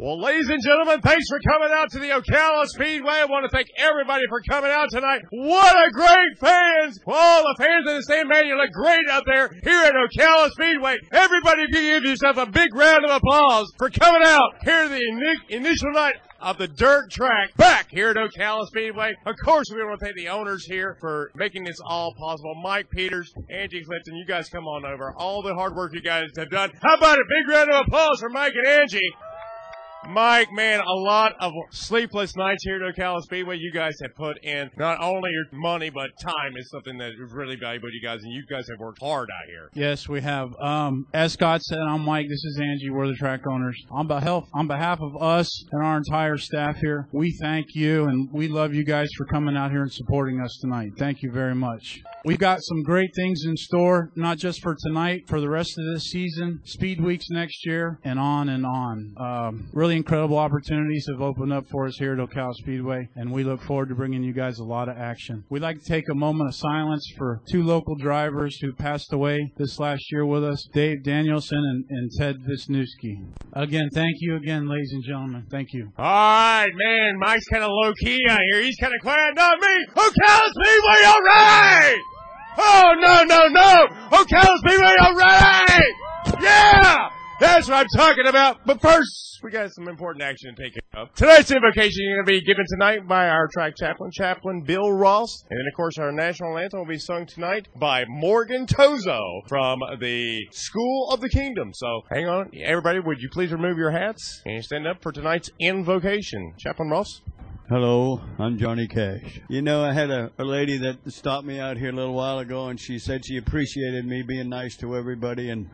Well, ladies and gentlemen, thanks for coming out to the Ocala Speedway. I want to thank everybody for coming out tonight. What a great fans! All the fans in the stand, man, you look great out there here at Ocala Speedway. Everybody give yourself a big round of applause for coming out here the ini- initial night of the dirt track back here at Ocala Speedway. Of course, we want to thank the owners here for making this all possible. Mike Peters, Angie Clifton, you guys come on over. All the hard work you guys have done. How about a big round of applause for Mike and Angie? Mike, man, a lot of sleepless nights here at Ocala Speedway. You guys have put in not only your money, but time is something that is really valuable to you guys, and you guys have worked hard out here. Yes, we have. Um, as Scott said, I'm Mike. This is Angie. We're the track owners. On behalf, on behalf of us and our entire staff here, we thank you and we love you guys for coming out here and supporting us tonight. Thank you very much. We've got some great things in store, not just for tonight, for the rest of this season, speed weeks next year, and on and on. Um, really incredible opportunities have opened up for us here at Ocala Speedway, and we look forward to bringing you guys a lot of action. We'd like to take a moment of silence for two local drivers who passed away this last year with us, Dave Danielson and, and Ted Wisniewski. Again, thank you again, ladies and gentlemen. Thank you. All right, man. Mike's kind of low key out here. He's kind of quiet. Not me. Ocala Speedway, all right. Oh no, no, no. Ocala Speedway, all right. Yeah, that's what I'm talking about. But first, we got some important action to take care of. Tonight's invocation is going to be given tonight by our track chaplain, Chaplain Bill Ross, and then of course our national anthem will be sung tonight by Morgan Tozo from the School of the Kingdom. So hang on, everybody. Would you please remove your hats and stand up for tonight's invocation, Chaplain Ross? Hello, I'm Johnny Cash. You know, I had a, a lady that stopped me out here a little while ago, and she said she appreciated me being nice to everybody, and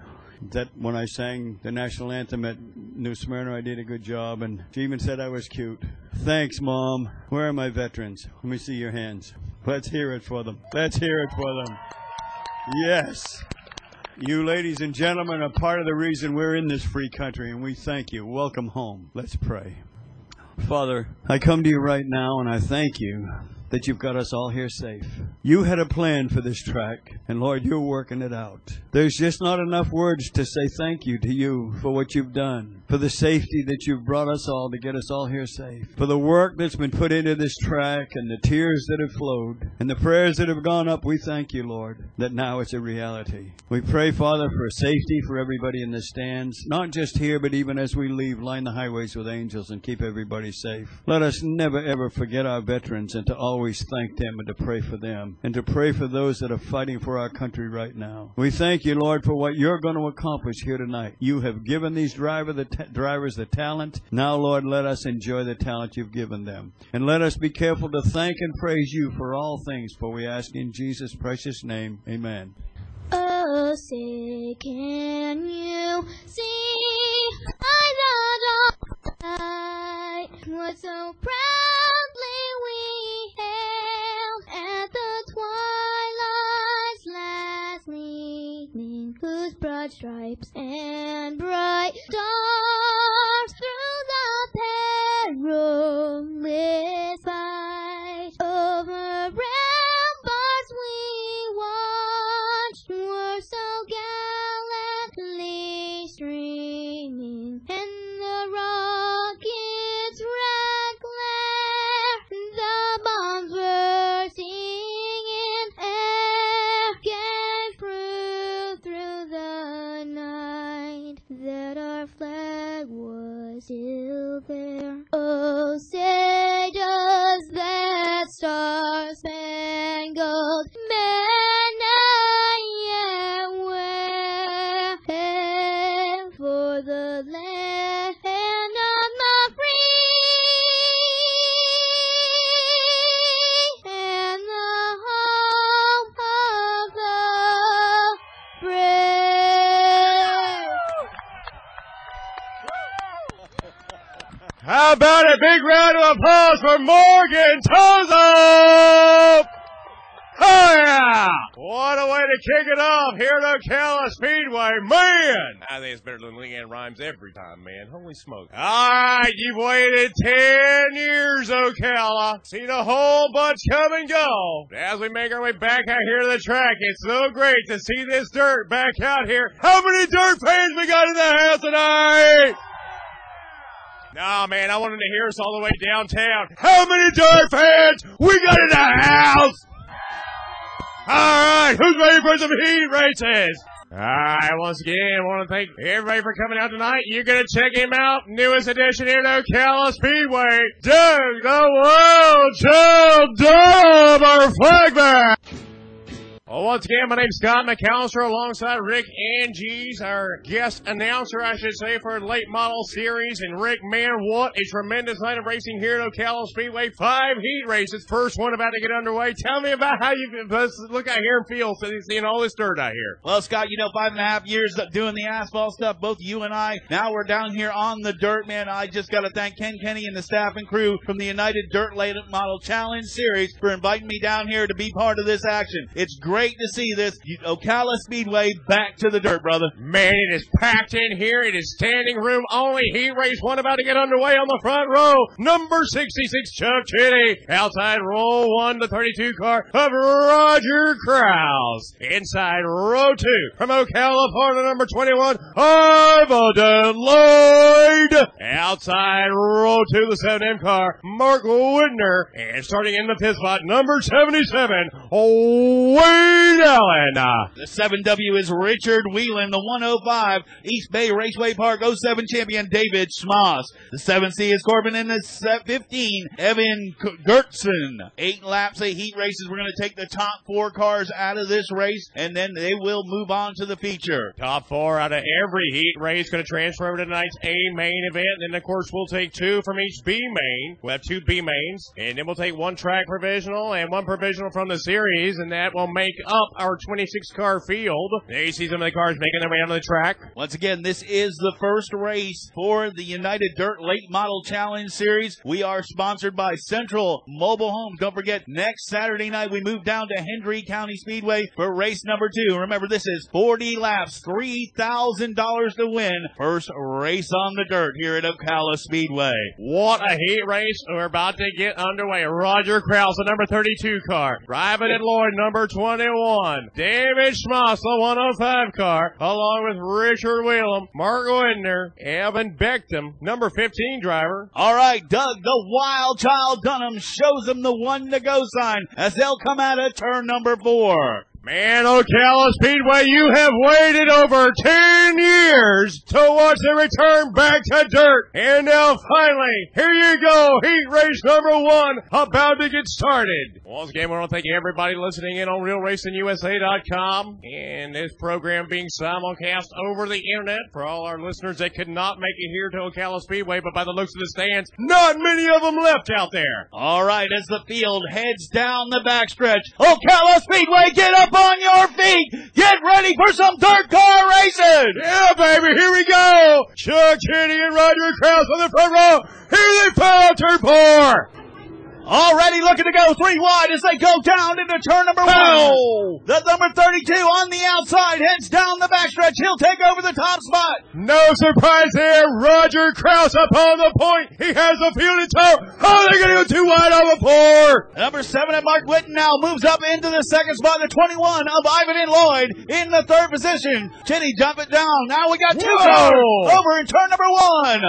that when I sang the national anthem at New Smyrna, I did a good job, and she even said I was cute. Thanks, Mom. Where are my veterans? Let me see your hands. Let's hear it for them. Let's hear it for them. Yes. You ladies and gentlemen are part of the reason we're in this free country, and we thank you. Welcome home. Let's pray. Father, I come to you right now and I thank you that you've got us all here safe. You had a plan for this track, and Lord, you're working it out. There's just not enough words to say thank you to you for what you've done, for the safety that you've brought us all to get us all here safe, for the work that's been put into this track and the tears that have flowed and the prayers that have gone up. We thank you, Lord, that now it's a reality. We pray, Father, for safety for everybody in the stands, not just here, but even as we leave, line the highways with angels and keep everybody safe. Let us never ever forget our veterans and to always thank them and to pray for them and to pray for those that are fighting for our country right now. We thank you, Lord, for what you're going to accomplish here tonight. You have given these driver the ta- drivers the talent. Now, Lord, let us enjoy the talent you've given them. And let us be careful to thank and praise you for all things, for we ask in Jesus' precious name. Amen. Oh, say, can you see by the dawn's light what so proudly broad stripes and bright stars through the perilous fight How about a big round of applause for Morgan Tozo? Oh yeah! What a way to kick it off here at Ocala Speedway, man! I think it's better than LeAnn Rimes every time, man. Holy smoke. Alright, you've waited 10 years, Ocala. Seen a whole bunch come and go. As we make our way back out here to the track, it's so great to see this dirt back out here. How many dirt fans we got in the house tonight? Nah, man, I wanted to hear us all the way downtown. How many dirt fans we got in the house? All right, who's ready for some heat races? All right, once again, I want to thank everybody for coming out tonight. You're going to check him out. Newest edition here at Ocala Speedway. Doug the World Champ Dub, our flagman. Well, once again, my name's Scott McAllister alongside Rick Angies, our guest announcer, I should say, for late model series. And Rick, man, what a tremendous night of racing here at Ocala Speedway. Five heat races. First one about to get underway. Tell me about how you look out here and feel seeing all this dirt out here. Well, Scott, you know, five and a half years doing the asphalt stuff, both you and I. Now we're down here on the dirt, man. I just got to thank Ken Kenny and the staff and crew from the United Dirt Late Model Challenge Series for inviting me down here to be part of this action. It's great great to see this Ocala Speedway back to the dirt, brother. Man, it is packed in here. It is standing room only. Heat race one about to get underway on the front row. Number 66, Chuck Chitty. Outside row one, the 32 car of Roger Kraus. Inside row two, from Ocala, Florida, number 21, Ivan Lloyd. Outside row two, the 7M car, Mark Widner. And starting in the pit spot, number 77, Wade Wayne Allen. The 7W is Richard Whelan. The 105 East Bay Raceway Park 07 champion David Schmoss. The 7C is Corbin in the 15 Evan Gertson. Eight laps of heat races. We're going to take the top four cars out of this race and then they will move on to the feature. Top four out of every heat race going to transfer over to tonight's A main event. And then of course we'll take two from each B main. We'll have two B mains and then we'll take one track provisional and one provisional from the series and that will make up our 26 car field. There you see some of the cars making their way onto the track. Once again, this is the first race for the United Dirt Late Model Challenge Series. We are sponsored by Central Mobile Homes. Don't forget, next Saturday night we move down to Hendry County Speedway for race number two. Remember, this is 40 laps, $3,000 to win. First race on the dirt here at Ocala Speedway. What a heat race. We're about to get underway. Roger Kraus, the number 32 car. Ivan and Lloyd, number 20 21. David Schmoss, the 105 car, along with Richard Whelan, Mark Widner, Evan Beckton, number 15 driver. All right, Doug, the wild child Dunham shows them the one to go sign as they'll come out of turn number four. Man, oh, Ocala Speedway, you have waited over 10 years to watch the return back to dirt. And now finally, here you go, heat race number one, about to get started. Once again, we want to thank everybody listening in on RealRacingUSA.com and this program being simulcast over the internet for all our listeners that could not make it here to Ocala Speedway, but by the looks of the stands, not many of them left out there. All right, as the field heads down the backstretch, oh, Ocala Speedway, get up on your feet. Get ready for some dirt car racing. Yeah, baby, here we go. Chuck Chitty and Roger Kraus on the front row. Here they fall, turn four. Already looking to go three wide as they go down into turn number one. The number 32 on the outside heads down the backstretch. He'll take over the top spot. No surprise there. Roger Kraus up on the point. He has the field in tow. Oh, they're going to go too wide on the four. Number seven at Mark Witten now moves up into the second spot. The 21 of Ivan and Lloyd in the third position. Chitty jump it down. Now we got two over in turn number one.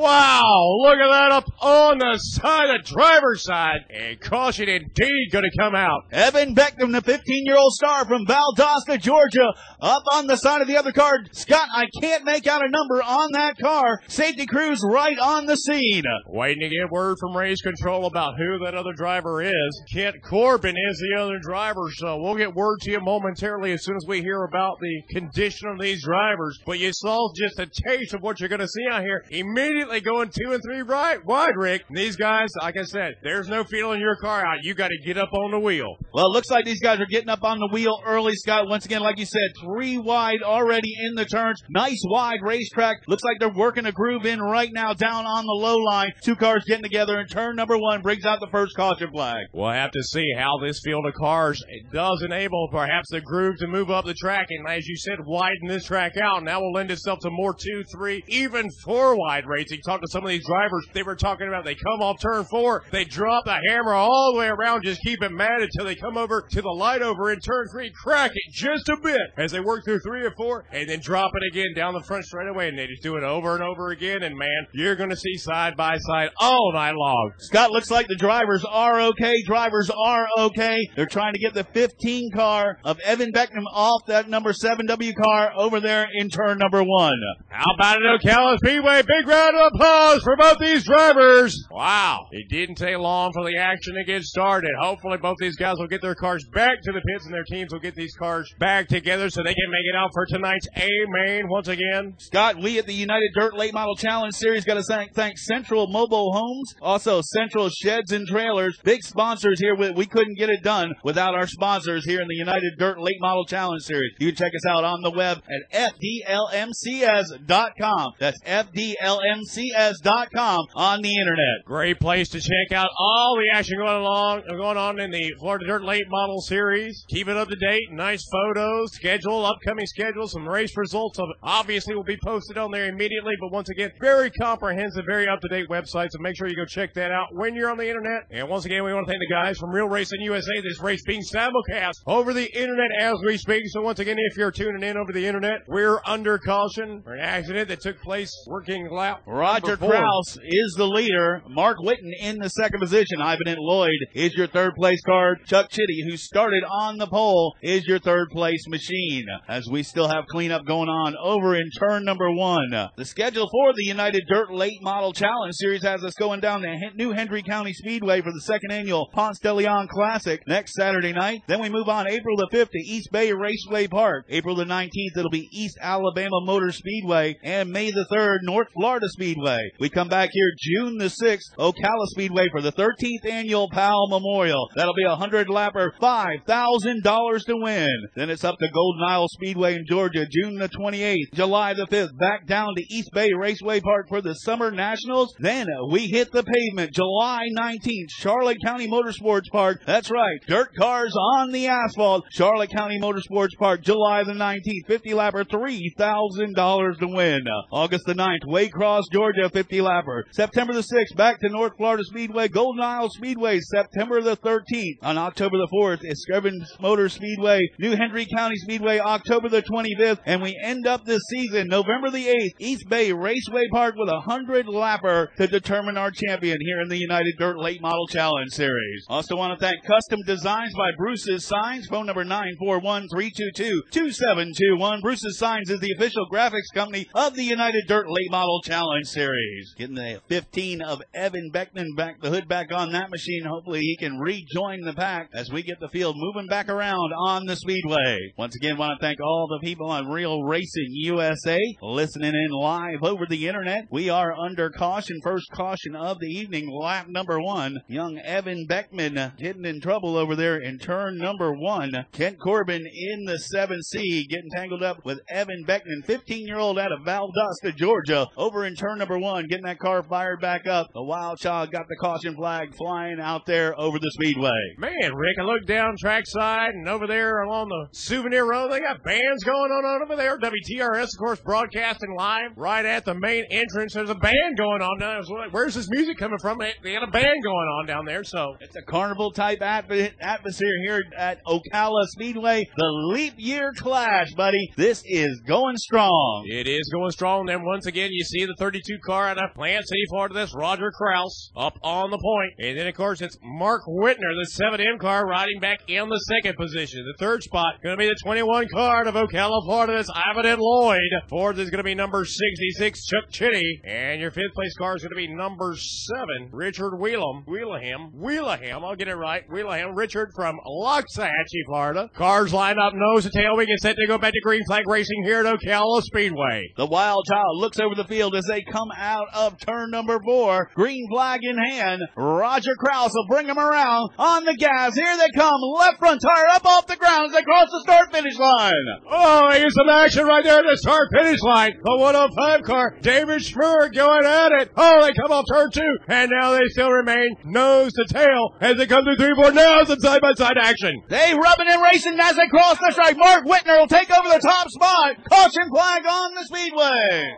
Wow. Look at that up on the side, the driver's side side, and caution indeed going to come out. Evan Beckham, the 15-year-old star from Valdosta, Georgia, up on the side of the other car. Scott, I can't make out a number on that car. Safety crews right on the scene. Waiting to get word from race control about who that other driver is. Kent Corbin is the other driver, so we'll get word to you momentarily as soon as we hear about the condition of these drivers. But you saw just a taste of what you're going to see out here. Immediately going two and three right wide, Rick. And these guys, like I said, there's there's no feeling your car out. You got to get up on the wheel. Well, it looks like these guys are getting up on the wheel early, Scott. Once again, like you said, three wide already in the turns. Nice wide racetrack. Looks like they're working a groove in right now down on the low line. Two cars getting together and turn number one brings out the first caution flag. We'll have to see how this field of cars does enable perhaps the groove to move up the track and as you said, widen this track out. Now will lend itself to more two, three, even four wide racing. Talk to some of these drivers. They were talking about they come off turn four, they drop drop the hammer all the way around, just keep it mad until they come over to the light over in turn three, crack it just a bit as they work through three or four, and then drop it again down the front straight away, and they just do it over and over again, and man, you're gonna see side by side all night long. Scott looks like the drivers are okay. Drivers are okay. They're trying to get the 15 car of Evan Beckman off that number 7W car over there in turn number one. How about it, Ocala Speedway? Big round of applause for both these drivers. Wow. It didn't take long for the action to get started. Hopefully both these guys will get their cars back to the pits and their teams will get these cars back together so they can make it out for tonight's A main once again. Scott, we at the United Dirt Late Model Challenge Series got to thank, thank Central Mobile Homes, also Central Sheds and Trailers, big sponsors here. We, we couldn't get it done without our sponsors here in the United Dirt Late Model Challenge Series. You can check us out on the web at FDLMCS.com. That's FDLMCS.com on the internet. Great place to check out all the action going along, going on in the Florida Dirt Late Model Series. Keep it up to date. Nice photos, schedule, upcoming schedule, some race results of obviously will be posted on there immediately. But once again, very comprehensive, very up to date website. So make sure you go check that out when you're on the internet. And once again, we want to thank the guys from Real Racing USA. This race being simulcast over the internet as we speak. So once again, if you're tuning in over the internet, we're under caution for an accident that took place working lap. Roger number four. Kraus is the leader. Mark Witten in the second position. Ivan Lloyd is your third place card. Chuck Chitty, who started on the pole, is your third place machine. As we still have cleanup going on over in turn number one. The schedule for the United Dirt Late Model Challenge Series has us going down to New Hendry County Speedway for the second annual Ponce de Leon Classic next Saturday night. Then we move on April the 5th to East Bay Raceway Park. April the 19th, it'll be East Alabama Motor Speedway. And May the 3rd, North Florida Speedway. We come back here June the 6th, Ocala Speedway for the 13th annual Powell Memorial. That'll be a 100 lapper, $5,000 to win. Then it's up to Golden Isle Speedway in Georgia, June the 28th. July the 5th, back down to East Bay Raceway Park for the Summer Nationals. Then we hit the pavement, July 19th, Charlotte County Motorsports Park. That's right, dirt cars on the asphalt. Charlotte County Motorsports Park, July the 19th, 50 lapper, $3,000 to win. August the 9th, Waycross, Georgia, 50 lapper. September the 6th, back to North Florida Speedway, Golden Isle Speedway, September the 13th. On October the 4th, is Scrivens Motor Speedway, New Hendry County Speedway, October the 25th. And we end up this season, November the 8th, East Bay Raceway Park with a 100 lapper to determine our champion here in the United Dirt Late Model Challenge Series. Also want to thank Custom Designs by Bruce's Signs, phone number 941-322-2721. Bruce's Signs is the official graphics company of the United Dirt Late Model Challenge Series. Getting the 15 of Evan Beckman back, the hood back on that machine. Hopefully he can rejoin the pack as we get the field moving back around on the speedway. Once again, want to thank all the people on Real Racing USA listening in live over the internet. We are under caution. First caution of the evening, lap number one. Young Evan Beckman getting in trouble over there in turn number one. Kent Corbin in the 7C getting tangled up with Evan Beckman, 15 year old out of Valdosta, Georgia, over in turn number one, getting that car fired back up. The wild child got the caution flag flying out there over the speedway. Man, Rick, I look down trackside and over there along the souvenir road, they got bands going on over there. WTRS, of course, broadcasting live right at the main entrance. There's a band going on down there. Where's this music coming from? They got a band going on down there, so It's a carnival type atmo- atmosphere here at Ocala Speedway. The leap year clash, buddy. This is going strong. it is going strong. Then once again, you see the 32 car out of Plant City, Florida. That's Roger Kraus up on the point. And then, of course, it's Mark Whitner, the 7M car, riding back in the second position. The third spot going to be the 21 car out of Ocala, Florida. That's Ivan and Lloyd. Fourth is going to be number 66, Chuck Chitty. And your fifth place car is going to be number seven, Richard Wheelam. Wheelham. Wheelham. I'll get it right. Wheelham. Richard from Loxahatchee, Florida. Cars lined up nose to tail. We get set to go back to green flag racing here at Ocala Speedway. The wild child looks over the field as they come out of turn number four. Green flag in hand. Roger Kraus will bring them around on the gas. Here they come. Left front tire up off the ground as they cross the start finish line. Oh, here's some action right there at the start finish line. The 105 car, David Schmurr going at it. Oh, they come off turn two, and now they still remain nose to tail as they come through three, four. Now some side by side action. They rubbing and racing as they cross the strike. Mark Whitner will take over the top spot. Caution flag on the speedway.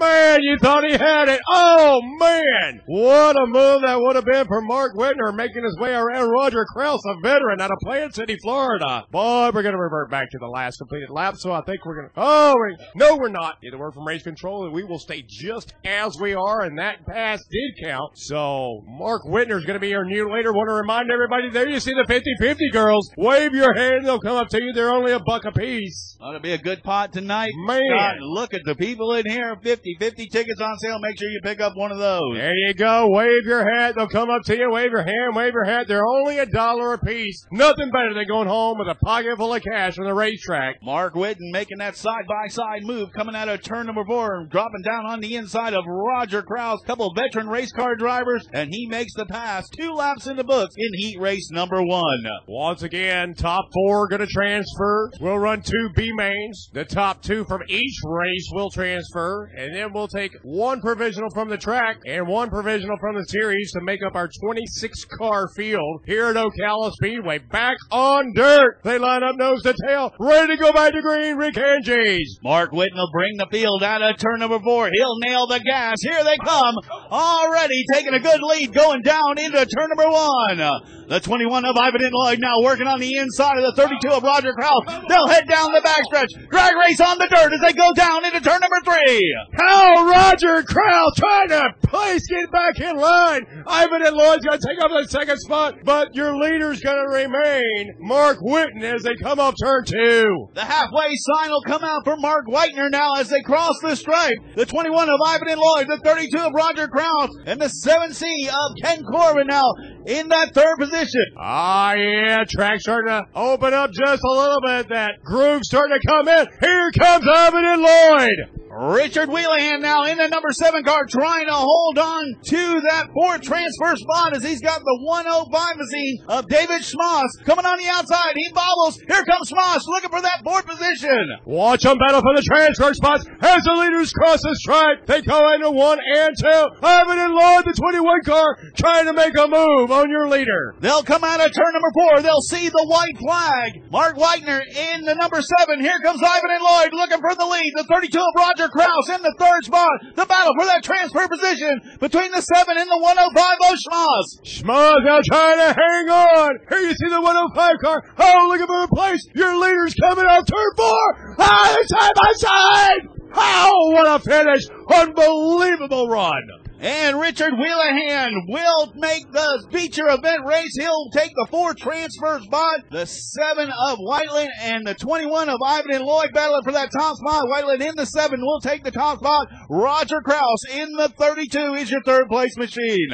Man, you thought he had it. Oh, man. What a move that would have been for Mark Whitner making his way around Roger Kraus, a veteran out of Plant City, Florida. Boy, we're going to revert back to the last completed lap, so I think we're going to. Oh, wait. no, we're not. Get a word from race control, and we will stay just as we are, and that pass did count. So, Mark Whitner's going to be our new leader. Want to remind everybody there you see the 50 50 girls. Wave your hand, they'll come up to you. They're only a buck a piece. Ought to be a good pot tonight. Man. God, look at the people in here. 50, 50 tickets on sale. Make sure you pick up one of those. There you go. Wave your hat. They'll come up to you. Wave your hand. Wave your hat. They're only a dollar a piece. Nothing better than going home with a pocket full of cash on the racetrack. Mark Whitten making that side by side move, coming out of turn number four, and dropping down on the inside of Roger Kraus, couple veteran race car drivers, and he makes the pass. Two laps in the books in heat race number one. Once again, top four going to transfer. We'll run two B mains. The top two from each race will transfer, and then we'll take one provisional from the track and one provisional from the series to make up our 26 car field here at Ocala Speedway. Back on dirt. They line up nose to tail, ready to go back to green. Rick Anges. Mark Whitten will bring the field out of turn number four. He'll nail the gas. Here they come. Already taking a good lead going down into turn number one. The 21 of Ivan and Lloyd now working on the inside of the 32 of Roger Kraus. They'll head down the backstretch. Drag race on the dirt as they go down into turn number three. How Roger Kraus trying to place get back in line. Ivan and Lloyd's going to take over the second spot, but your leader's going to remain Mark Whitten as they come up turn two. The halfway sign will come out for Mark Whitener now as they cross the stripe. The 21 of Ivan and Lloyd, the 32 of Roger Kraus, and the 7C of Ken Corbin now in that third position. Ah, yeah, track starting to open up just a little bit. That groove starting to come in. Here comes Ivan and Lloyd. Richard Wheelahan now in the number seven car trying to hold on to that fourth transfer spot as he's got the 105 machine of David Schmoss coming on the outside. He bobbles. Here comes Schmoss looking for that fourth position. Watch them battle for the transfer spots as the leaders cross the stripe. They go into one and two. Ivan and Lloyd, the 21 car, trying to make a move on your leader. They'll come out of turn number four. They'll see the white flag. Mark Whitener in the number seven. Here comes Ivan and Lloyd looking for the lead. The 32 of Roger Kraus in the third spot. The battle for that transfer position between the seven and the 105 of Schmaz. Schmoz now trying to hang on. Here you see the 105 car. Oh, looking for a place. Your leader's coming out turn four. Ah, they're side by side. Oh, what a finish. Unbelievable run. And Richard Wheelahan will make the feature event race. He'll take the four transfer spot, the seven of Whiteland and the 21 of Ivan and Lloyd battling for that top spot. Whiteland in the seven will take the top spot. Roger Kraus in the 32 is your third place machine.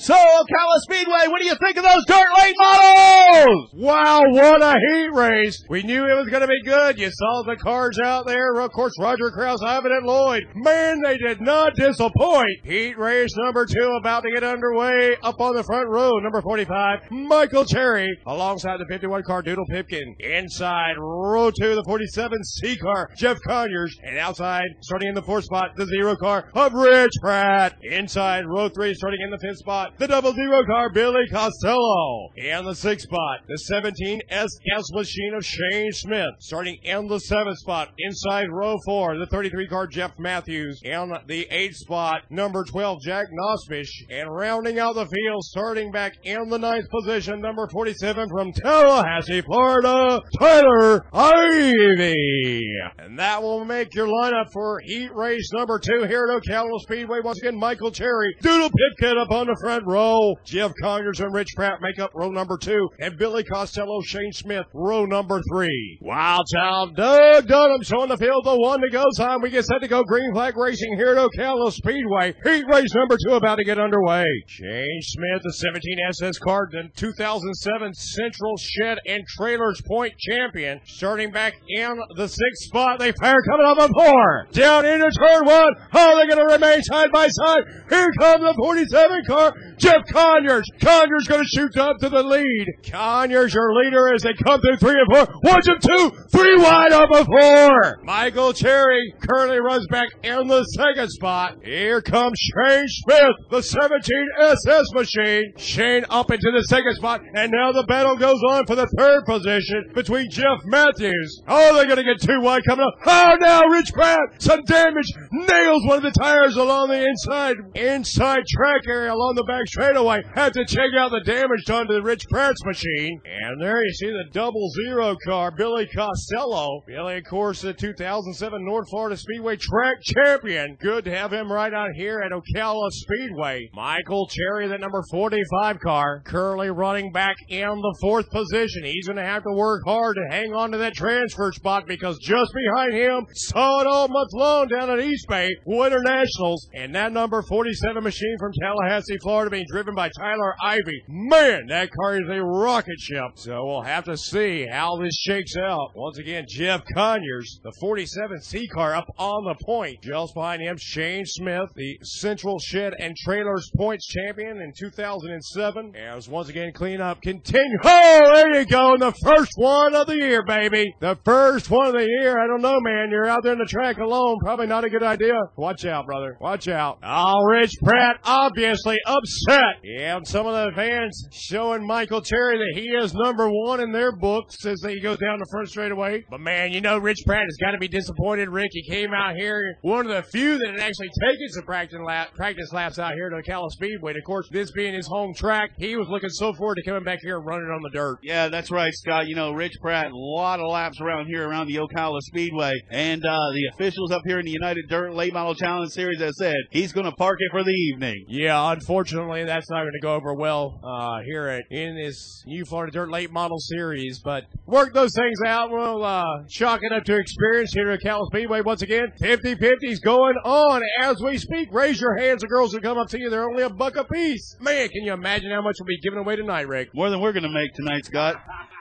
So, Ocala Speedway, what do you think of those dirt late models? Wow, what a heat race. We knew it was going to be good. You saw the cars out there. Of course, Roger Kraus, Ivan and Lloyd. Man, they did not disappoint. Heat race number two about to get underway. Up on the front row, number 45, Michael Cherry, alongside the 51 car Doodle Pipkin. Inside row two, the 47 C car, Jeff Conyers. And outside, starting in the fourth spot, the zero car of Rich Pratt. Inside row three, starting in the fifth spot, the double zero car, Billy Costello. And the sixth spot, the 17 SS machine of Shane Smith. Starting in the seventh spot, inside row four, the 33 car, Jeff Matthews. And the eighth spot, number 12, Jack Nosfish. And rounding out the field, starting back in the ninth position, number 47 from Tallahassee, Florida, Tyler Ivy. And that will make your lineup for heat race number two here at Ocala Speedway. Once again, Michael Cherry, Doodle Pipkin up on the front row. Jeff Conyers and Rich Pratt make up row number two. And Billy Costello, Shane Smith, row number three. Wow, child. Doug Dunham showing the field the one to go time. We get set to go green flag racing here at Ocala Speedway. Heat race number two about to get underway. Shane Smith, the 17 SS card, the 2007 Central Shed and Trailers Point champion. Starting back in the sixth spot. They fire coming up on four. Down into turn one. Oh, they're going to remain side by side. Here comes the 47 car. Jeff Conyers. Conyers going to shoot up to the lead. Conyers, your leader, as they come through three and four. One, two, two, three wide up a four. Michael Cherry currently runs back in the second spot. Here comes Shane Smith, the 17 SS machine. Shane up into the second spot, and now the battle goes on for the third position between Jeff Matthews. Oh, they're going to get two wide coming up. Oh, now Rich Pratt, some damage, nails one of the tires along the inside, inside track area along the back straightaway. Had to check out the damage done to the Rich Pratt's machine. And there you see the double zero car, Billy Costello. Billy, of course, the 2007 North Florida Speedway track champion. Good to have him right out here at Ocala Speedway. Michael Cherry, the number 45 car, currently running back in the fourth position. He's going to have to work hard to hang on to that transfer spot because just behind him, saw it all month long down at East Bay, Winter Nationals, and that number 47 machine from Tallahassee, Florida, being driven by Tyler Ivy. Man, that car is a rocket ship. So we'll have to see how this shakes out. Once again, Jeff Conyers, the 47 C car up on the point. Just behind him, Shane Smith, the Central Shed and Trailers points champion in 2007. As once again, cleanup continue. Oh, there you go. The first one of the year, baby. The first one of the year. I don't know, man. You're out there in the track alone. Probably not a good idea. Watch out, brother. Watch out. Oh, Rich Pratt obviously upset. Yeah, and some of the fans showing Michael Cherry that he is number one in their books as they go down the front straightaway. But man, you know Rich Pratt has got to be disappointed. Rick, he came out here, one of the few that had actually taken some practice, lap, practice laps out here to the Ocala Speedway. And of course, this being his home track, he was looking so forward to coming back here and running on the dirt. Yeah, that's right, Scott. You know, Rich Pratt, a lot of laps around here around the Ocala Speedway. And uh, the officials up here in the United Dirt Late Model Challenge Series have said he's going to park it for the evening. Yeah, unfortunately, that's not going to go over well uh, here at in this New Florida Dirt Late Model Series. But work those things out. We'll uh, chalk it up to experience here at Ocala Speedway. Once again, 50-50s going on as we speak. Raise your hands, the girls will come up to you. They're only a buck a piece. Man, can you imagine how much we'll be giving away tonight, Rick? More than we're going to make tonight, Scott.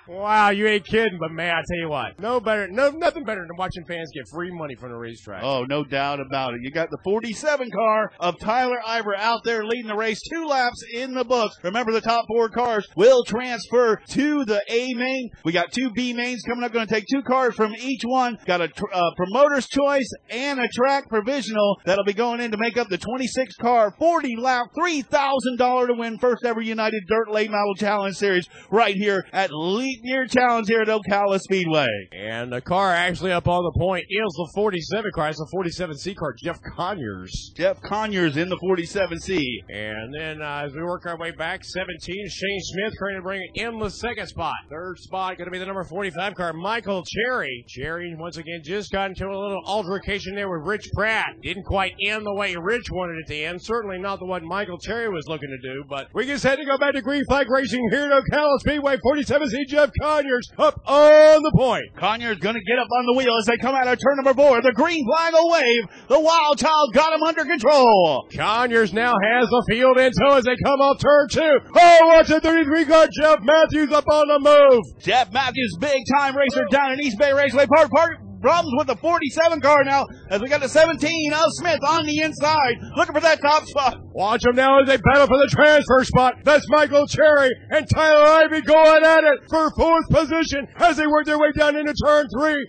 Wow, you ain't kidding, but man, I tell you what, no better, no nothing better than watching fans get free money from the racetrack. Oh, no doubt about it. You got the 47 car of Tyler Ivy out there leading the race, two laps in the books. Remember, the top four cars will transfer to the A main. We got two B mains coming up. Going to take two cars from each one. Got a tr- uh, promoter's choice and a track provisional that'll be going in to make up the 26 car, 40 lap, $3,000 to win first ever United Dirt Late Model Challenge Series right here at Leap Year Challenge here at Ocala Speedway. And the car actually up on the point is the 47 car. It's the 47C car, Jeff Conyers. Jeff Conyers in the 47C. And then uh, as we work our way back, 17, Shane Smith trying to bring it in the second spot. Third spot going to be the number 45 car, Michael Cherry. Cherry once again just got into a little altercation there with Rich Pratt. Didn't quite end the way Rich wanted it to end. Certainly not the one Michael Cherry was looking to do. But we just had to go back to Green Flag Racing here at Ocala Speedway. 47C Jeff Conyers up on the point. Conyers going to get up on the wheel as they come out of turn number four. The green flag will wave. The wild child got him under control. Conyers now has the field in tow as they come off turn two. Oh, watch the 33 car Jeff Matthews up on the move. Jeff Matthews, big time racer down in East Bay Raceway Park. Park problems with the 47 car now as we got the 17 of Smith on the inside looking for that top spot. Watch them now as they battle for the transfer spot. That's Michael Cherry and Tyler Ivy going at it for fourth position as they work their way down into turn three.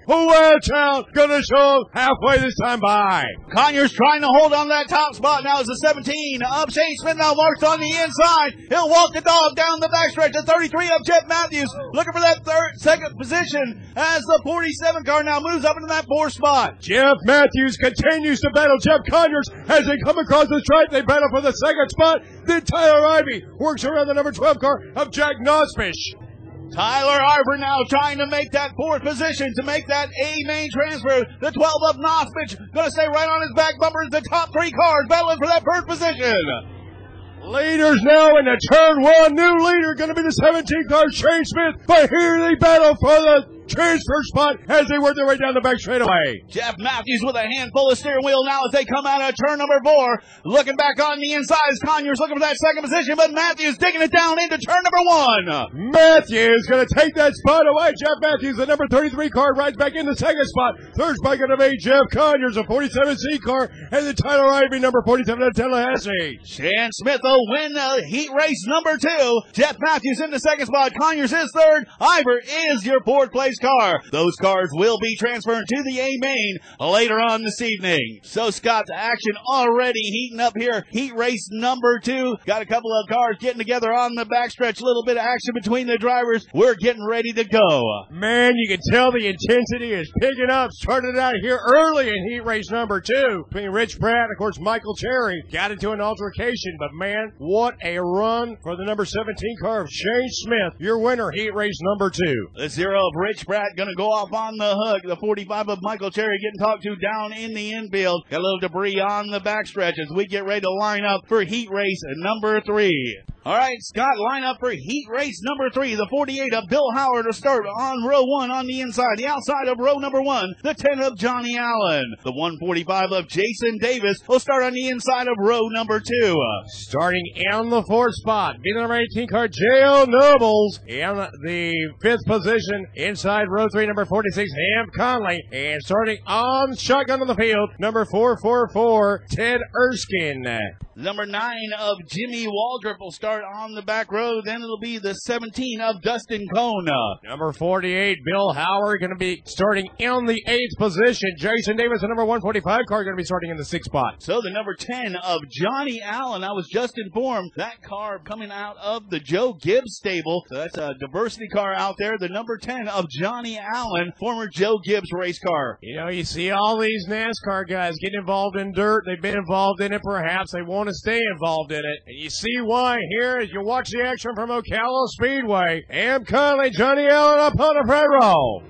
Child gonna show halfway this time by. Conyers trying to hold on to that top spot now as the 17 of Shane Smith now marks on the inside. He'll walk the dog down the backstretch. The 33 of Jeff Matthews looking for that third, second position as the 47 car now moves up into that fourth spot. Jeff Matthews continues to battle Jeff Conyers as they come across the stripe. They battle for the second spot. Then Tyler Ivy works around the number 12 car of Jack Nosfish. Tyler Ivy now trying to make that fourth position to make that A main transfer. The 12 of Nosfich gonna stay right on his back bumper. The top three cars battling for that first position. Leaders now in the turn one. New leader going to be the 17 car Shane Smith. But here they battle for the transfer spot as they work their way down the back straightaway. Jeff Matthews with a handful of steering wheel now as they come out of turn number four. Looking back on the inside as Conyers looking for that second position, but Matthews digging it down into turn number one. Matthews going to take that spot away. Jeff Matthews, the number 33 car, rides back in the second spot. Third spot to be Jeff Conyers, a 47C car, and the Tyler Ivy, number 47 of Tallahassee. Shane Smith will win the heat race number two. Jeff Matthews in the second spot. Conyers is third. Ivy is your fourth place car. Those cars will be transferred to the A main later on this evening. So Scott's action already heating up here. Heat race number two. Got a couple of cars getting together on the backstretch. A little bit of action between the drivers. We're getting ready to go. Man, you can tell the intensity is picking up. Started out here early in heat race number two between Rich Pratt and, of course, Michael Cherry. Got into an altercation, but man, what a run for the number 17 car of Shane Smith, your winner, heat race number two. The zero of Rich Pratt gonna go off on the hook. The 45 of Michael Cherry getting talked to down in the infield. Got a little debris on the backstretch as we get ready to line up for heat race number three. All right, Scott, line up for heat race number three. The 48 of Bill Howard to start on row one on the inside. The outside of row number one, the 10 of Johnny Allen. The 145 of Jason Davis will start on the inside of row number two. Starting in the fourth spot, being the number 18 car, J.O. Nobles. In the fifth position, inside row three, number 46, Ham Conley. And starting on shotgun on the field, number 444, Ted Erskine. Number nine of Jimmy Waldrop will start on the back row. Then it'll be the 17 of Dustin Cone. Number 48, Bill Howard, going to be starting in the eighth position. Jason Davis, the number 145 car, going to be starting in the sixth spot. So the number 10 of Johnny Allen, I was just informed that car coming out of the Joe Gibbs stable. So that's a diversity car out there. The number 10 of Johnny Allen, former Joe Gibbs race car. You know, you see all these NASCAR guys getting involved in dirt. They've been involved in it, perhaps. They want to stay involved in it. And you see why here as you watch the action from Ocala Speedway. Ham Conley, Johnny Allen up on the.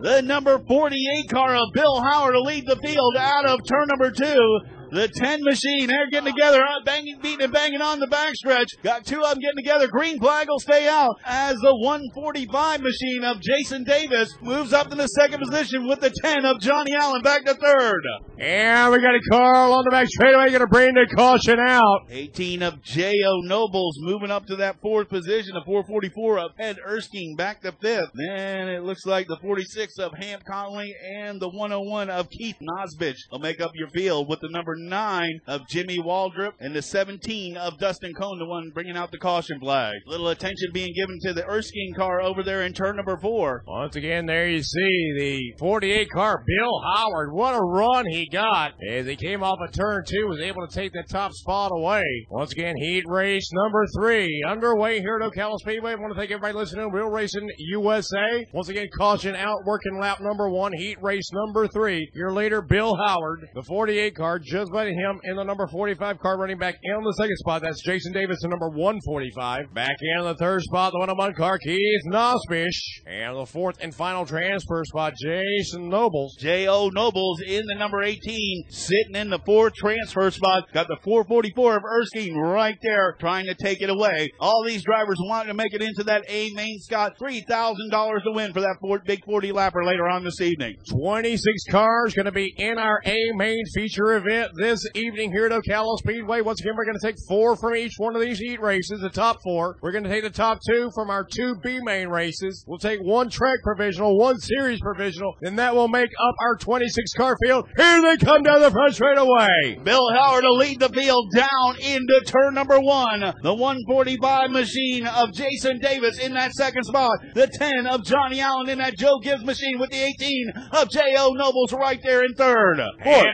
The number 48 car of Bill Howard to lead the field out of turn number two. The 10 machine, they're getting together, uh, banging, beating and banging on the backstretch. Got two of them getting together. Green flag will stay out as the 145 machine of Jason Davis moves up to the second position with the 10 of Johnny Allen back to third. And we got a car on the back straightaway, going to bring the caution out. 18 of J.O. Nobles moving up to that fourth position. The 444 of Ed Erskine back to fifth. Then it looks like the 46 of Ham Conley and the 101 of Keith Nosbich will make up your field with the number nine of Jimmy Waldrop and the 17 of Dustin Cone, the one bringing out the caution flag. Little attention being given to the Erskine car over there in turn number four. Once again, there you see the 48 car, Bill Howard. What a run he got as he came off a turn two, was able to take the top spot away. Once again, heat race number three underway here at Ocala Speedway. I want to thank everybody listening Real Racing USA. Once again, caution out, working lap number one, heat race number three. Your leader, Bill Howard, the 48 car, just by him in the number 45 car running back in the second spot. That's Jason Davis, the number 145. Back in the third spot, the 101 car, Keith Nosbish. And the fourth and final transfer spot, Jason Nobles. J.O. Nobles in the number 18, sitting in the fourth transfer spot. Got the 444 of Erskine right there, trying to take it away. All these drivers wanting to make it into that A main Scott. $3,000 to win for that Ford big 40 lapper later on this evening. 26 cars going to be in our A main feature event this evening here at Ocala Speedway. Once again, we're going to take four from each one of these heat races, the top four. We're going to take the top two from our two B main races. We'll take one track provisional, one series provisional, and that will make up our 26 car field. Here they come down the front straight away. Bill Howard to lead the field down into turn number one. The 145 machine of Jason Davis in that second spot. The 10 of Johnny Allen in that Joe Gibbs machine with the 18 of J.O. Nobles right there in third. Fourth.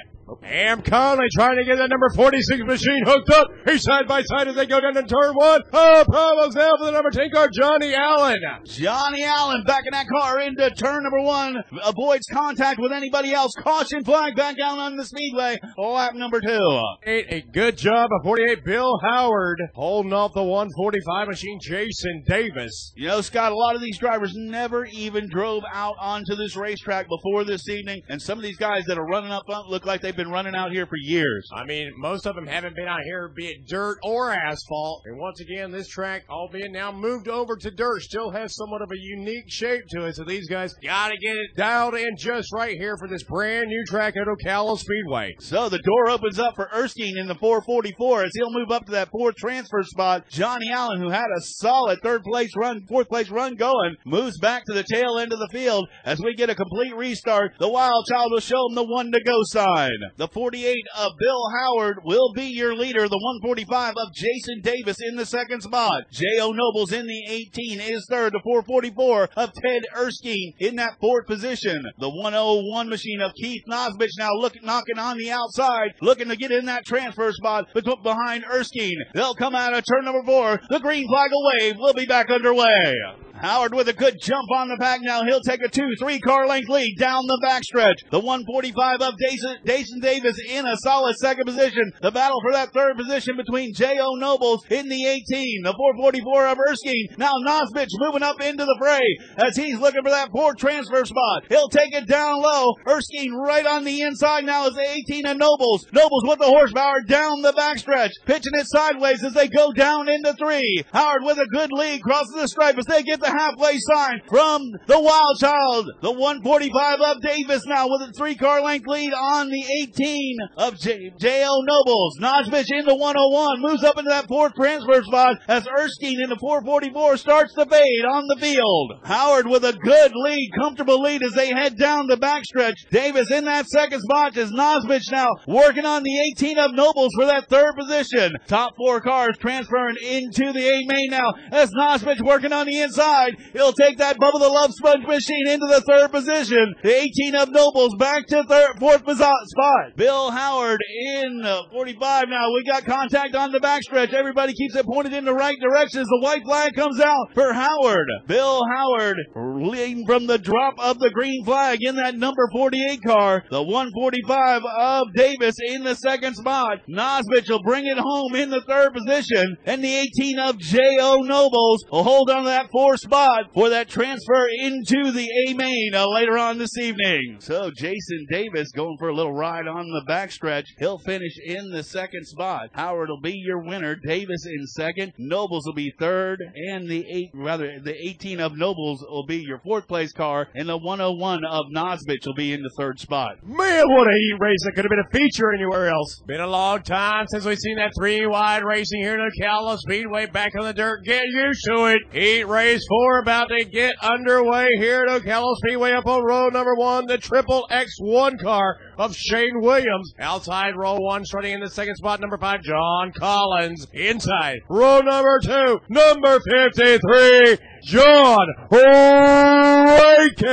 Ham Conley trying to get that number 46 machine hooked up. He's side by side as they go down to turn one. Oh, problems now for the number 10 car, Johnny Allen. Johnny Allen backing that car into turn number one. Avoids contact with anybody else. Caution flag back down on the speedway. Lap number two. A good job of 48 Bill Howard holding off the 145 machine, Jason Davis. You know, Scott, a lot of these drivers never even drove out onto this racetrack before this evening. And some of these guys that are running up front look like they've they've been running out here for years. I mean, most of them haven't been out here, be it dirt or asphalt. And once again, this track, albeit now moved over to dirt, still has somewhat of a unique shape to it. So these guys got to get it dialed in just right here for this brand new track at Ocala Speedway. So the door opens up for Erskine in the 444 as he'll move up to that fourth transfer spot. Johnny Allen, who had a solid third place run, fourth place run going, moves back to the tail end of the field as we get a complete restart. The Wild Child will show him the one to go sign. The 48 of Bill Howard will be your leader. The 145 of Jason Davis in the second spot. J.O. Nobles in the 18 is third. The 444 of Ted Erskine in that fourth position. The 101 machine of Keith Nosbich now looking knocking on the outside, looking to get in that transfer spot behind Erskine. They'll come out of turn number four. The green flag will wave. We'll be back underway. Howard with a good jump on the pack now. He'll take a two, three car length lead down the backstretch. The 145 of Jason, Jason Davis in a solid second position. The battle for that third position between J.O. Nobles in the 18. The 444 of Erskine. Now Nosbich moving up into the fray as he's looking for that fourth transfer spot. He'll take it down low. Erskine right on the inside now is the 18 of Nobles. Nobles with the horsepower down the backstretch. Pitching it sideways as they go down into three. Howard with a good lead crosses the stripe as they get the halfway sign from the Wild Child. The 145 of Davis now with a three car length lead on the 18 of J.O. Nobles. Nosbich in the 101 moves up into that fourth transfer spot as Erskine in the 444 starts the fade on the field. Howard with a good lead, comfortable lead as they head down the backstretch. Davis in that second spot as Nosbich now working on the 18 of Nobles for that third position. Top four cars transferring into the A main now as Nosbich working on the inside side. He'll take that Bubba the Love Sponge machine into the third position. The 18 of Nobles back to third, fourth spot. Bill Howard in uh, 45 now. We got contact on the backstretch. Everybody keeps it pointed in the right direction as the white flag comes out for Howard. Bill Howard leading from the drop of the green flag in that number 48 car. The 145 of Davis in the second spot. Nosbich will bring it home in the third position. And the 18 of J.O. Nobles will hold on to that fourth spot for that transfer into the A main uh, later on this evening. So Jason Davis going for a little ride on the backstretch. He'll finish in the second spot. Howard will be your winner. Davis in second. Nobles will be third, and the eight rather the 18 of Nobles will be your fourth place car, and the 101 of Nosbich will be in the third spot. Man, what a heat race! That could have been a feature anywhere else. Been a long time since we've seen that three wide racing here in Ocala Speedway back on the dirt. Get used to it. Heat race four about to get underway here at Ocala Speedway up on row number one, the triple X1 car of Shane Williams. Outside row one, starting in the second spot, number five, John Collins. Inside row number two, number 53, John Rankin.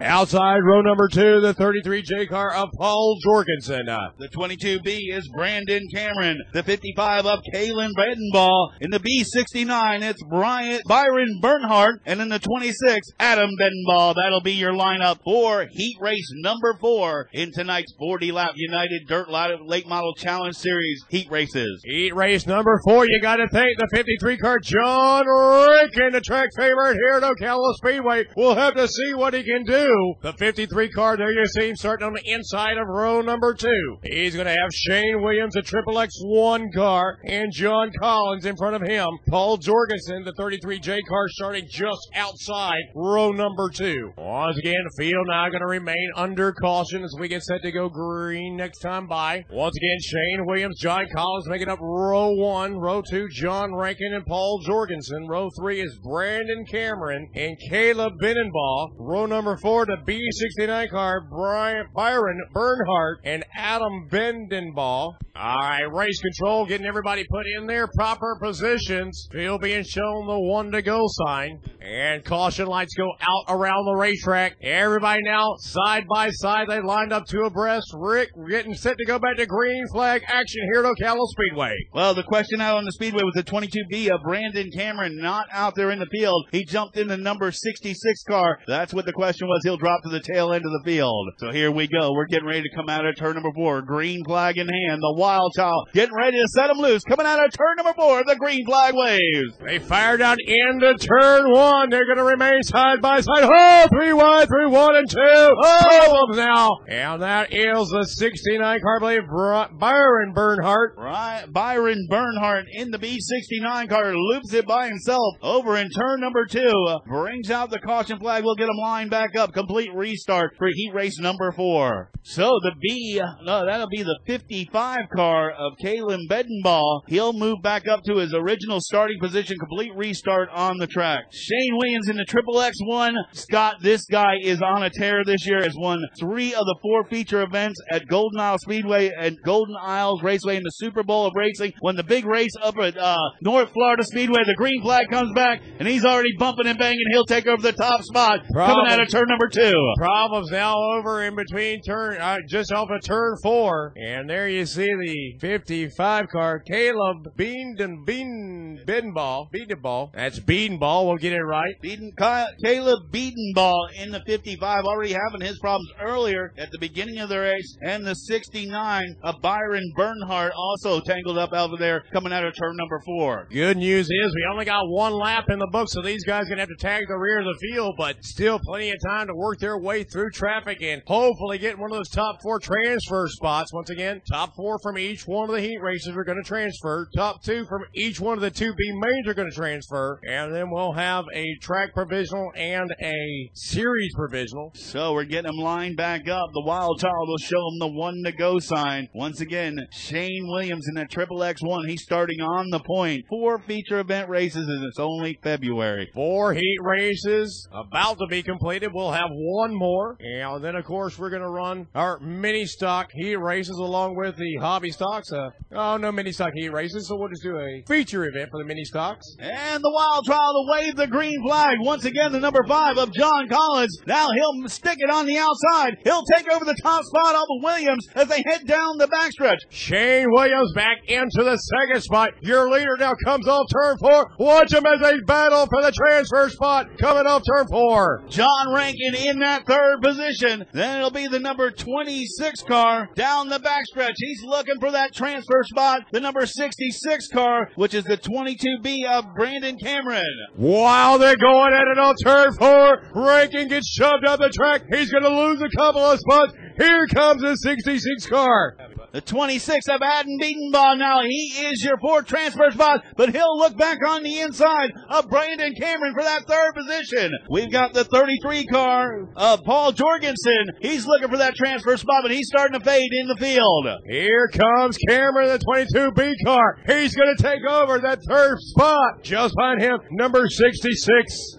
Outside row number two, the 33J car of Paul Jorgensen. The 22B is Brandon Cameron. The 55 of Kalen Bedenbaugh. In the B69, it's Bryant Byron Bernhardt. And in the 26, Adam Bedenbaugh. That'll be your lineup for heat race number four in tonight's 40 lap United Dirt Lot Late Model Challenge Series heat races. Heat race number four, you gotta thank the 53 car John Rankin the track favorite here at Ocala Speedway. We'll have to see what he can do. The 53 car there you see him starting on the inside of row number two. He's going to have Shane Williams, a triple X1 car, and John Collins in front of him. Paul Jorgensen, the 33J car, starting just outside row number two. Once again, the field now going to remain under caution as we get set to go green next time by. Once again, Shane Williams, John Collins making up row one, row two, John Rankin and Paul Jorgensen. Row three is Brandon Cameron and Caleb Binnenbaugh. Row number four, the B69 car, Brian Byron Bernhardt and Adam Bedenbaugh. All right, race control, getting everybody put in their proper positions. Field being shown the one to go sign. And caution lights go out around the racetrack. Everybody now side by side. They lined up two abreast. Rick We're getting set to go back to green flag action here at Ocala Speedway. Well, the question out on the speedway was the 22B of Brandon Cameron not out there in the field. He jumped in the number 66 car. That's what the question was. He'll drop to the tail end of the field. So here we go. We're getting ready to come out of turn number four. Green flag in hand. The wild child getting ready to set him loose. Coming out of turn number four. The green flag waves. They fire down into turn one. They're going to remain side by side. Oh, three wide, three one and two. Oh, oh! them now. And that is the 69 car, believe, Byron Bernhardt. Right, Byron Bernhardt in the B69 car loops it by himself over in turn number two. Brings out the caution flag. We'll get him lined back up. Complete restart for heat race number four. So the B, no, that'll be the 55 car of Kalen Bedenbaugh. He'll move back up to his original starting position. Complete restart on the track. Shane Williams in the Triple X1. Scott, this guy is on a tear this year. Has won three of the four feature events at Golden Isle Speedway and Golden Isles Raceway in the Super Bowl of Racing. When the big race up at uh, North Florida Speedway, the green flag comes back, and he's already bumping and banging. He'll take over the top spot coming out of turn number two. Problems now over in between turn, uh, just off of turn four. And there you see the 55 car, Caleb Beenden, Bean, Bedenball, Bedenball. That's Bedenball, we'll get it right. Beaten Ky- Caleb Beatenball in the 55, already having his problems earlier at the beginning of the race, and the 69 of Byron Bernhardt also tangled up over there coming out of turn number four. Good news is we only got one lap in the book, so these guys gonna have to tag the rear of the field, but still plenty of time to work their way through traffic and hopefully get one of those top four transfer spots. Once again, top four from each one of the heat races are gonna transfer. Top two from each one of the two B mains are gonna transfer, and then we'll have a track provisional and a series provisional. So we're getting them lined back up. The wild child will show him the one to go sign. Once again, Shane Williams in that triple X1. He's starting on the point. Four feature event races and it's only February. Four heat races about to be completed. We'll have one more. And then, of course, we're going to run our mini stock heat races along with the hobby stocks. Uh, oh, no mini stock heat races. So we'll just do a feature event for the mini stocks. And the wild child to wave the green flag. Once again, the number five of John Collins. Now he'll stick it on the outside. He'll take over the top spot off of Williams as they head down the backstretch. Shane Williams back into the second spot. Your leader now comes off turn four. Watch him as they battle for the transfer spot coming off turn four. John Rankin in that third position. Then it'll be the number 26 car down the backstretch. He's looking for that transfer spot. The number 66 car, which is the 22B of Brandon Cameron. While they're going at it on turn four, Rankin gets shoved up the track. He's going to lose a couple of spots. Here comes the 66 car. The 26 of Adam Beatenbaugh now. He is your fourth transfer spot, but he'll look back on the inside of Brandon Cameron for that third position. We've got the 33 car of Paul Jorgensen. He's looking for that transfer spot, but he's starting to fade in the field. Here comes Cameron, the 22B car. He's going to take over that third spot. Just behind him, number 66.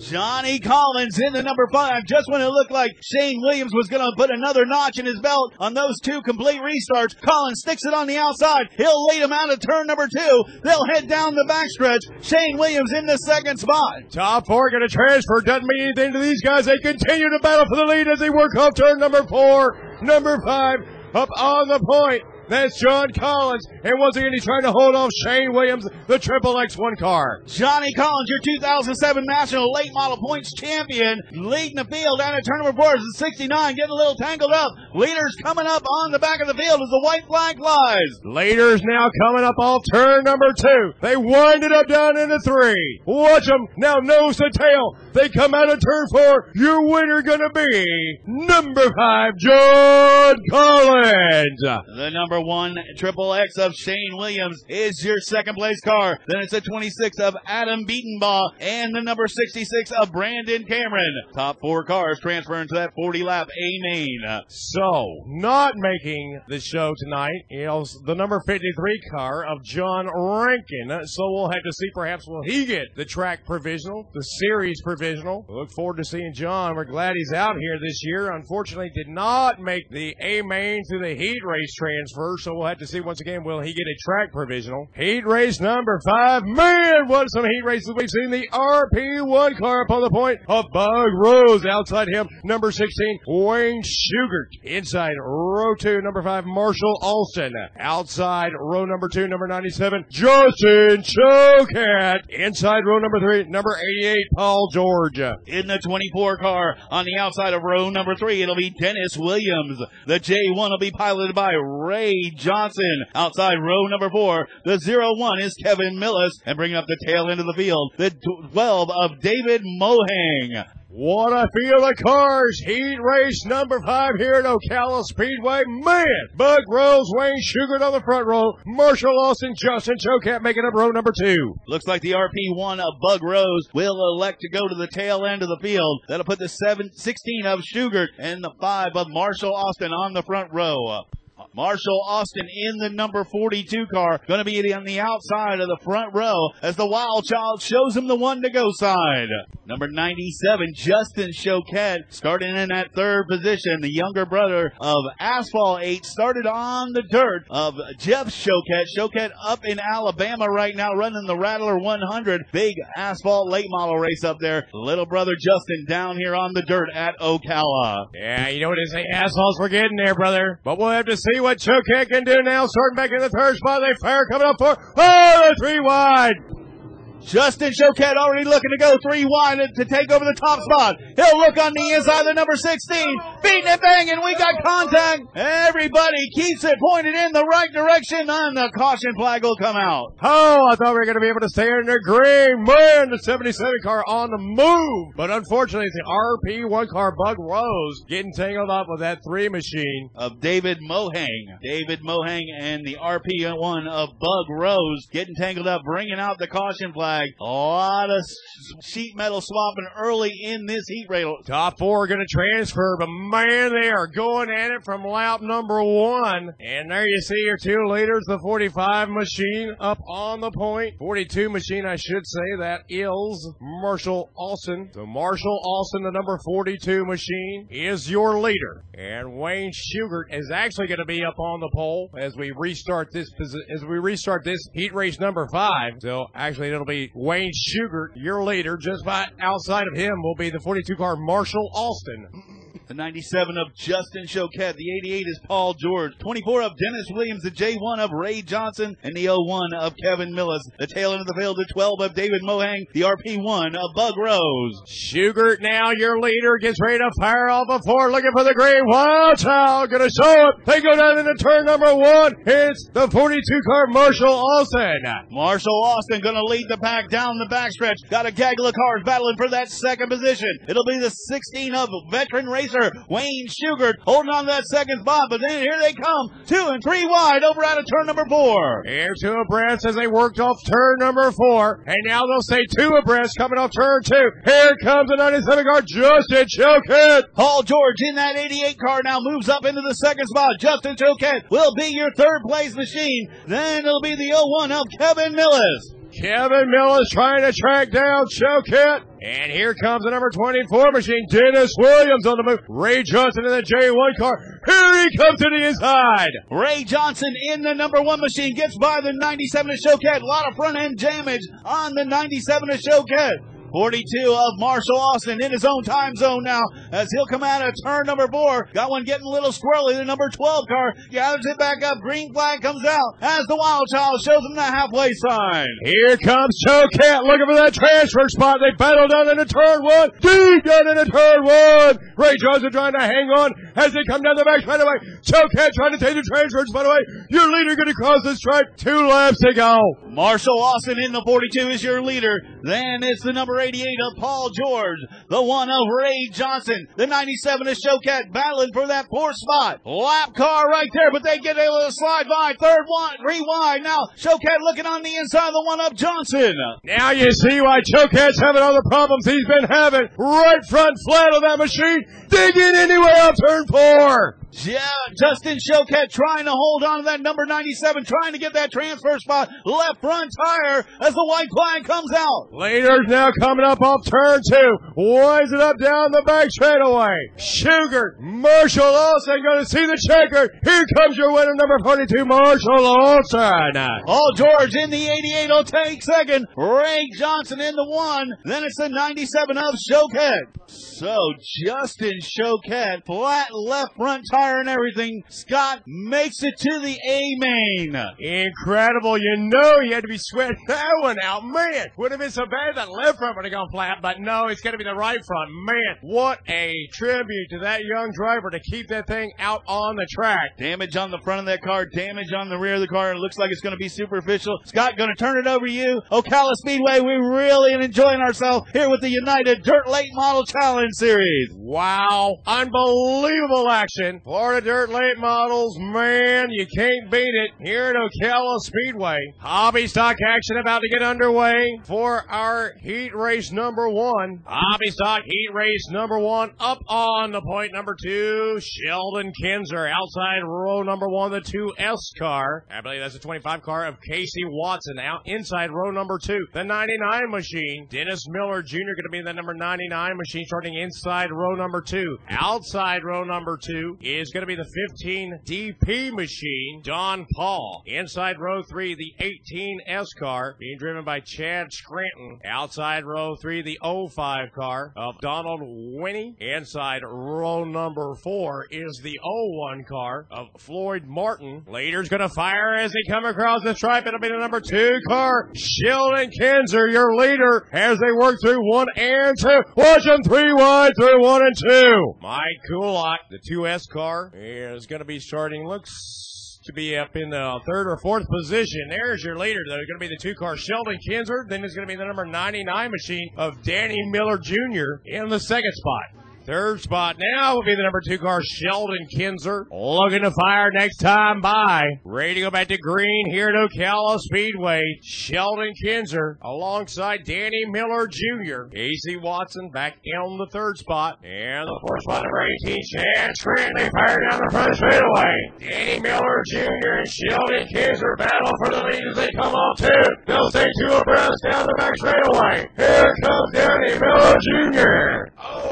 Johnny Collins in the number five, just when it looked like Shane Williams was going to put another notch in his belt on those two complete restarts. Collins sticks it on the outside. He'll lead him out of turn number two. They'll head down the backstretch. Shane Williams in the second spot. Top four going to transfer. Doesn't mean anything to these guys. They continue to battle for the lead as they work off turn number four. Number five up on the point. That's John Collins. And once again, he's trying to hold off Shane Williams, the triple X1 car. Johnny Collins, your 2007 National Late Model Points champion, leading the field down at turn number four. Is 69, getting a little tangled up. Leaders coming up on the back of the field as the white flag flies. Leaders now coming up off turn number two. They wind it up down into three. Watch them now nose to tail. They come out of turn four. Your winner gonna be number five, John Collins. The number one Triple X of Shane Williams is your second place car. Then it's the 26 of Adam Beatenbaugh and the number 66 of Brandon Cameron. Top four cars transferring to that 40 lap A main. So, not making the show tonight is the number 53 car of John Rankin. So we'll have to see perhaps will he get the track provisional, the series provisional. Look forward to seeing John. We're glad he's out here this year. Unfortunately, did not make the A main to the heat race transfer. So we'll have to see once again will he get a track provisional. Heat race number five. Man, what some heat races we've seen. The RP1 car up on the point of Bug Rose. Outside him, number 16, Wayne Schugert. Inside row two, number five, Marshall Alston. Outside row number two, number 97, Justin Choquette. Inside row number three, number 88, Paul George. In the 24 car on the outside of row number three, it'll be Dennis Williams. The J1 will be piloted by Ray Johnson. Outside row number four, the 01 is Kevin Millis. And bringing up the tail end of the field, the 12 of David Mohang. What a field of cars. Heat race number five here at Ocala Speedway. Man, Bug Rose, Wayne Sugar on the front row. Marshall Austin, Justin Choquette making up row number two. Looks like the RP1 of Bug Rose will elect to go to the tail end of the field. That'll put the seven, 16 of Sugar and the 5 of Marshall Austin on the front row. Marshall Austin in the number 42 car, going to be on the outside of the front row as the Wild Child shows him the one to go side. Number 97, Justin Choquette, starting in that third position. The younger brother of Asphalt 8 started on the dirt of Jeff Choquette. Choquette up in Alabama right now running the Rattler 100. Big Asphalt late model race up there. Little brother Justin down here on the dirt at Ocala. Yeah, you know what they say, assholes, we're getting there, brother. But we'll have to see what Choquette can do now. Starting back in the third spot, they fire coming up for, oh, the three wide. Justin Choquette already looking to go three wide to take over the top spot. He'll look on the inside of the number 16. Beating it banging. We got contact. Everybody keeps it pointed in the right direction and the caution flag will come out. Oh, I thought we were going to be able to stay in the green. Man, the 77 car on the move. But unfortunately, the RP1 car Bug Rose getting tangled up with that three machine. Of David Mohang. David Mohang and the RP1 of Bug Rose getting tangled up, bringing out the caution flag. A lot of sheet metal swapping early in this heat race. Top four are going to transfer, but man, they are going at it from lap number one. And there you see your two leaders, the 45 machine up on the point. 42 machine, I should say, that is Marshall Austin. So Marshall Austin, the number 42 machine, is your leader. And Wayne Schugert is actually going to be up on the pole as we restart this, as we restart this heat race number five. So actually it'll be Wayne Schugert, your leader. Just by outside of him will be the 42 car Marshall Austin. The 97 of Justin Choquette. The 88 is Paul George. 24 of Dennis Williams. The J1 of Ray Johnson. And the 01 of Kevin Millis. The tail end of the field, the 12 of David Mohang. The RP1 of Bug Rose. Schugert now, your leader, gets ready to fire off a four, looking for the green. Wild Child gonna show it. They go down into turn number one. It's the 42 car Marshall Austin. Marshall Austin gonna lead the pack down the backstretch. Got a gaggle of cars battling for that second position. It'll be the 16 of veteran racer Wayne Schugert holding on to that second spot, but then here they come, two and three wide over out of turn number four. Here two abreast as they worked off turn number four, and now they'll say two abreast coming off turn two. Here comes the 97 car, Justin Choquette. Paul George in that 88 car now moves up into the second spot. Justin Choquette will be your third place machine. Then it'll be the 01 of Kevin Millis. Kevin Millis trying to track down Choquette. And here comes the number 24 machine, Dennis Williams on the move. Ray Johnson in the J1 car. Here he comes to the inside. Ray Johnson in the number one machine gets by the 97 of Choquette. A lot of front end damage on the 97 of Choquette. 42 of Marshall Austin in his own time zone now as he'll come out of turn number four. Got one getting a little squirrely. The number 12 car gathers it back up. Green flag comes out as the Wild Child shows him the halfway sign. Here comes Choquette looking for that transfer spot. They battle down into turn one. Deep down into turn one. Ray Johnson trying to hang on as they come down the back right away. Choquette trying to take the transfer spot away. Your leader going to cross the stripe. Two laps to go. Marshall Austin in the 42 is your leader. Then it's the number 88 of Paul George, the one of Ray Johnson, the 97 of Choquette battling for that fourth spot. Lap car right there, but they get a little slide by. Third one, wide. Now Choquette looking on the inside, the one of Johnson. Now you see why Choquette's having all the problems he's been having. Right front flat of that machine, digging anyway up turn four. Yeah, Justin Choquette trying to hold on to that number 97, trying to get that transfer spot. Left front tire as the white flag comes out. Leaders now coming up off turn two. Winds it up down the back straightaway. Sugar, Marshall Olsen going to see the checker. Here comes your winner, number 42, Marshall Olsen. All George in the 88 will take second. Ray Johnson in the one. Then it's the 97 of Choquette. So Justin Choquette, flat left front tire tire and everything. Scott makes it to the A main. Incredible. You know you had to be sweating that one out. Man, would have been so bad that left front would have gone flat, but no, it's going to be the right front. Man, what a tribute to that young driver to keep that thing out on the track. Damage on the front of that car, damage on the rear of the car. It looks like it's going to be superficial. Scott, going to turn it over to you. Ocala Speedway, we're really enjoying ourselves here with the United Dirt Late Model Challenge Series. Wow. Unbelievable action. Florida Dirt Late Models, man, you can't beat it here at Ocala Speedway. Hobby stock action about to get underway for our heat race number one. Hobby stock heat race number one up on the point number two. Sheldon Kinzer outside row number one, the 2S car. I believe that's the 25 car of Casey Watson out inside row number two. The 99 machine. Dennis Miller Jr. going to be in the number 99 machine starting inside row number two. Outside row number two is going to be the 15 DP machine. Don Paul. Inside row three, the 18S car being driven by Chad Scranton. Outside row three, the 05 car of Donald Winnie. Inside row number four is the 01 car of Floyd Martin. Leader's going to fire as they come across the stripe. It'll be the number two car, Sheldon Kinzer, your leader, as they work through one and two. Watch them three wide through one and two. Mike Kulak, the 2S car, is going to be starting. Looks to be up in the third or fourth position. There's your leader, though. Going to be the two car Sheldon Kinzer. Then it's going to be the number 99 machine of Danny Miller Jr. in the second spot. Third spot now will be the number two car, Sheldon Kinzer. Looking to fire next time by. Ready to go back to green here at Ocala Speedway. Sheldon Kinzer alongside Danny Miller Jr. Casey Watson back in the third spot. And the fourth spot, number 18, Chad Scranton fired down the front straightaway. Danny Miller Jr. and Sheldon Kinzer battle for the lead as they come off two. They'll stay two abreast down the back straightaway. Here comes Danny Miller Jr. Oh.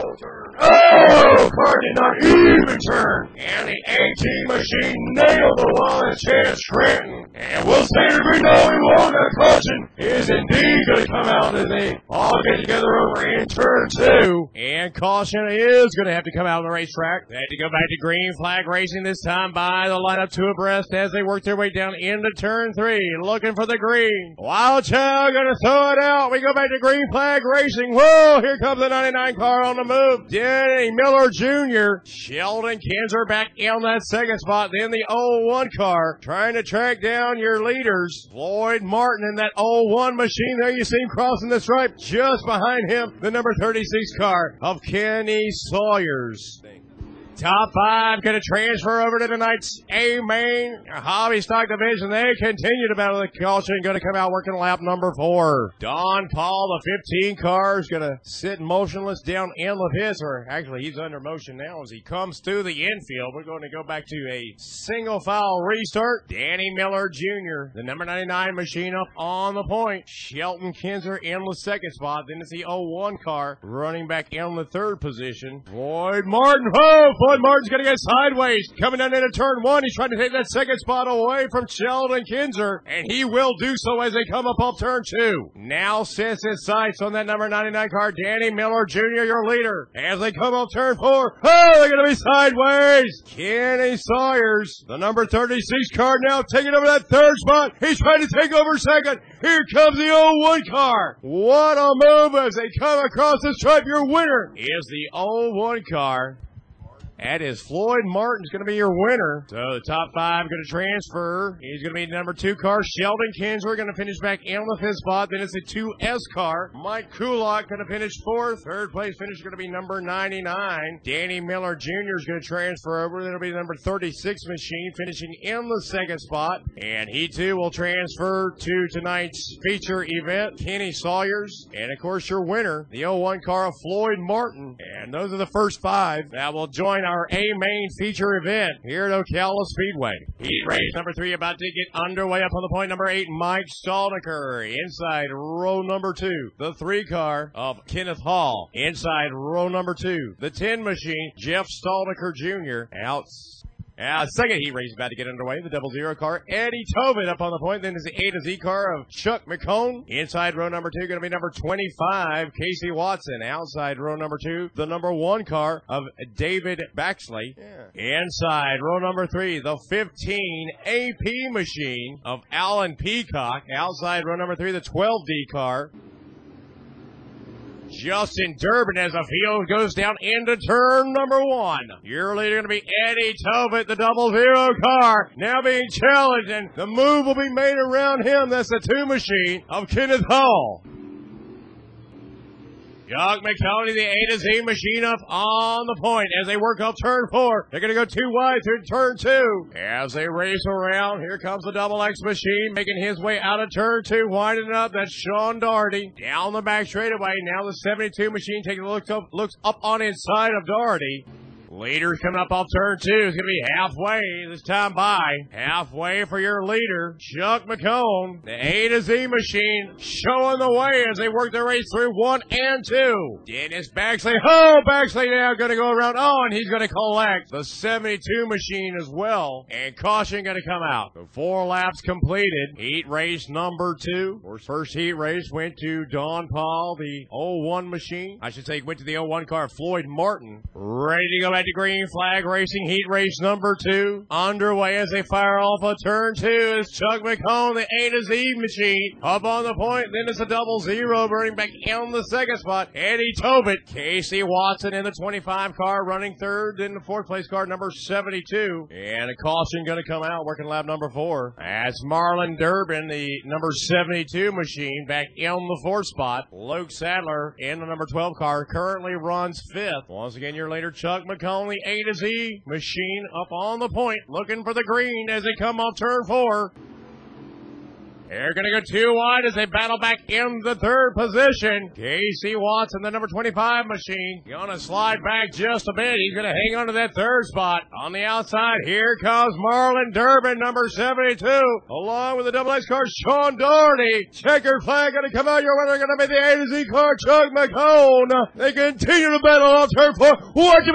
Oh, car did not even turn. And the 18 machine nailed the wall and Chad Scranton. And we'll say that we know we won. That caution is indeed going to come out as they all get together over in turn two. And caution is going to have to come out on the racetrack. They had to go back to green flag racing this time by the lineup two abreast as they work their way down into turn three, looking for the green. Wild Child going to throw it out. We go back to green flag racing. Whoa, here comes the 99 car on the move. Danny Miller Jr. Sheldon Kinzer back in that second spot. Then the 01 car trying to track down your leaders. Floyd Martin in that 01 machine. There you see him crossing the stripe. Just behind him, the number 36 car of Kenny Sawyers. Top five going to transfer over to tonight's A main hobby stock division. They continue to battle the caution. Going to come out working lap number four. Don Paul, the 15 car, is going to sit motionless down in of his, or actually he's under motion now as he comes through the infield. We're going to go back to a single foul restart. Danny Miller Jr., the number 99 machine up on the point. Sheldon Kinzer in the second spot. Then it's the 01 car running back in the third position. Floyd Martin. Oh, Floyd Martin's going to get sideways. Coming down into turn one. He's trying to take that second spot away from Sheldon Kinzer. And he will do so as they come up off turn two. Now sets his sights on that number 99 car. Danny Miller Jr., your leader. As they come off turn four. Oh, they're going to be sideways. Kenny Sawyers, the number 36 car now taking over that third spot. He's trying to take over second. Here comes the 01 car. What a move as they come across the stripe. Your winner is the 01 car. That is Floyd Martin's going to be your winner. So the top five going to transfer. He's going to be number two car. Sheldon Kinzer going to finish back in the fifth spot. Then it's the 2S car. Mike Kulak going to finish fourth. Third place finish going to be number 99. Danny Miller Jr. is going to transfer over. Then it'll be number 36 machine finishing in the second spot. And he too will transfer to tonight's feature event. Kenny Sawyers. And of course your winner, the 01 car of Floyd Martin. And those are the first five that will join our A main feature event here at Ocala Speedway. Heat race number three about to get underway up on the point number eight. Mike Stalnaker inside row number two. The three car of Kenneth Hall inside row number two. The 10 machine, Jeff Stalnaker Jr. out Uh, second heat race about to get underway. The double zero car, Eddie Tobin up on the point. Then is the A to Z car of Chuck McCone. Inside row number two, going to be number 25, Casey Watson. Outside row number two, the number one car of David Baxley. Inside row number three, the 15 AP machine of Alan Peacock. Outside row number three, the 12D car Justin Durbin as the field goes down into turn number one. Your leader going to be Eddie Tobit, the double zero car, now being challenged, and the move will be made around him. That's the two machine of Kenneth Hall. Young McConaughey, the A to Z machine up on the point as they work up turn four. They're going to go too wide through turn two. As they race around, here comes the double X machine making his way out of turn two, winding up. That's Sean Doherty down the back straightaway. Now the 72 machine taking a look up, looks up on inside of Doherty. Leader coming up off turn two is going to be halfway this time by. Halfway for your leader, Chuck McComb. The A to Z machine showing the way as they work their race through one and two. Dennis Baxley. Oh, Baxley now going to go around. Oh, and he's going to collect the 72 machine as well. And caution going to come out. The four laps completed. Heat race number two. First heat race went to Don Paul, the 01 machine. I should say went to the 01 car, Floyd Martin. Ready to go back to green flag racing heat race number two underway as they fire off a turn two is Chuck McCone, the A to Z machine up on the point. Then it's a double zero burning back in the second spot. Eddie Tobit, Casey Watson in the 25 car running third. Then the fourth place car number 72 and a caution going to come out working lap number four. That's Marlon Durbin, the number 72 machine back in the fourth spot. Luke Sadler in the number 12 car currently runs fifth. Once again, your leader Chuck McCone the A to Z machine up on the point, looking for the green as they come off turn four. They're going to go two wide as they battle back in the third position. Casey Watson, the number 25 machine, going to slide back just a bit. He's going to hang on to that third spot. On the outside, here comes Marlon Durbin, number 72, along with the double X car, Sean Doherty. Checker flag going to come out. Your winner going to be the A to Z car, Chuck McCone. They continue to battle on turn four.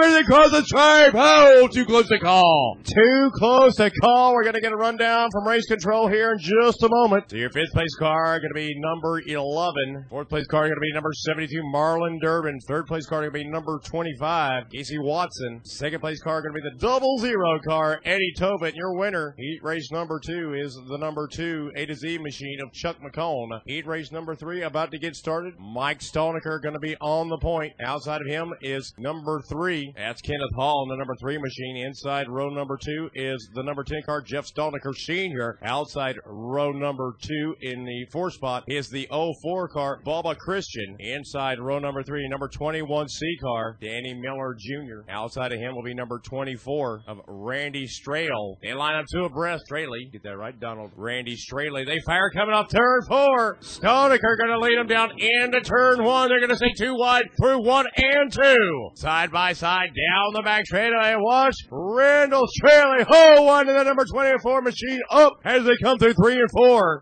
As they cross the stripe. Oh, too close to call. Too close to call. We're going to get a rundown from race control here in just a moment. So your fifth place car going to be number 11. Fourth place car going to be number 72, Marlon Durbin. Third place car going to be number 25, Casey Watson. Second place car going to be the double zero car, Eddie Tobit. Your winner, heat race number two, is the number two A to Z machine of Chuck McCone. Heat race number three about to get started. Mike Stalnaker going to be on the point. Outside of him is number three. That's Kenneth Hall in the number three machine. Inside row number two is the number 10 car, Jeff Stalnaker Sr. Outside row number two in the four spot is the 04 car, Bubba Christian. Inside row number three, number 21 C car, Danny Miller Jr. Outside of him will be number 24 of Randy Strahl. They line up two abreast. Straley, get that right, Donald. Randy Straley. They fire coming off turn four. Stoneker going to lead them down into turn one. They're going to stay two wide through one and two. Side by side down the back straightaway. Watch Randall Straley. Oh, one to the number 24 machine up as they come through three and four.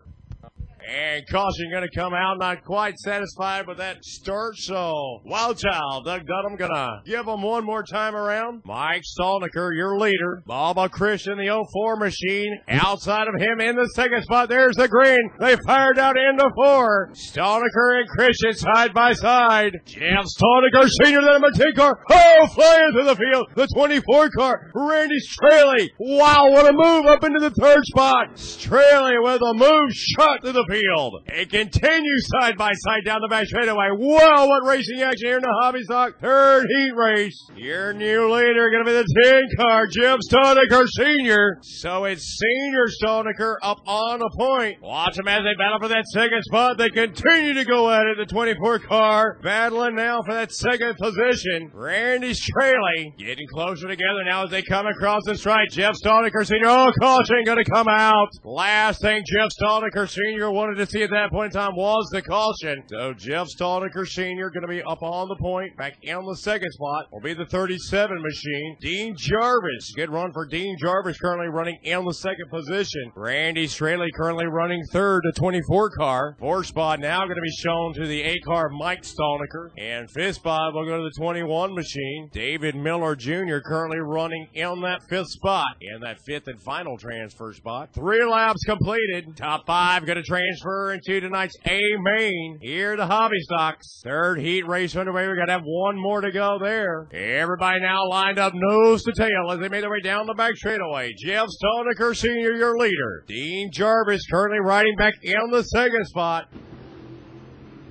And caution going to come out, not quite satisfied with that start. So, Wild Child, Doug Dunham going to give them one more time around. Mike Stalnaker, your leader. Bubba Christian, the 04 machine. Outside of him in the second spot, there's the green. They fired out into four. Stalnaker and Christian side by side. Jeff Stalnaker, senior, the number 10 car. Oh, flying through the field. The 24 car, Randy Straley. Wow, what a move up into the third spot. Straley with a move shot to the field. It continues side by side down the back straightaway. Whoa, what racing action here in the Hobby Stock third heat race. Your new leader going to be the 10 car, Jim Stonecker Sr. So it's Senior Stonecker up on the point. Watch them as they battle for that second spot. They continue to go at it. The 24 car battling now for that second position. Randy trailing, getting closer together now as they come across the strike. Jeff Stonecker Sr. Oh, caution going to come out. Last thing, Jeff Stonecker Sr. one wanted to see at that point in time was the caution. So Jeff Stalnaker Sr. going to be up on the point. Back in the second spot will be the 37 machine. Dean Jarvis. Good run for Dean Jarvis currently running in the second position. Randy Straley currently running third to 24 car. Fourth spot now going to be shown to the 8 car Mike Stalnaker. And fifth spot will go to the 21 machine. David Miller Jr. currently running in that fifth spot. In that fifth and final transfer spot. Three laps completed. Top five going to transfer into tonight's A main. Here the hobby stocks. Third heat race underway. We got to have one more to go there. Everybody now lined up nose to tail as they made their way down the back straightaway. Jeff Stalnaker Sr., your leader. Dean Jarvis currently riding back in the second spot.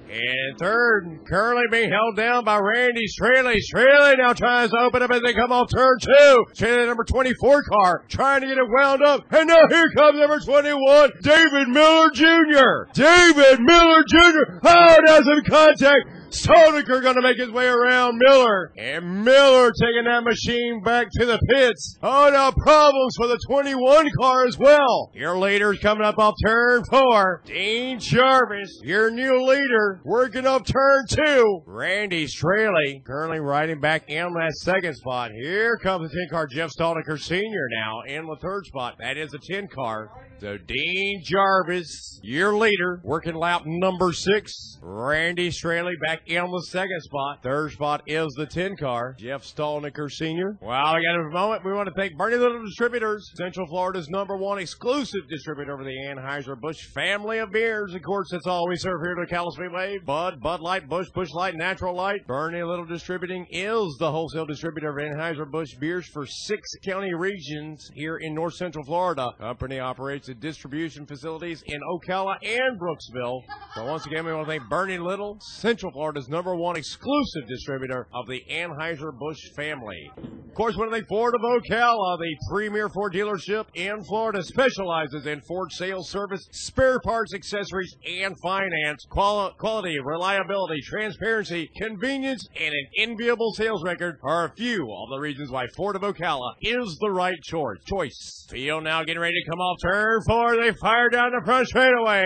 And third, currently being held down by Randy Straley. Straley now tries to open up as they come off turn two. Straley number 24 car trying to get it wound up. And now here comes number 21, David Miller Jr. David Miller Jr. Oh, does some contact. Stalnaker going to make his way around Miller. And Miller taking that machine back to the pits. Oh, now problems for the 21 car as well. Your leader's coming up off turn four. Dean Jarvis, your new leader, working up turn two. Randy Straley currently riding back in that second spot. Here comes the 10 car Jeff Stalnaker Sr. now in the third spot. That is a 10 car. So Dean Jarvis, your leader, working lap number six. Randy Straley back in the second spot. Third spot is the 10 car, Jeff Stalnaker Sr. Well, we got a moment. We want to thank Bernie Little Distributors, Central Florida's number one exclusive distributor for the Anheuser-Busch family of beers. Of course, that's all we serve here at the Ocala Speedway. Bud, Bud Light, Bush, Busch Light, Natural Light. Bernie Little Distributing is the wholesale distributor of Anheuser-Busch beers for six county regions here in north central Florida. Company operates the distribution facilities in Ocala and Brooksville. So once again, we want to thank Bernie Little, Central Florida's number one exclusive distributor of the Anheuser-Busch family. Of course, thank Ford of Ocala, uh, the premier Ford dealership in Florida, specializes in Ford sales service, spare parts, accessories, and finance. Quali- quality, reliability, transparency, convenience, and an enviable sales record are a few of the reasons why Ford of Ocala is the right choice. Choice. Field now getting ready to come off turn four. They fire down the front straightaway.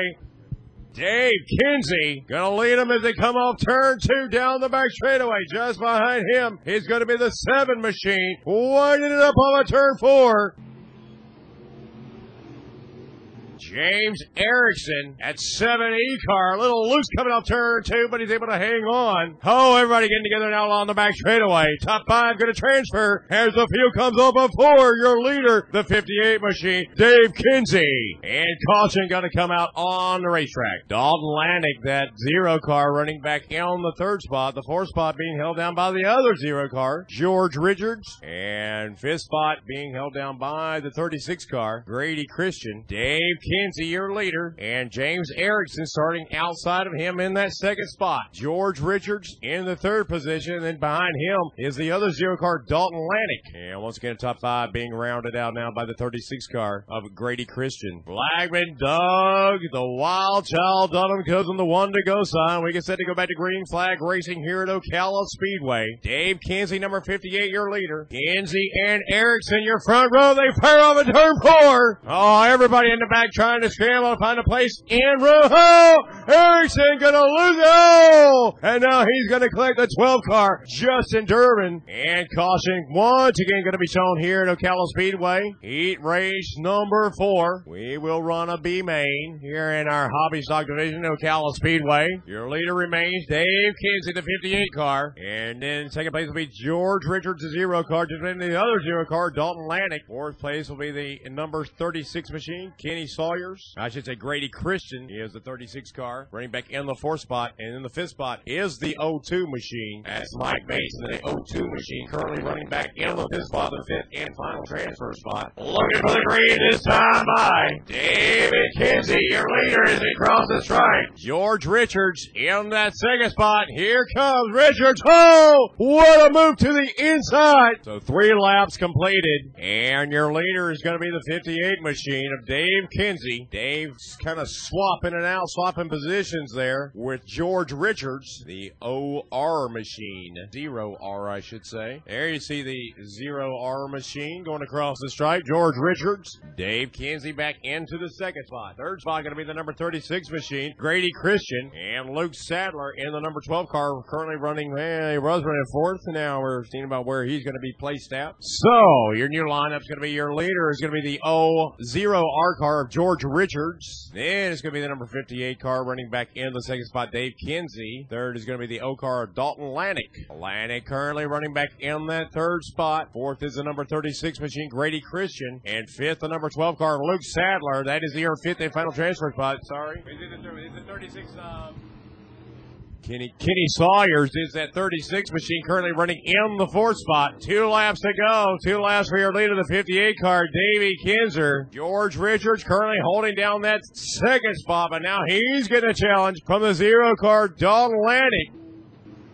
Dave Kinsey gonna lead them as they come off turn two down the back straightaway. Just behind him is gonna be the seven machine, winding it up on a turn four. James Erickson at 7E car. A little loose coming off turn two, but he's able to hang on. Oh, everybody getting together now along the back straightaway. Top five going to transfer as the field comes over four. Your leader, the 58 machine, Dave Kinsey. And caution going to come out on the racetrack. Dalton Lannick, that zero car running back on the third spot. The fourth spot being held down by the other zero car, George Richards. And fifth spot being held down by the 36 car, Grady Christian. Dave Kinsey, your leader, and James Erickson starting outside of him in that second spot. George Richards in the third position, and then behind him is the other zero car, Dalton Lannick. And once again, top five being rounded out now by the 36 car of Grady Christian. Flagman Doug, the wild child Dunham goes on the one to go sign. We get set to go back to green flag racing here at Ocala Speedway. Dave Kinsey, number 58, your leader. Kinsey and Erickson, your front row. They fire off at turn four. Oh, everybody in the back to scramble to find a place in row. Oh, Erickson gonna lose it. Oh, and now he's gonna collect the 12 car, Justin Durbin. And caution once again gonna be shown here at Ocala Speedway. Heat race number four. We will run a B main here in our hobby stock division, Ocala Speedway. Your leader remains Dave Kinsey, the 58 car. And then second place will be George Richards, the zero car. Just then the other zero car, Dalton Lannick. Fourth place will be the number 36 machine, Kenny Sawyers. I should say Grady Christian. Is the 36 car, running back in the fourth spot. And in the fifth spot is the 02 machine. That's Mike Mason, the 02 machine, currently running back in the fifth spot, the fifth and final transfer spot. Looking for the green this time by David Kinsey, your leader as he crosses stripe. George Richards in that second spot. Here comes Richards. Oh, what a move to the inside. So three laps completed, and your leader is going to be the 58 machine of Dave Kinsey. Dave's kind of swapping it out, swapping positions. there with George Richards, the OR machine. Zero R, I should say. There you see the zero R machine going across the stripe. George Richards. Dave Kinsey back into the second spot. Third spot going to be the number 36 machine. Grady Christian and Luke Sadler in the number 12 car currently running, eh, he was running fourth. Now we're seeing about where he's going to be placed at. So your new lineup's going to be your leader is going to be the O zero R car of George Richards. Then it's going to be the number 58 car running back in the second spot, Dave Kinsey. Third is going to be the O car Dalton Lannick. Lannick currently running back in that third spot. Fourth is the number 36 machine, Grady Christian. And fifth, the number 12 car, Luke Sadler. That is your fifth and final transfer spot. Sorry. Is it the, is it 36? Um, Kenny Kenny Sawyers is that 36 machine currently running in the fourth spot. Two laps to go. Two laps for your leader, the 58 car, Davey Kinzer. George Richards currently holding down that second spot, but now he's getting a challenge from the zero car, Dalton Lanning.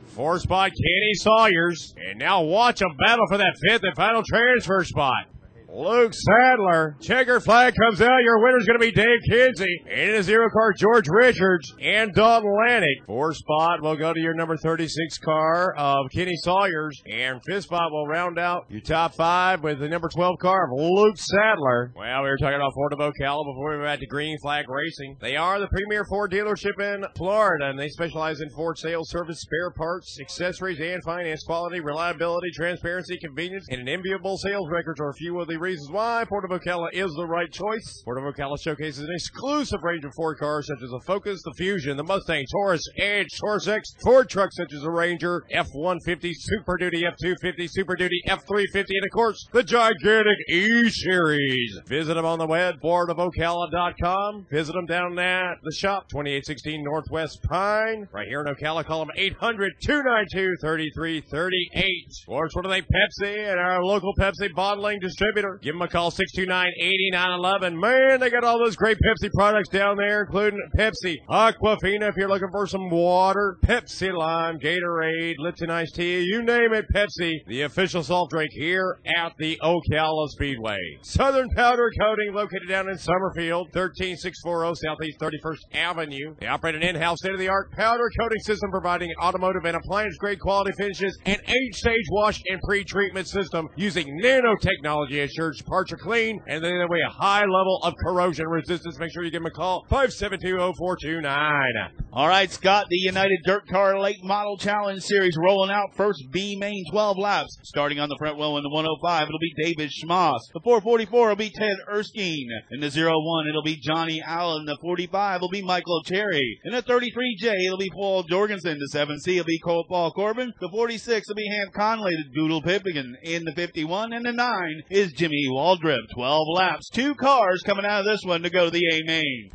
Fourth spot, Kenny Sawyers. And now watch a battle for that fifth and final transfer spot. Luke Sadler. Checker flag comes out. Your winner's going to be Dave Kinsey. And in a zero car, George Richards and Dalton Lannick. Fourth spot will go to your number 36 car of Kenny Sawyers. And fifth spot will round out your top five with the number 12 car of Luke Sadler. Well, we were talking about Ford of Ocala before we went back to Green Flag Racing. They are the premier Ford dealership in Florida, and they specialize in Ford sales, service, spare parts, accessories, and finance quality, reliability, transparency, convenience, and an enviable sales record are a few of the reasons why Ford of Ocala is the right choice. Ford of Ocala showcases an exclusive range of Ford cars such as the Focus, the Fusion, the Mustang, Taurus, Edge, Taurus X, Ford trucks such as the Ranger, F-150, Super Duty, F-250, Super Duty, F-350, and of course, the gigantic E-Series. Visit them on the web, fordofocala.com. Visit them down at the shop, 2816 Northwest Pine. Right here in Ocala, call them 800-292-3338. Or it's one of they Pepsi and our local Pepsi bottling distributor. Give them a call, 629-8911. Man, they got all those great Pepsi products down there, including Pepsi, Aquafina if you're looking for some water, Pepsi Lime, Gatorade, Lipton Ice Tea, you name it, Pepsi, the official soft drink here at the Ocala Speedway. Southern Powder Coating, located down in Summerfield, 13640 Southeast 31st Avenue. They operate an in-house state-of-the-art powder coating system providing automotive and appliance-grade quality finishes and eight-stage wash and pre-treatment system using nanotechnology ensures parts are clean and then we a high level of corrosion resistance. Make sure you give them a call, 572-0429. All right, Scott, the United Dirt Car Late Model Challenge Series rolling out first B main 12 laps. Starting on the front wheel in the 105, it'll be David Schmoss. The 444 will be Ted Erskine. In the 01, it'll be Johnny Allen. The 45 will be Michael Cherry. In the 33J, it'll be Paul Jorgensen. The 7C will be Cole Paul Corbin. The 46 will be Ham Conley. The Doodle Pippigan. In the 51 and the 9 is Jimmy Waldrip. 12 laps. Two cars coming out of this one to go to the A main.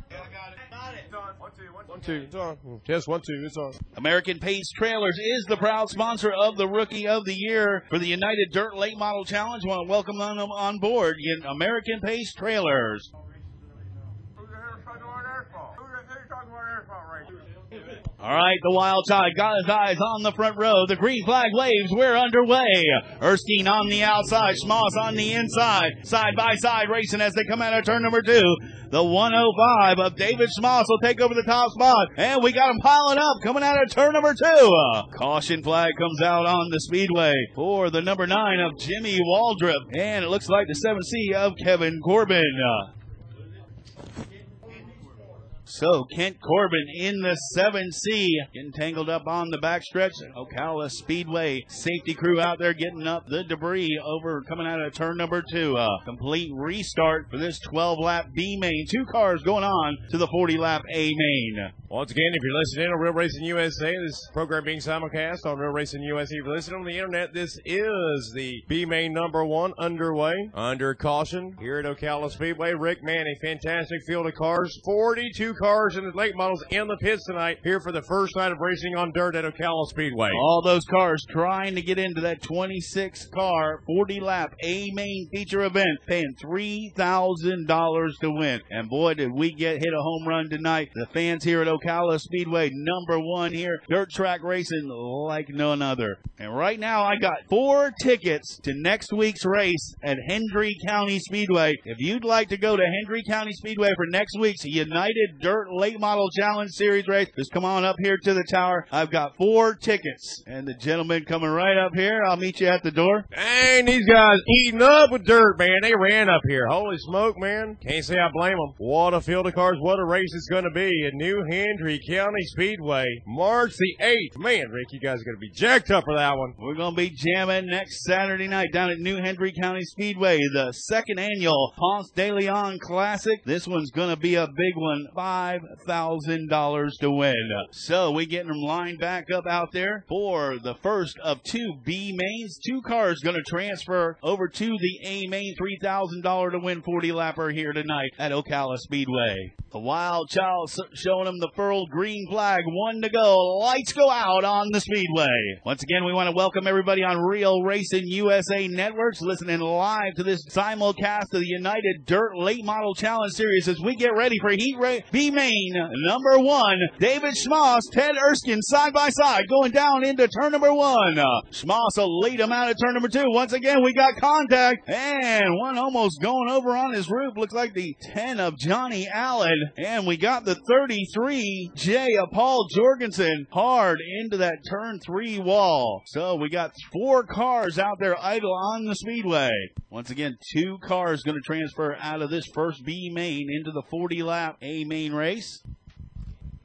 One, two, it's on. Just one, two, it's on. American Pace Trailers is the proud sponsor of the Rookie of the Year for the United Dirt Late Model Challenge. I want to welcome them on board in American Pace Trailers. All right, the wild side got his eyes on the front row. The green flag waves. We're underway. Erskine on the outside, Schmoss on the inside, side by side racing as they come out of turn number two. The 105 of David Schmoss will take over the top spot, and we got him piling up coming out of turn number two. Caution flag comes out on the speedway for the number nine of Jimmy Waldrop, and it looks like the 7C of Kevin Corbin. So Kent Corbin in the 7C getting tangled up on the backstretch. Ocala Speedway safety crew out there getting up the debris over coming out of turn number two. A complete restart for this 12 lap B main. Two cars going on to the 40 lap A main. Once again, if you're listening to Real Racing USA, this program being simulcast on Real Racing USA. If you're listening on the internet, this is the B main number one underway. Under caution here at Ocala Speedway. Rick Manny, fantastic field of cars. 42 cars in the late models in the pits tonight here for the first night of racing on dirt at Ocala Speedway. All those cars trying to get into that 26 car 40 lap A main feature event, paying $3,000 to win. And boy, did we get hit a home run tonight. The fans here at Ocala Speedway, number one here. Dirt track racing like none other. And right now I got four tickets to next week's race at Hendry County Speedway. If you'd like to go to Hendry County Speedway for next week's United Dirt Late Model Challenge Series race, just come on up here to the tower. I've got four tickets. And the gentleman coming right up here, I'll meet you at the door. Dang, these guys eating up with dirt, man. They ran up here. Holy smoke, man. Can't say I blame them. What a field of cars. What a race it's going to be at New Hendry County Speedway. March the 8th. Man, Rick, you guys are going to be jacked up for that one. We're going to be jamming next Saturday night down at New Hendry County Speedway, the second annual Ponce de Leon Classic. This one's going to be a big one, $5,000 to win. So we getting them lined back up out there for the first of two B mains. Two cars going to transfer over to the A main, $3,000 to win 40 lapper here tonight at Ocala Speedway. The Wild Child showing them the furled green flag. One to go. Lights go out on the Speedway. Once again, we want to welcome everybody on Real Racing USA Networks listening live to this simulcast of the United Dirt Late Model Challenge Series as we get ready for Heat Ra- B Main number one. David Schmoss, Ted Erskine side by side going down into turn number one. Schmoss will lead him out of turn number two. Once again, we got contact and one almost going over on his roof. Looks like the 10 of Johnny Allen. And we got the 33 J of Paul Jorgensen hard into that turn three wall. So we got four cars out there idle on the speedway. Once again, two cars going to transfer out of this first B main into the 40 lap A main race.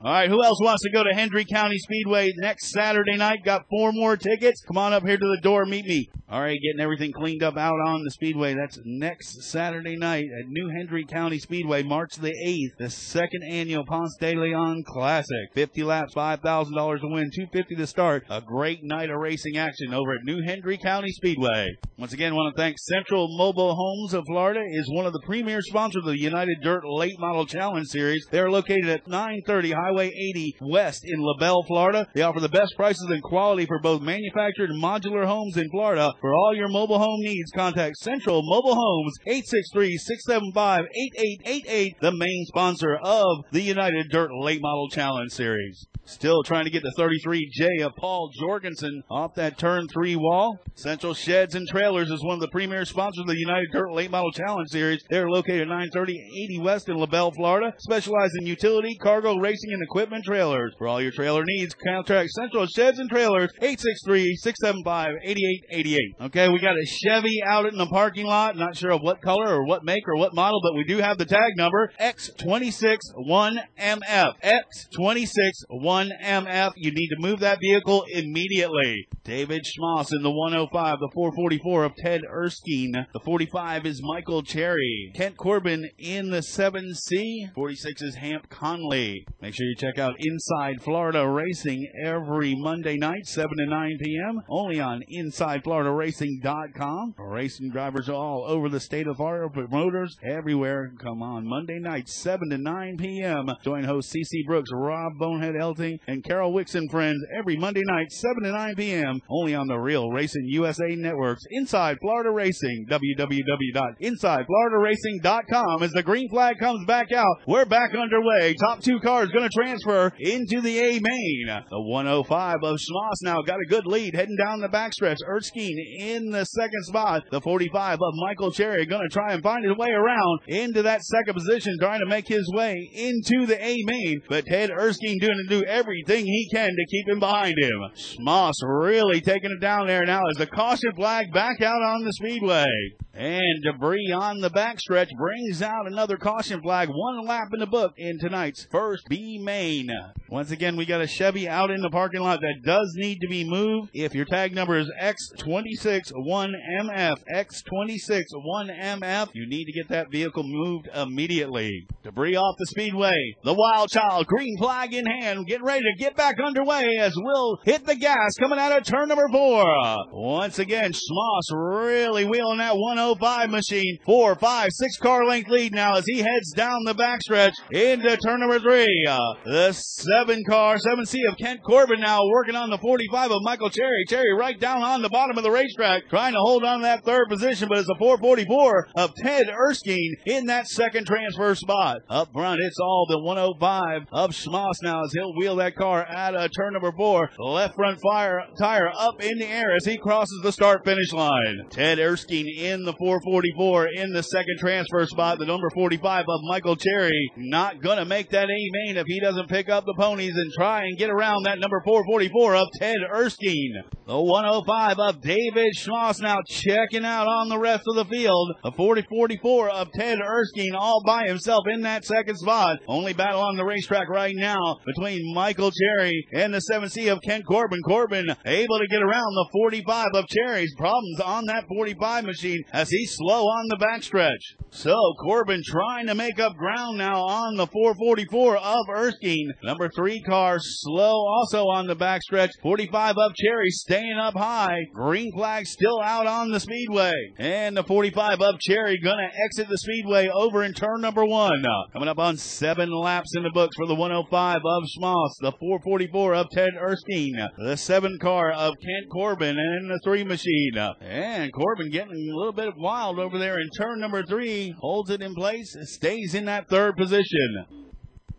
All right, who else wants to go to Hendry County Speedway next Saturday night? Got four more tickets. Come on up here to the door, meet me. All right, getting everything cleaned up out on the Speedway. That's next Saturday night at New Hendry County Speedway, March the 8th, the second annual Ponce de Leon Classic. 50 laps, $5,000 to win, 250 to start. A great night of racing action over at New Hendry County Speedway. Once again, want to thank Central Mobile Homes of Florida is one of the premier sponsors of the United Dirt Late Model Challenge Series. They're located at 930 Highway 80 West in LaBelle, Florida. They offer the best prices and quality for both manufactured and modular homes in Florida. For all your mobile home needs, contact Central Mobile Homes 863-675-8888, the main sponsor of the United Dirt Late Model Challenge Series. Still trying to get the 33J of Paul Jorgensen off that turn three wall. Central Sheds and Trailers is one of the premier sponsors of the United Dirt Late Model Challenge Series. They're located at 930 80 West in LaBelle, Florida. Specialize in utility, cargo, racing, and equipment trailers. For all your trailer needs, contact Central Sheds and Trailers 863-675-8888. Okay, we got a Chevy out in the parking lot. Not sure of what color or what make or what model, but we do have the tag number X261MF. X261MF. You need to move that vehicle immediately. David Schmoss in the 105, the 444 of Ted Erskine. The 45 is Michael Cherry. Kent Corbin in the 7C. 46 is Ham Conley. Make sure you check out Inside Florida Racing every Monday night, 7 to 9 p.m. Only on InsideFloridaRacing.com. Racing drivers all over the state of Florida, promoters everywhere. Come on Monday night, 7 to 9 p.m. Join host CC Brooks, Rob Bonehead Elting, and Carol and friends every Monday night, 7 to 9 p.m. Only on the Real Racing USA Networks. Inside Florida Racing, www.InsideFloridaRacing.com. As the green flag comes back out, we're back underway. Top two cars going to transfer into the A main. The 105 of Schmoss now got a good lead heading down the backstretch. Erskine in the second spot. The 45 of Michael Cherry going to try and find his way around into that second position, trying to make his way into the A main. But Ted Erskine doing to do everything he can to keep him behind him. Schmoss really taking it down there now as the caution flag back out on the speedway. And debris on the backstretch brings out another caution flag. One lap in the book in tonight's first B main. Once again, we got a Chevy out in the parking lot that does need to be moved. If your tag number is X261MF, X261MF, you need to get that vehicle moved immediately. Debris off the speedway. The Wild Child, green flag in hand, getting ready to get back underway as Will hit the gas coming out of turn number four. Once again, Schmoss really wheeling that 105 machine. Four, five, six car length lead now as he heads down the backstretch into turn number three. Uh, the seven car, 7C of Kent Corbin now working on the 45 of Michael Cherry. Cherry right down on the bottom of the racetrack, trying to hold on to that third position, but it's a 444 of Ted Erskine in that second transfer spot. Up front, it's all the 105 of Schmoss now as he'll wheel that car out of turn number four. Left front fire tire up in the air as he crosses the start finish line. Ted Erskine in the 444 in the second transfer spot. The number 45 of Michael Cherry not gonna make that A main if he doesn't pick up the ponies and try and get around that number 444 of Ted Erskine. The 105 of David Schmoss now checking out on the rest of the field. A 40-44 of Ted Erskine all by himself in that second spot. Only battle on the racetrack right now between Michael Cherry and the 7C of Kent Corbin. Corbin able to get around the 45 of Cherry's problems on that 45 machine as he's slow on the backstretch. So Corbin trying to make up ground now on the 444 of Erskine. Number three car slow also on the backstretch. 45 of Cherry staying up high. Green flag still out on the speedway. And the 45 of Cherry gonna exit the speedway over in turn number one. Coming up on seven laps in the books for the 105 of Schmoss. The 444 of Ted Erskine. The seven car of Kent Corbin and the three machine. And Corbin getting a little bit wild over there in turn number three. Holds it in place. Stays in that third position.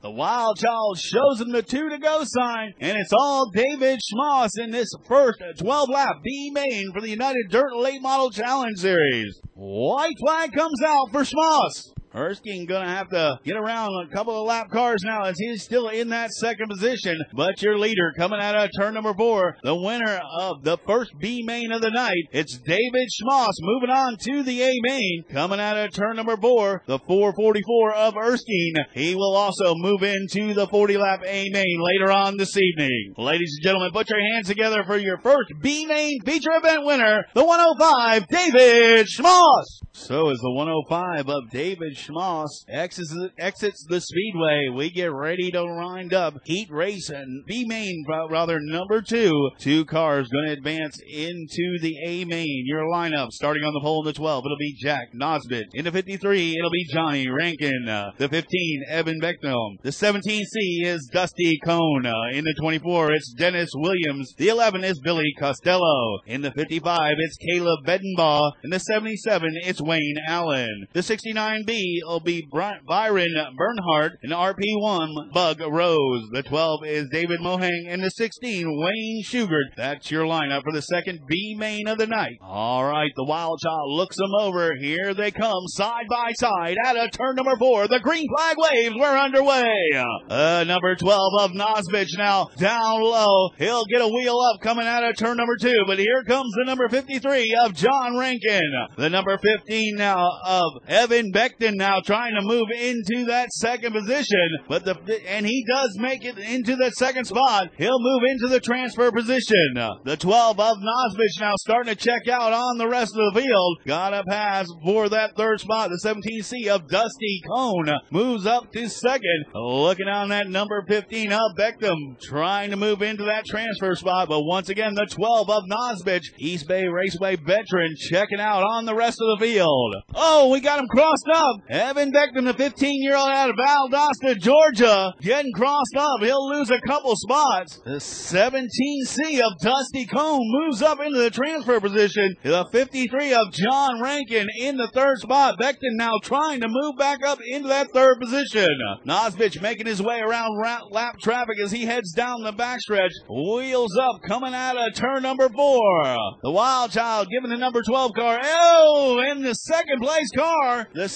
The Wild Child shows him the two to go sign, and it's all David Schmoss in this first 12 lap B main for the United Dirt Late Model Challenge Series. White flag comes out for Schmoss. Erskine gonna have to get around a couple of lap cars now as he's still in that second position. But your leader coming out of turn number four, the winner of the first B main of the night, it's David Schmoss moving on to the A main. Coming out of turn number four, the 444 of Erskine. He will also move into the 40 lap A main later on this evening. Ladies and gentlemen, put your hands together for your first B main feature event winner, the 105 David Schmoss. So is the 105 of David Schmoss exits, exits the speedway. We get ready to wind up heat racing. B main, rather number two. Two cars going to advance into the A main. Your lineup starting on the pole in the 12. It'll be Jack Nosbit. In the 53, it'll be Johnny Rankin. Uh, the 15, Evan Becknell. The 17C is Dusty Cone. Uh, in the 24, it's Dennis Williams. The 11 is Billy Costello. In the 55, it's Caleb Bedenbaugh. In the 77, it's Wayne Allen. The 69B will be Byron Bernhardt. And RP1, Bug Rose. The 12 is David Mohang. And the 16, Wayne Schugert. That's your lineup for the second B main of the night. All right, the Wild Child looks them over. Here they come, side by side, at a turn number four. The green flag waves. We're underway. Uh, number 12 of Nosbich now down low. He'll get a wheel up coming out of turn number two. But here comes the number 53 of John Rankin. The number 15 now of Evan Beckton now trying to move into that second position. But the and he does make it into the second spot. He'll move into the transfer position. The 12 of Nosbich now starting to check out on the rest of the field. Got a pass for that third spot. The 17C of Dusty Cone moves up to second. Looking on that number 15 of Beckham trying to move into that transfer spot. But once again, the 12 of Nosbich, East Bay Raceway veteran checking out on the rest of the field. Oh, we got him crossed up. Evan Beckman, the 15 year old out of Valdosta, Georgia, getting crossed up. He'll lose a couple spots. The 17C of Dusty Cone moves up into the transfer position. The 53 of John Rankin in the third spot. Beckton now trying to move back up into that third position. Nosbich making his way around lap traffic as he heads down the backstretch. Wheels up coming out of turn number four. The Wild Child giving the number 12 car. Oh, in the second place car, the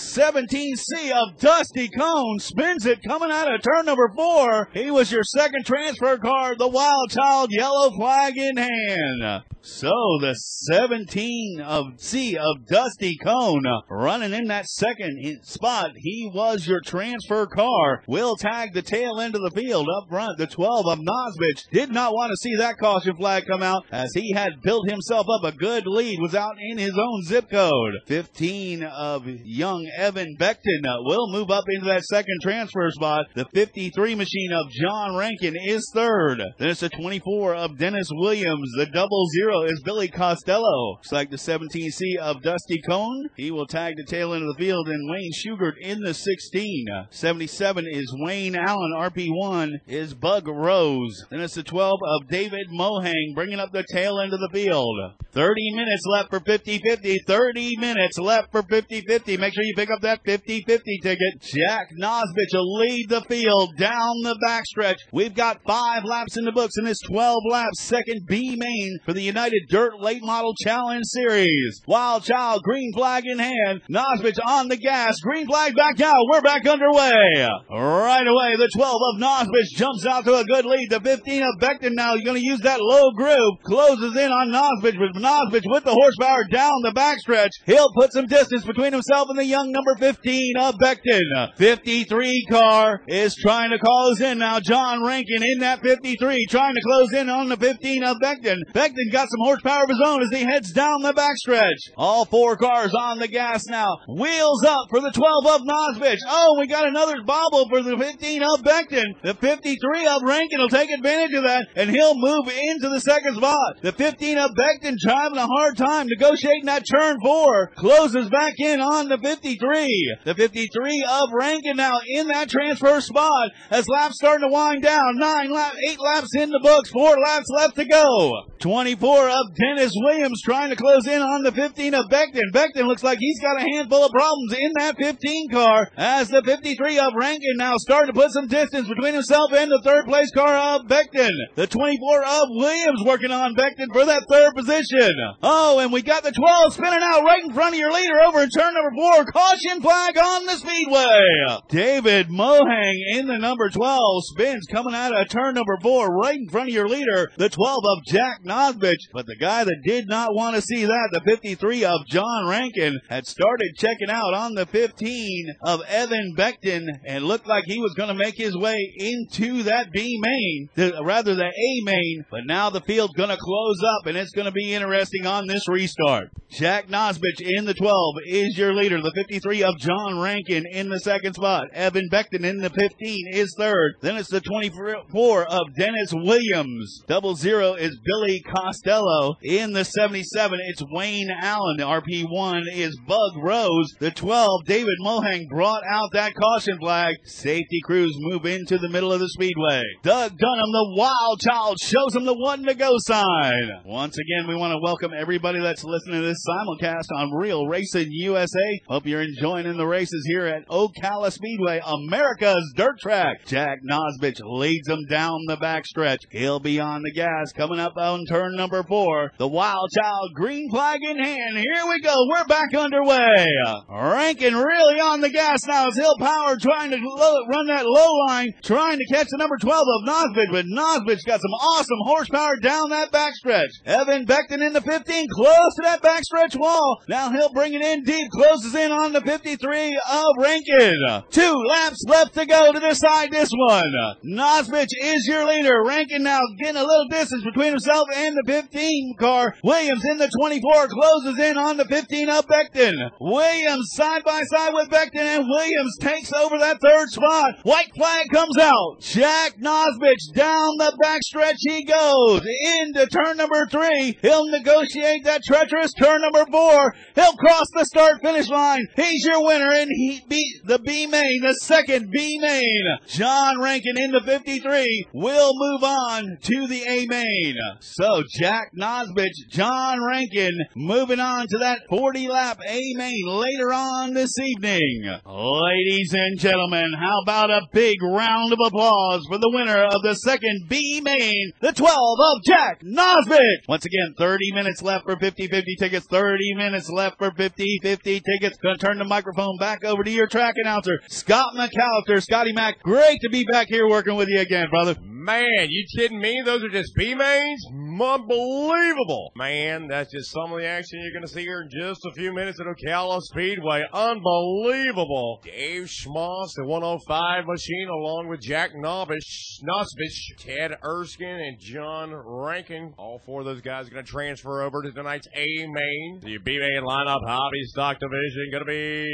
17C of Dusty Cone spins it coming out of turn number four. He was your second transfer car. The Wild Child yellow flag in hand. So the 17 of C of Dusty Cone running in that second spot. He was your transfer car. Will tag the tail end of the field up front. The 12 of Nosbich did not want to see that caution flag come out as he had built himself up a good lead. Was out in his own zip code. 15 of young Evan Evan Beckton uh, will move up into that second transfer spot. The 53 machine of John Rankin is third. Then it's the 24 of Dennis Williams. The double zero is Billy Costello. Looks like the 17C of Dusty Cone. He will tag the tail end of the field and Wayne Schugert in the 16. 77 is Wayne Allen. RP1 is Bug Rose. Then it's the 12 of David Mohang bringing up the tail end of the field. 30 minutes left for 50-50. 30 minutes left for 50-50. Make sure you pick up that 50-50 ticket. Jack Nosbich will lead the field down the backstretch. We've got five laps in the books in this 12 lap second B main for the United Dirt Late Model Challenge Series. Wild Child, green flag in hand. Nosbich on the gas. Green flag back out. We're back underway. Right away, the 12 of Nosbich jumps out to a good lead. The 15 of Beckton now. You're going to use that low groove. Closes in on Nosbich, but Nosbich with the horsepower down the backstretch. He'll put some distance between himself and the young number 15 of Beckton. 53 car is trying to close in now. John Rankin in that 53 trying to close in on the 15 of Beckton. Beckton got some horsepower of his own as he heads down the backstretch. All four cars on the gas now. Wheels up for the 12 of Nosbich. Oh, we got another bobble for the 15 of Beckton. The 53 of Rankin will take advantage of that and he'll move into the second spot. The 15 of Beckton having a hard time negotiating that turn four. Closes back in on the 53. The 53 of Rankin now in that transfer spot as laps starting to wind down. Nine laps, eight laps in the books, four laps left to go. 24 of Dennis Williams trying to close in on the 15 of Beckton. Beckton looks like he's got a handful of problems in that 15 car as the 53 of Rankin now starting to put some distance between himself and the third place car of Beckton. The 24 of Williams working on Beckton for that third position. Oh, and we got the 12 spinning out right in front of your leader over in turn number four. Caution flag on the speedway. David Mohang in the number 12 spins coming out of turn number four right in front of your leader. The 12 of Jack Nosbich. But the guy that did not want to see that, the 53 of John Rankin, had started checking out on the 15 of Evan Beckton and looked like he was going to make his way into that B main, the, rather the A main. But now the field's going to close up and it's going to be interesting on this restart. Jack Nosbich in the 12 is your leader. The 53 of John Rankin in the second spot. Evan Beckton in the 15 is third. Then it's the 24 of Dennis Williams. Double zero is Billy Costello. In the 77, it's Wayne Allen. The RP1 is Bug Rose. The 12, David Mohang brought out that caution flag. Safety crews move into the middle of the speedway. Doug Dunham, the wild child, shows him the one to go sign. Once again, we want to welcome everybody that's listening to this simulcast on Real Racing USA. Hope you're enjoying in the races here at Ocala Speedway, America's dirt track. Jack Nosbich leads them down the backstretch. He'll be on the gas coming up on turn number four. The Wild Child green flag in hand. Here we go. We're back underway. Rankin really on the gas now as Hill Power trying to low, run that low line, trying to catch the number 12 of Nosbich, but Nosbich got some awesome horsepower down that backstretch. Evan Beckton in the 15, close to that backstretch wall. Now Hill bring it in deep, closes in on the 53 of Rankin. Two laps left to go to decide this one. Nosbich is your leader. Rankin now getting a little distance between himself and the 15 car. Williams in the 24 closes in on the 15 of Beckton. Williams side by side with Beckton and Williams takes over that third spot. White flag comes out. Jack Nosbich down the backstretch he goes into turn number three. He'll negotiate that treacherous turn number four. He'll cross the start finish line. He's your winner and he beat the B main, the second B main. John Rankin in the 53 will move on to the A main. So Jack Nosbich, John Rankin moving on to that 40 lap A main later on this evening. Ladies and gentlemen, how about a big round of applause for the winner of the second B main, the 12 of Jack Nosbich. Once again, 30 minutes left for 50-50 tickets, 30 minutes left for 50-50 tickets. Gonna turn the microphone back over to your track announcer, Scott McAllister. Scotty Mac, great to be back here working with you again, brother. Man, you kidding me? Those are just B mains? Unbelievable. Man, that's just some of the action you're going to see here in just a few minutes at Ocala Speedway. Unbelievable. Dave Schmoss, the 105 machine, along with Jack Novish, Nosbish, Ted Erskine, and John Rankin. All four of those guys are going to transfer over to tonight's A main. The B main lineup, hobby stock division, going to be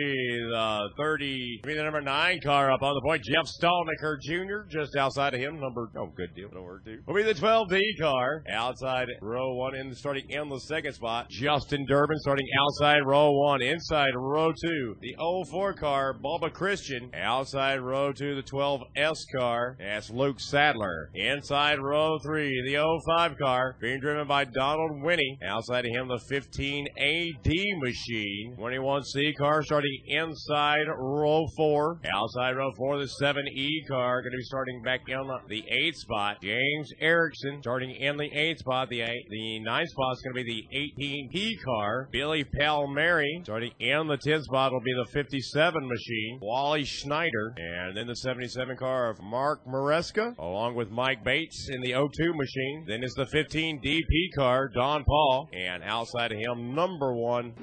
the 30, be the number 9 car up on the point. Jeff Stalnaker Jr., just outside of him, number, oh, good deal, number 2. Will be the 12D car, outside row 1 in starting in the second spot. Justin Durbin starting outside row 1, inside row 2. The 04 car, Bubba Christian, outside row 2, the 12S car. That's Luke Sadler. Inside row 3, the 05 car, being driven by Donald Winnie. Outside of him, the 15 AD machine. 21C car starting inside row 4. Outside row 4, the 7E car, going to be starting back in the 8th spot. James Erickson starting in the 8th spot. The, eight, the 9th spot is going to be the 18P car. Billy Palmieri starting in the 10th spot will be the 57 machine. Wally Schneider. And then the 77 car of Mark Maresca, along with Mike Bates in the 02 machine. Then is the 15 DP car, Don Paul. And outside of him, number one,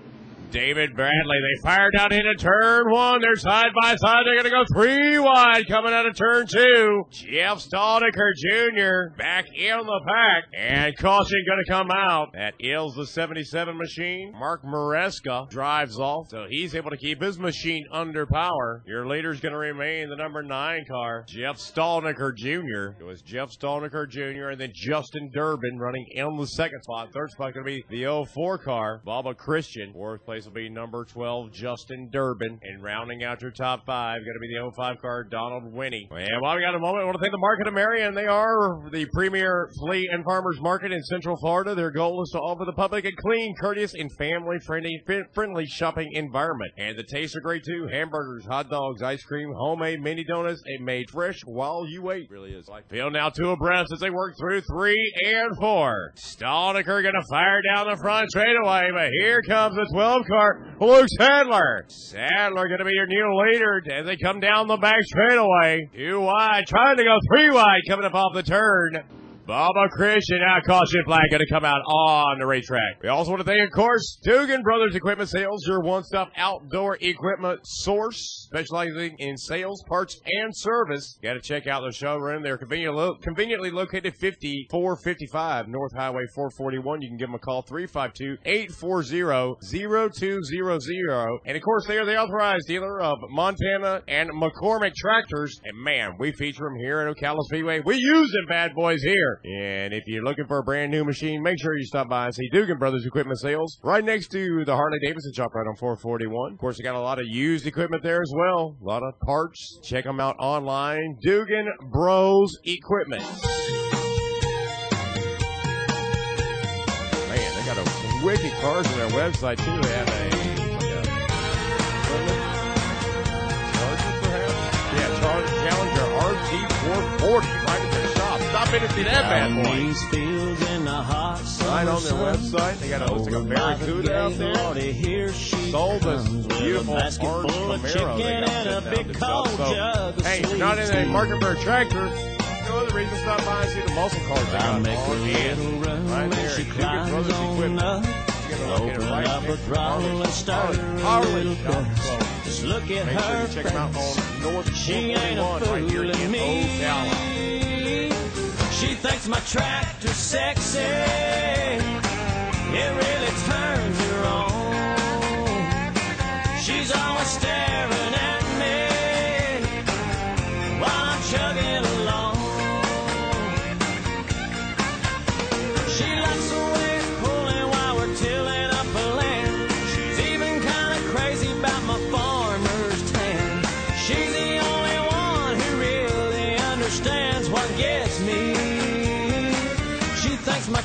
David Bradley. They fire down into turn one. They're side by side. They're going to go three wide coming out of turn two. Jeff Stalnaker Jr. back in the pack. And caution going to come out. That is the 77 machine. Mark Maresca drives off. So he's able to keep his machine under power. Your leader's going to remain the number nine car, Jeff Stalnaker Jr. It was Jeff Stalnaker Jr. and then Justin Durbin running in the second spot. Third spot going to be the 04 car, Bubba Christian. Fourth place will be number 12, Justin Durbin. And rounding out your top five, going to be the 05 car, Donald Winnie. And while we got a moment, I want to thank the Market of Marion. They are the premier flea and farmers market in Central Florida. Their goal is to offer the public a clean, courteous, and family-friendly friendly shopping environment. And the tastes are great too. Hamburgers, hot dogs, ice cream, homemade mini donuts, and made fresh while you wait. Really is. Like feel now two abreast as they work through three and four. Stalnaker gonna fire down the front straightaway, but here comes the 12 car, Luke Sadler. Sadler gonna be your new leader as they come down the back straightaway. Two wide, trying to go three wide, coming up off the turn. Bubba Christian, now caution flag going to come out on the racetrack. We also want to thank, of course, Dugan Brothers Equipment Sales, your one-stop outdoor equipment source, specializing in sales, parts, and service. Got to check out their showroom. They're convenient lo- conveniently located 5455 North Highway 441. You can give them a call, 352-840-0200. And of course, they are the authorized dealer of Montana and McCormick tractors. And man, we feature them here at Ocala Speedway. We use them bad boys here. And if you're looking for a brand new machine, make sure you stop by and see Dugan Brothers Equipment Sales right next to the Harley Davidson shop right on 441. Of course, they got a lot of used equipment there as well. A lot of parts. Check them out online. Dugan Bros Equipment. Man, they got a wicked cars on their website too. They have a, Challenger RT440 right at their shop. Stop in and see that bad boy. These fields in the hot Right on their website. They got a, looks like a Over by the Barracuda out gate, there. Lordy, here she Sold this with beautiful a basket orange full of Camaro chicken they got and a sitting out big cold So, jug of Hey, if you're not in a sweet market tea. for a tractor, no other reason to stop by and see the muscle cars they got make a on little hand. room Right there she at Dugan climbs Brothers on Equipment. up. You're gonna locate it Open right up a throttle Harley- and start Harley- her little Shop bus. Just look at Make sure her you check them out on North She ain't a 441 right here in me. Ocala. She thinks my tractor's sexy. It really turns her on. She's always staring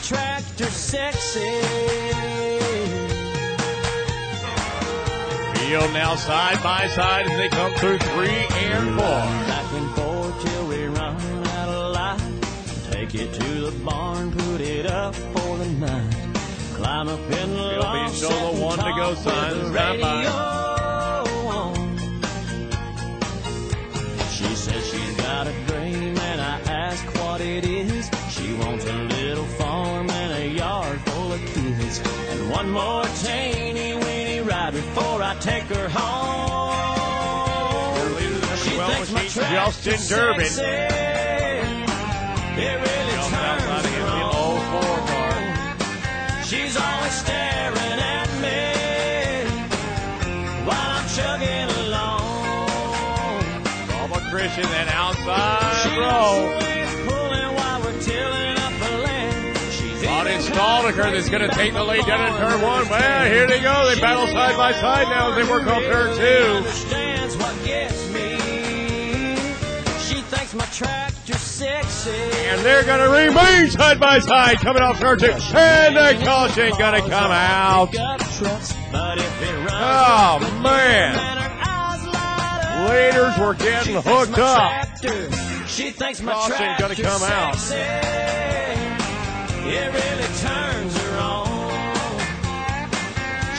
tractor's sexy. Field now side by side as they come through three and four. Back and forth till we run out of light. Take it to the barn, put it up for the night. Climb up in the be sit the one to go with sign. the more teeny weeny ride before I take her home. She thinks my Justin Durbin. sexy. It really turns on. She's always staring at me while I'm chugging along. Bubba Christian, that outside row. It's that's going to take the lead down in turn one. Well, here they go. They battle side by side now as they work on turn two. Understands what gets me. She thinks my tractor's sexy. And they're going to remain side by side coming off turn two. And the caution going to come out. But if it runs Oh, man. and her eyes light up, Leaders were getting hooked up. She thinks my Caution gonna come out.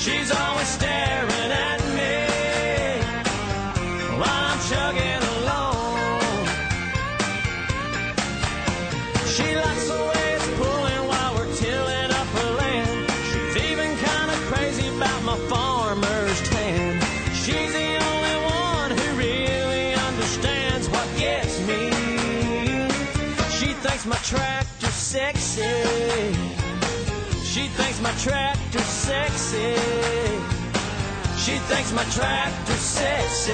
She's always staring at me while I'm chugging along. She likes the way it's pulling while we're tilling up her land. She's even kind of crazy about my farmer's tan. She's the only one who really understands what gets me. She thinks my tractor's sexy. Thinks my tractor's sexy. She thinks my tractor's sexy.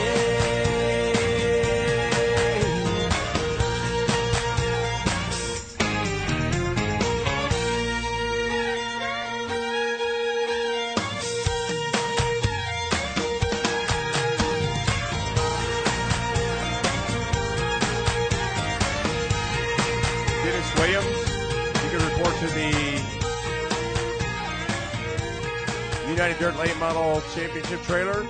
Dennis Williams, you can report to the United Dirt Late Model Championship trailer.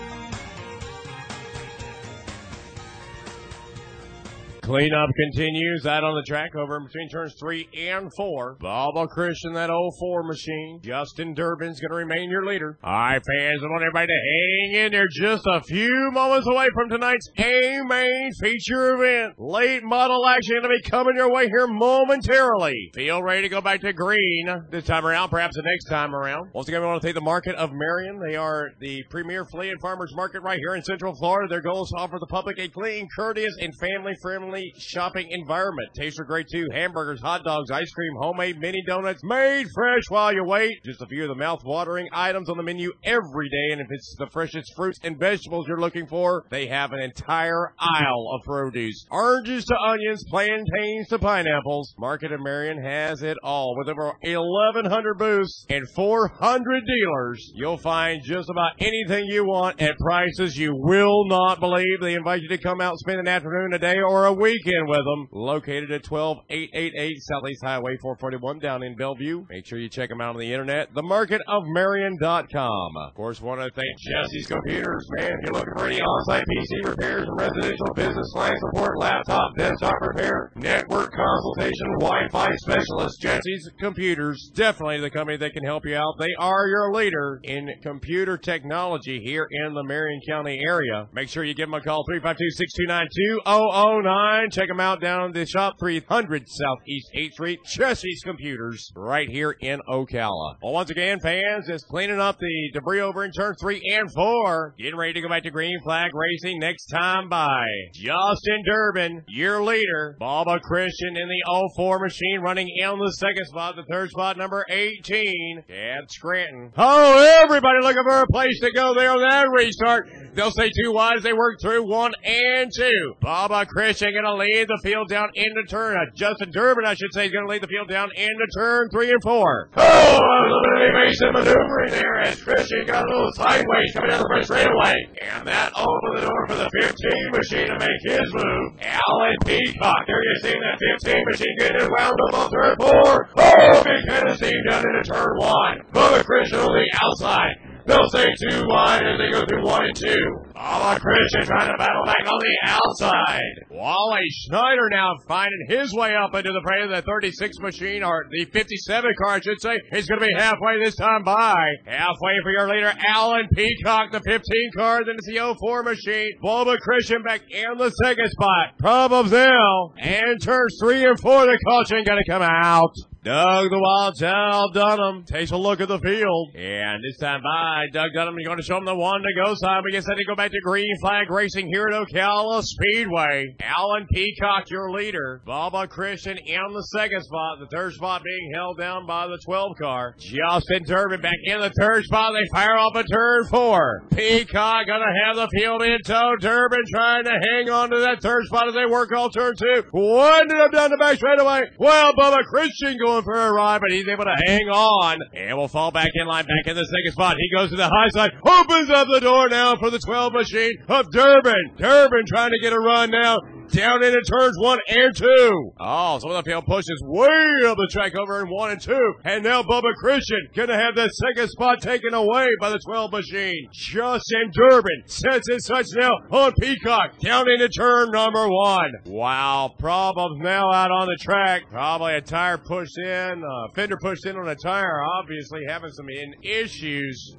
Cleanup continues out on the track over in between turns three and four. Bubba Christian, that 04 machine. Justin Durbin's going to remain your leader. All right, fans, I want everybody to hang in there just a few moments away from tonight's main feature event. Late model action going to be coming your way here momentarily. Feel ready to go back to green this time around, perhaps the next time around. Once again, we want to thank the market of Marion. They are the premier flea and farmers market right here in Central Florida. Their goal is to offer the public a clean, courteous, and family-friendly shopping environment. Tastes are great too. Hamburgers, hot dogs, ice cream, homemade mini donuts, made fresh while you wait. Just a few of the mouth-watering items on the menu every day. And if it's the freshest fruits and vegetables you're looking for, they have an entire aisle of produce. Oranges to onions, plantains to pineapples. Market of Marion has it all. With over 1,100 booths and 400 dealers, you'll find just about anything you want at prices you will not believe. They invite you to come out spend an afternoon, a day, or a weekend with them. Located at 12888 Southeast Highway 441 down in Belleview. Make sure you check them out on the internet. TheMarketOfMarion.com. Of course, want to thank Jesse's Computers, man. If you're looking for any on-site PC repairs and residential business line support, laptop, desktop repair, network consultation, Wi-Fi specialist, Jesse's Computers, definitely the company that can help you out. They are your leader in computer technology here in the Marion County area. Make sure you give them a call, 352-629-2009. Check them out down the shop, 300 Southeast 8th Street, Jesse's Computers, right here in Ocala. Well, once again, fans, just cleaning up the debris over in turn three and four. Getting ready to go back to green flag racing next time by Justin Durbin, your leader. Bubba Christian in the 04 machine running in the second spot. The third spot, number 18, Chad Scranton. Oh, everybody looking for a place to go there on that restart. They'll say two wide as they work through one and two. Bubba Christian going to lead the field down into turn. Uh, Justin Durbin, I should say, is going to lead the field down into turn three and four. Oh, a little bit of evasive maneuvering there as Christian got a little sideways coming down the first straightaway. And that opened the door for the 15 machine to make his move. Alan Peacock, there you see that 15 machine getting wound up on turn four. Oh, big Tennessee down into turn one. Bubba Christian on the outside. They'll say two wide as they go through one and two. All Bubba Christian trying to battle back on the outside. Wally Schneider now finding his way up into the frame of the 36 machine, or the 57 car, I should say. He's going to be halfway this time by. Halfway for your leader, Alan Peacock, the 15 car. Then it's the 04 machine. Bubba Christian back in the second spot. Problems Probably and turns three and four. The caution going to come out. Doug the Wild Child Dunham takes a look at the field. And this time by Doug Dunham, you're going to show him the one to go side. We get set to go back to Green Flag Racing here at Ocala Speedway. Alan Peacock, your leader. Bubba Christian in the second spot. The third spot being held down by the 12 car. Justin Durbin back in the third spot. They fire off a turn four. Peacock gonna have the field in tow. Durbin trying to hang on to that third spot as they work on turn two. Winded up down the back straightaway. Well, Bubba Christian going for a ride, but he's able to hang on and will fall back in line, back in the second spot. He goes to the high side, opens up the door now for the 12 machine of Durbin. Durbin trying to get a run now down into turns one and two. Oh, some of the field pushes way up the track over in one and two. And now Bubba Christian gonna have that second spot taken away by the 12 machine. Justin Durbin sets his now on Peacock down into turn number one. Wow, problems now out on the track. Probably a tire pushed in, a fender pushed in on a tire, obviously having some in issues.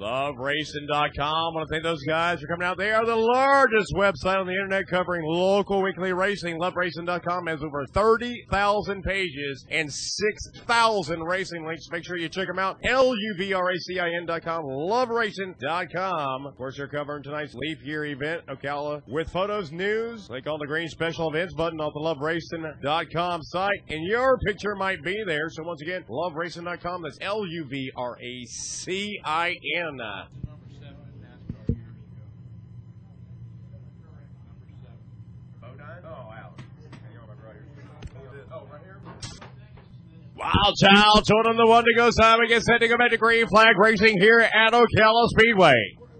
LuvRacin.com. I want to thank those guys for coming out. They are the largest website on the internet covering local weekly racing. LuvRacin.com has over 30,000 pages and 6,000 racing links. Make sure you check them out. L-U-V-R-A-C-I-N.com. LuvRacin.com. Of course, they're covering tonight's Leap Year event, Ocala, with photos, news. Click on the green special events button off the LuvRacin.com site, and your picture might be there. So once again, LuvRacin.com. That's L-U-V-R-A-C-I-N. Wild Child him the one to go side. We get set to go back to Green Flag Racing here at Ocala Speedway.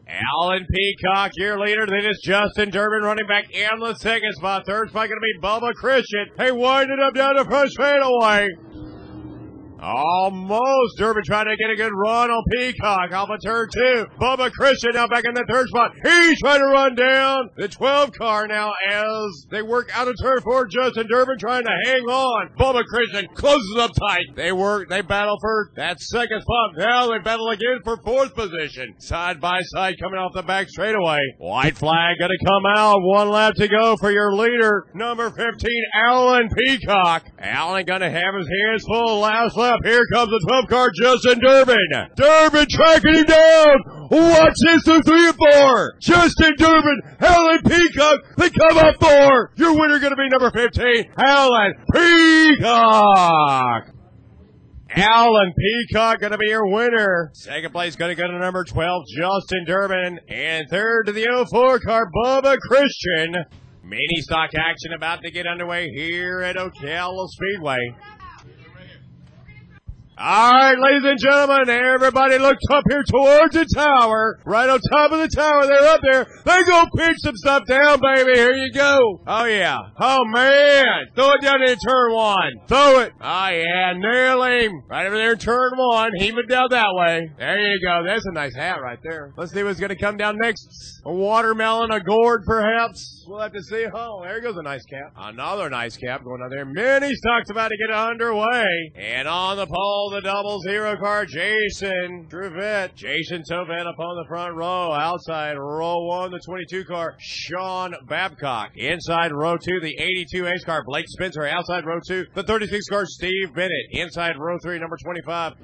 Alan Peacock, your leader. Then it's Justin Durbin running back in the second spot. Third spot going to be Bubba Christian. They wind it up down the front straightaway. Almost. Durbin trying to get a good run on Peacock off of turn two. Bubba Christian now back in the third spot. He's trying to run down the 12 car now as they work out of turn four. Justin Durbin trying to hang on. Bubba Christian closes up tight. They work, they battle for that second spot. Now they battle again for fourth position. Side by side coming off the back straightaway. White flag gonna come out. One lap to go for your leader, number 15, Alan Peacock. Alan gonna have his hands full last lap. Here comes the 12 car, Justin Durbin. Durbin tracking him down. Watch this through three and four. Justin Durbin, Alan Peacock, they come up four. Your winner gonna be number 15, Alan Peacock. Alan Peacock gonna be your winner. Second place gonna go to number 12, Justin Durbin. And third to the 04 car, Bubba Christian. Mini stock action about to get underway here at Ocala Speedway. All right, ladies and gentlemen, everybody looks up here towards the tower. Right on top of the tower, they're up there. They go pitch some stuff down, baby. Here you go. Oh yeah. Oh man. Throw it down in turn one. Throw it. Oh yeah, him. Right over there in turn one. Heave it down that way. There you go. That's a nice hat right there. Let's see what's gonna come down next. A watermelon, a gourd perhaps. We'll have to see. Oh, there goes a nice cap. Another nice cap going on there. Mini stock's about to get underway. And on the pole, the double zero car, Jason Trevette. Jason Tovet up on the front row. Outside row one, the 22 car, Sean Babcock. Inside row two, the 82 ace car, Blake Spencer. Outside row two, the 36 car, Steve Bennett. Inside row three, number 25,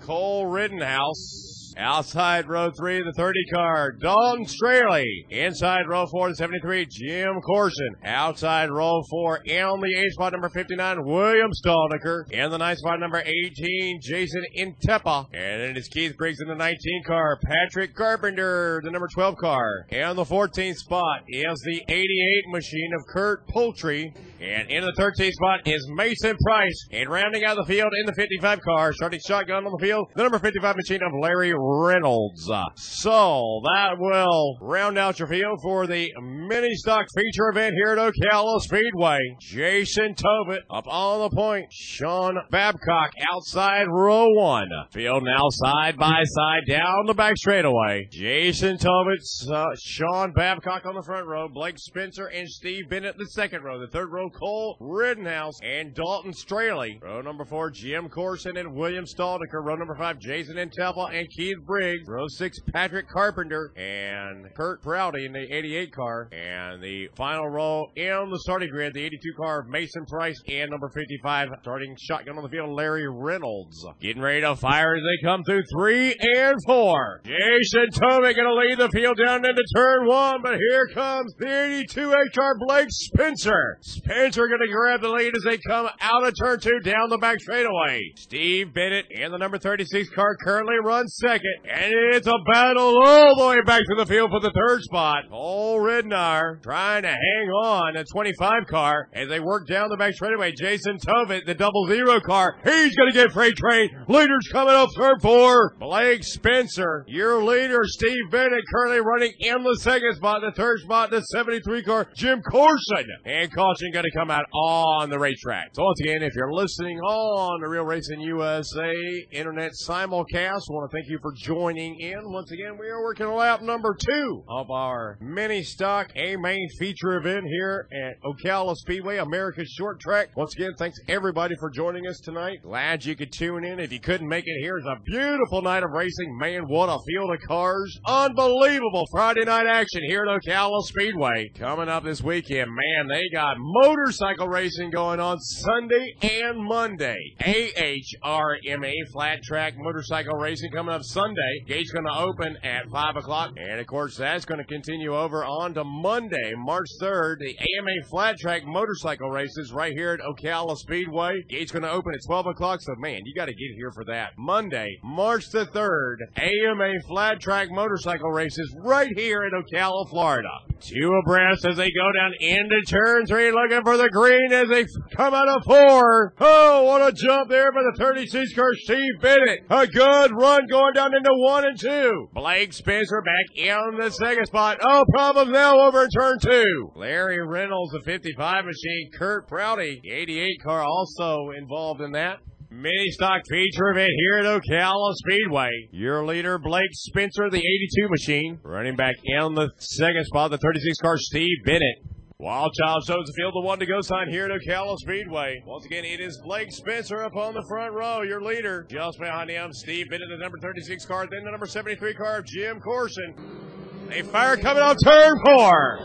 Cole Rittenhouse. Outside row three, the 30 car, Dalton Straley. Inside row four, the 73, Jim Corson. Outside row four, in the eight spot, number 59, William Stalnaker. In the ninth spot, number 18, Jason Intepa. And then it's Keith Briggs in the 19 car, Patrick Carpenter, the number 12 car. And the 14th spot is the 88 machine of Kurt Poultry. And in the 13th spot is Mason Price. And rounding out the field in the 55 car, starting shotgun on the field, the number 55 machine of Larry Reynolds. So that will round out your field for the mini stock feature event here at Ocala Speedway. Jason Tobit up on the point. Sean Babcock outside row one. Field now side by side down the back straightaway. Jason Tobit, uh, Sean Babcock on the front row. Blake Spencer and Steve Bennett the second row. The third row, Cole Rittenhouse and Dalton Straley. Row number four, Jim Corson and William Stalnaker. Row number five, Jason Intepa and Keith Briggs, row six Patrick Carpenter, and Kurt Prouty in the 88 car. And the final row in the starting grid, the 82 car Mason Price and number 55 starting shotgun on the field, Larry Reynolds. Getting ready to fire as they come through three and four. Jason Tomey going to lead the field down into turn one, but here comes the 82 HR Blake Spencer. Spencer going to grab the lead as they come out of turn two down the back straightaway. Steve Bennett and the number 36 car currently runs second, and it's a battle all the way back to the field for the third spot. Cole Ridnar trying to hang on a 25 car as they work down the back straightaway. Jason Tobit, the double zero car, he's going to get freight train. Leaders coming up third four. Blake Spencer, your leader, Steve Bennett, currently running in the second spot. The third spot, the 73 car, Jim Corson. And caution going to come out on the racetrack. So once again, if you're listening on the Real Racing USA Internet simulcast, I want to thank you for joining in. Once again, we are working lap number two of our mini stock A main feature event here at Ocala Speedway, America's short track. Once again, thanks everybody for joining us tonight. Glad you could tune in. If you couldn't make it here, it's a beautiful night of racing. Man, what a field of cars. Unbelievable Friday night action here at Ocala Speedway. Coming up this weekend, man, they got motorcycle racing going on Sunday and Monday. AHRMA flat track motorcycle racing coming up Sunday. Gate's going to open at 5 o'clock. And of course, that's going to continue over on to Monday, March 3rd, the AMA flat track motorcycle races right here at Ocala Speedway. Gate's going to open at 12 o'clock. So man, you got to get here for that. Monday, March the 3rd, AMA flat track motorcycle races right here in Ocala, Florida. Two abreast as they go down into turn three, looking for the green as they come out of four. Oh, what a jump there by the 36 car Steve Bennett. A good run going down into one and two. Blake Spencer back in the second spot. Oh, problems now over in turn two. Larry Reynolds, the 55 machine. Kurt Prouty, the 88 car, also involved in that. Mini stock feature event here at Ocala Speedway. Your leader, Blake Spencer, the 82 machine. Running back in the second spot, the 36 car, Steve Bennett. Wild Child shows the field the one to go sign here at Ocala Speedway. Once again, it is Blake Spencer up on the front row, your leader. Just behind him, Steve Bennett, the number 36 car, then the number 73 car of Jim Corson. A fire coming off turn four.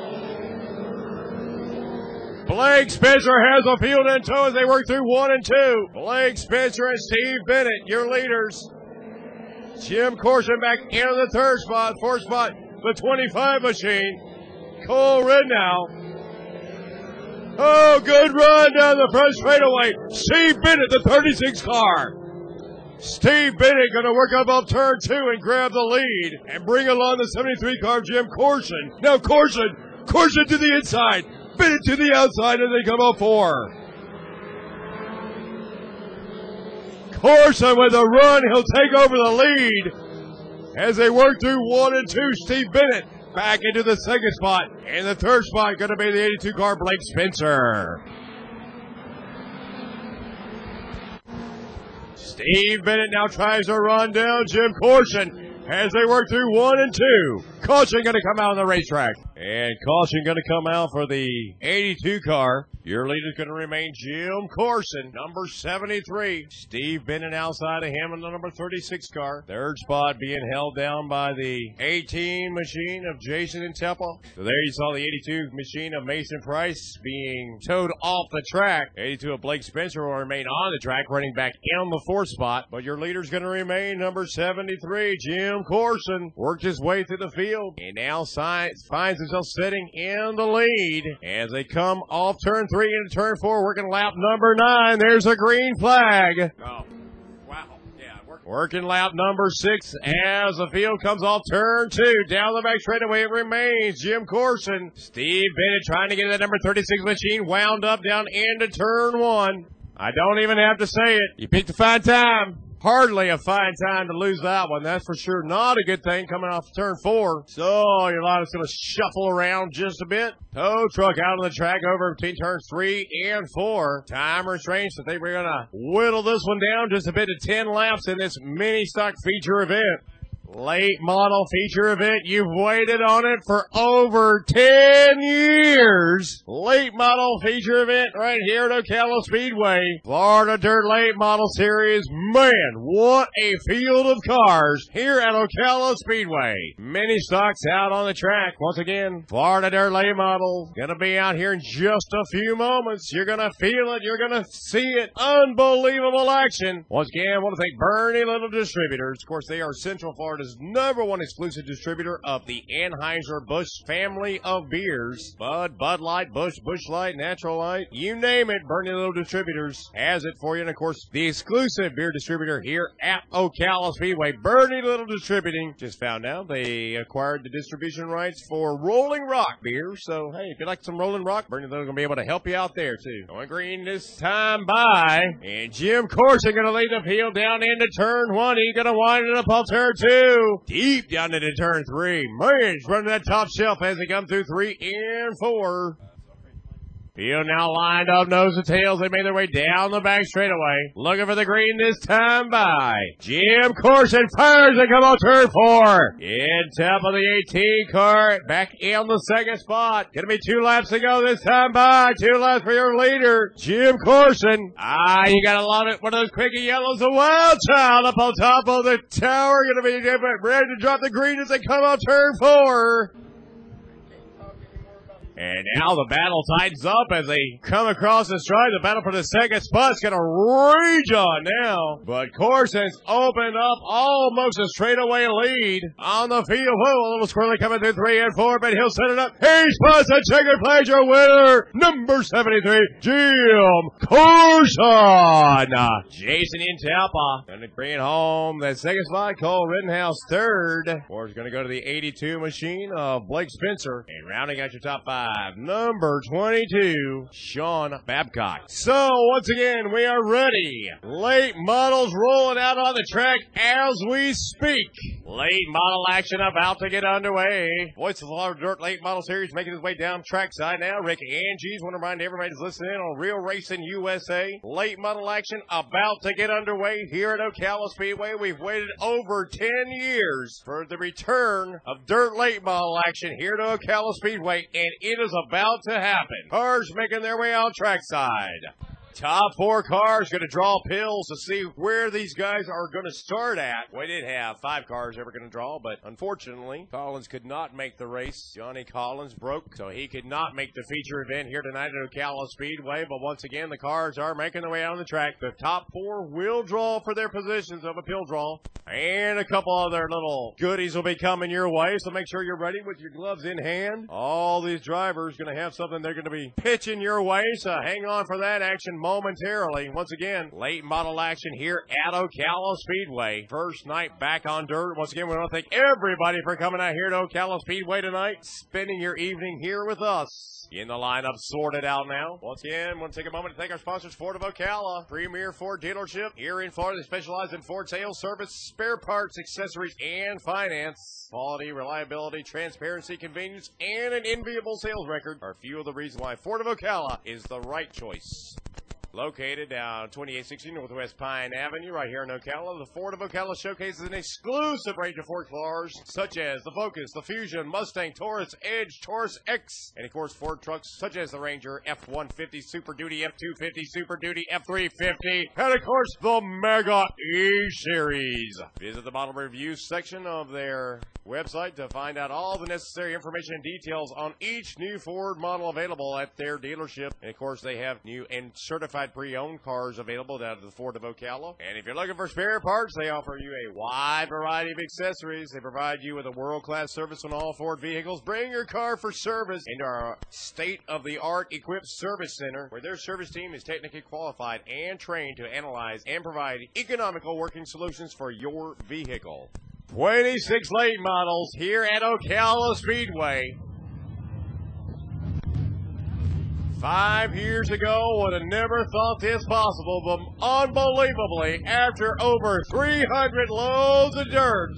Blake Spencer has the field in tow as they work through one and two. Blake Spencer and Steve Bennett, your leaders. Jim Corson back into the third spot, fourth spot, the 25 machine. Cole Ridnow. Oh, good run down the front straightaway. Steve Bennett, the 36 car. Steve Bennett going to work up off turn two and grab the lead and bring along the 73 car Jim Corson. Now Corson, Corson to the inside, Bennett to the outside and they come up four. Corson with a run, he'll take over the lead as they work through one and two. Steve Bennett back into the second spot. And the third spot going to be the 82 car Blake Spencer. Steve Bennett now tries to run down Jim Corson as they work through one and two. Caution going to come out on the racetrack. And caution going to come out for the 82 car. Your leader is going to remain Jim Corson, number 73. Steve Bennett outside of him in the number 36 car. Third spot being held down by the 18 machine of Jason and Temple. So there you saw the 82 machine of Mason Price being towed off the track. 82 of Blake Spencer will remain on the track, running back in the fourth spot. But your leader's going to remain number 73, Jim Corson. Worked his way through the field and now finds himself sitting in the lead as they come off turn three into turn four, working lap number nine. There's a green flag. Oh, wow. Yeah, working lap number six as the field comes off turn two. Down the back straightaway it remains Jim Corson. Steve Bennett trying to get that number 36 machine wound up down into turn one. I don't even have to say it. You picked a fine time. Hardly a fine time to lose that one. That's for sure not a good thing coming off turn four. So your line is going to shuffle around just a bit. Tow truck out on the track over between turns three and four. Time restraints I think we're going to whittle this one down just a bit to 10 laps in this mini stock feature event. Late model feature event. You've waited on it for over 10 years. Late model feature event right here at Ocala Speedway. Florida Dirt Late Model Series. Man, what a field of cars here at Ocala Speedway. Many stocks out on the track. Once again, Florida Dirt Late Model gonna be out here in just a few moments. You're gonna feel it. You're gonna see it. Unbelievable action. Once again, I want to thank Bernie Little Distributors. Of course, they are Central Florida's number one exclusive distributor of the Anheuser-Busch family of beers. Bud, Bud Light, Busch, Busch Light, Natural Light, you name it, Bernie Little Distributors has it for you. And of course, the exclusive beer distributor here at Ocala Speedway, Bernie Little Distributing, just found out they acquired the distribution rights for Rolling Rock beer. So, hey, if you like some Rolling Rock, Bernie Little going to be able to help you out there too. Going green this time by, and Jim Corson going to lead the field down into turn one. He's going to wind it up on turn two. Deep down into turn three. He's running that top shelf as he comes through three and four. Field now lined up nose to tails. They made their way down the back straightaway. Looking for the green this time by Jim Corson fires and come on turn four. In top of the 18 car. Back in the second spot. Gonna be two laps to go this time by. Two laps for your leader, Jim Corson. Ah, you gotta love it. One of those quickie yellows, a wild child up on top of the tower. Gonna be ready to drop the green as they come on turn four. And now the battle tightens up as they come across the stride. The battle for the second spot's gonna rage on now. But Corson's opened up almost a straightaway lead on the field. Whoa, a little squirrely coming through three and four, but he'll set it up. He spots a checkered pleasure winner, number 73, Jim Corson. Jason in Tampa. Gonna bring it home. That second spot, Cole Rittenhouse third. Or is gonna go to the 82 machine of Blake Spencer. And rounding out your top five number 22, Sean Babcock. So, once again, we are ready. Late models rolling out on the track as we speak. Late model action about to get underway. Voice of the Dirt Late Model Series making his way down trackside now. Rick Angie's want to remind everybody who's listening on Real Racing USA. Late model action about to get underway here at Ocala Speedway. We've waited over 10 years for the return of dirt late model action here to Ocala Speedway, and it is about to happen. Cars making their way out trackside. Top four cars going to draw pills to see where these guys are going to start at. We did have five cars ever going to draw, but unfortunately, Collins could not make the race. Johnny Collins broke, so he could not make the feature event here tonight at Ocala Speedway. But once again, the cars are making their way out on the track. The top four will draw for their positions of a pill draw, and a couple other little goodies will be coming your way. So make sure you're ready with your gloves in hand. All these drivers going to have something they're going to be pitching your way. So hang on for that action momentarily. Once again, late model action here at Ocala Speedway. First night back on dirt. Once again, we want to thank everybody for coming out here to Ocala Speedway tonight, spending your evening here with us. In the lineup, sorted out now. Once again, want to take a moment to thank our sponsors, Ford of Ocala, Premier Ford Dealership here in Florida. They specialize in Ford sales, service, spare parts, accessories, and finance. Quality, reliability, transparency, convenience, and an enviable sales record are a few of the reasons why Ford of Ocala is the right choice. Located down 2860 Northwest Pine Avenue, right here in Ocala, the Ford of Ocala showcases an exclusive range of Ford cars, such as the Focus, the Fusion, Mustang, Taurus, Edge, Taurus X, and of course Ford trucks such as the Ranger, F-150, Super Duty, F-250, Super Duty, F-350, and of course the Mega E-Series. Visit the model review section of their website to find out all the necessary information and details on each new Ford model available at their dealership. And of course, they have new and certified pre-owned cars available down at the Ford of Ocala. And if you're looking for spare parts, they offer you a wide variety of accessories. They provide you with a world-class service on all Ford vehicles. Bring your car for service into our state-of-the-art equipped service center, where their service team is technically qualified and trained to analyze and provide economical working solutions for your vehicle. 26 late models here at Ocala Speedway. Five years ago, would have never thought this possible, but unbelievably, after over 300 loads of dirt,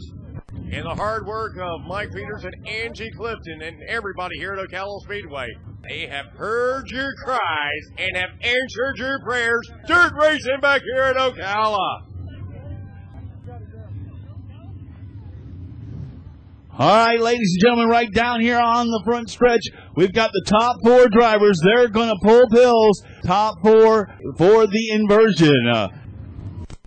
and the hard work of Mike Peters and Angie Clifton and everybody here at Ocala Speedway, they have heard your cries and have answered your prayers. Dirt racing back here at Ocala. All right, ladies and gentlemen, right down here on the front stretch, we've got the top four drivers. They're going to pull pills. Top four for the inversion. Uh,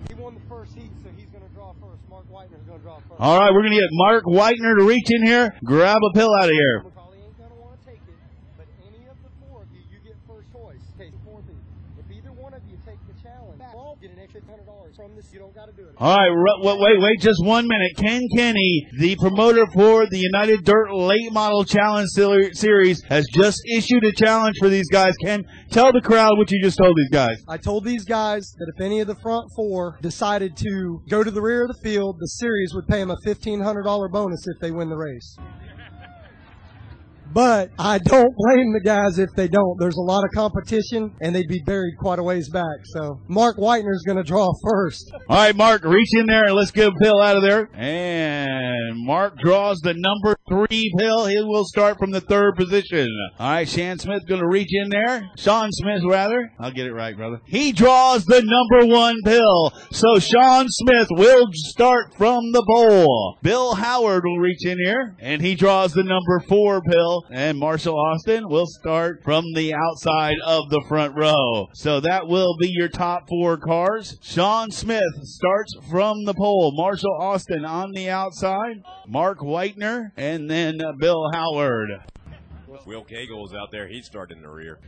He won the first heat, so he's going to draw first. Mark Whitener's going to draw first. all right, we're going to get Mark Whitener to reach in here, grab a pill out of here. McCauley ain't going to want to take it, but any of the four of you, you get first choice. Okay, fourth of you. If either one of you take the challenge, well, get an extra hundred dollars from this. You don't got to do it. All right, wait, wait, just one minute. Ken Kenny, the promoter for the United Dirt Late Model Challenge Series, has just issued a challenge for these guys. Ken, tell the crowd what you just told these guys. I told these guys that if any of the front four decided to go to the rear of the field, the series would pay them a fifteen hundred dollar bonus if they win the race. But I don't blame the guys if they don't. There's a lot of competition, and they'd be buried quite a ways back. So Mark Whitener's going to draw first. All right, Mark, reach in there and let's get a pill out of there. And Mark draws the number three pill. He will start from the third position. All right, Shan Smith going to reach in there. Sean Smith, rather. I'll get it right, brother. He draws the number one pill. So Sean Smith will start from the pole. Bill Howard will reach in here and he draws the number four pill. And Marshall Austin will start from the outside of the front row. So that will be your top four cars. Sean Smith starts from the pole. Marshall Austin on the outside. Mark Whitener and then uh, Bill Howard. Will Cagle is out there. He's starting in the rear.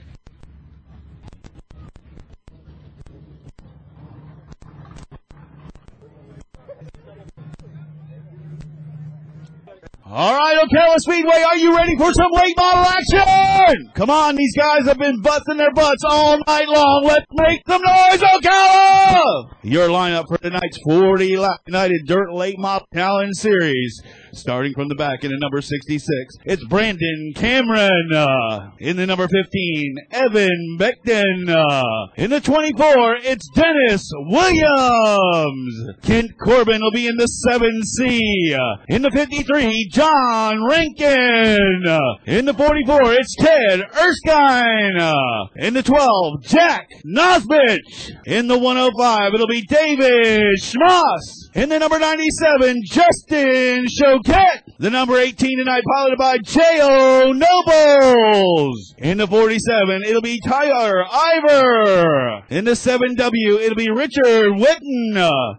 All right, Ocala Speedway, are you ready for some late model action? Come on, these guys have been busting their butts all night long. Let's make some noise, Ocala! Your lineup for tonight's 40 lap United Dirt Late Model Challenge Series. Starting from the back in the number 66, it's Brandon Cameron. Uh, in the number 15, Evan Beckton. Uh, in the 24, it's Dennis Williams. Kent Corbin will be in the 7C. Uh, in the 53, John Rankin. Uh, in the 44, it's Ted Erskine. Uh, in the 12, Jack Nosbich. In the 105, it'll be David Schmoss. In the number 97, Justin Choquette. The number 18 tonight, piloted by J.O. Nobles. In the 47, it'll be Tyler Ivy. In the 7W, it'll be Richard Witten.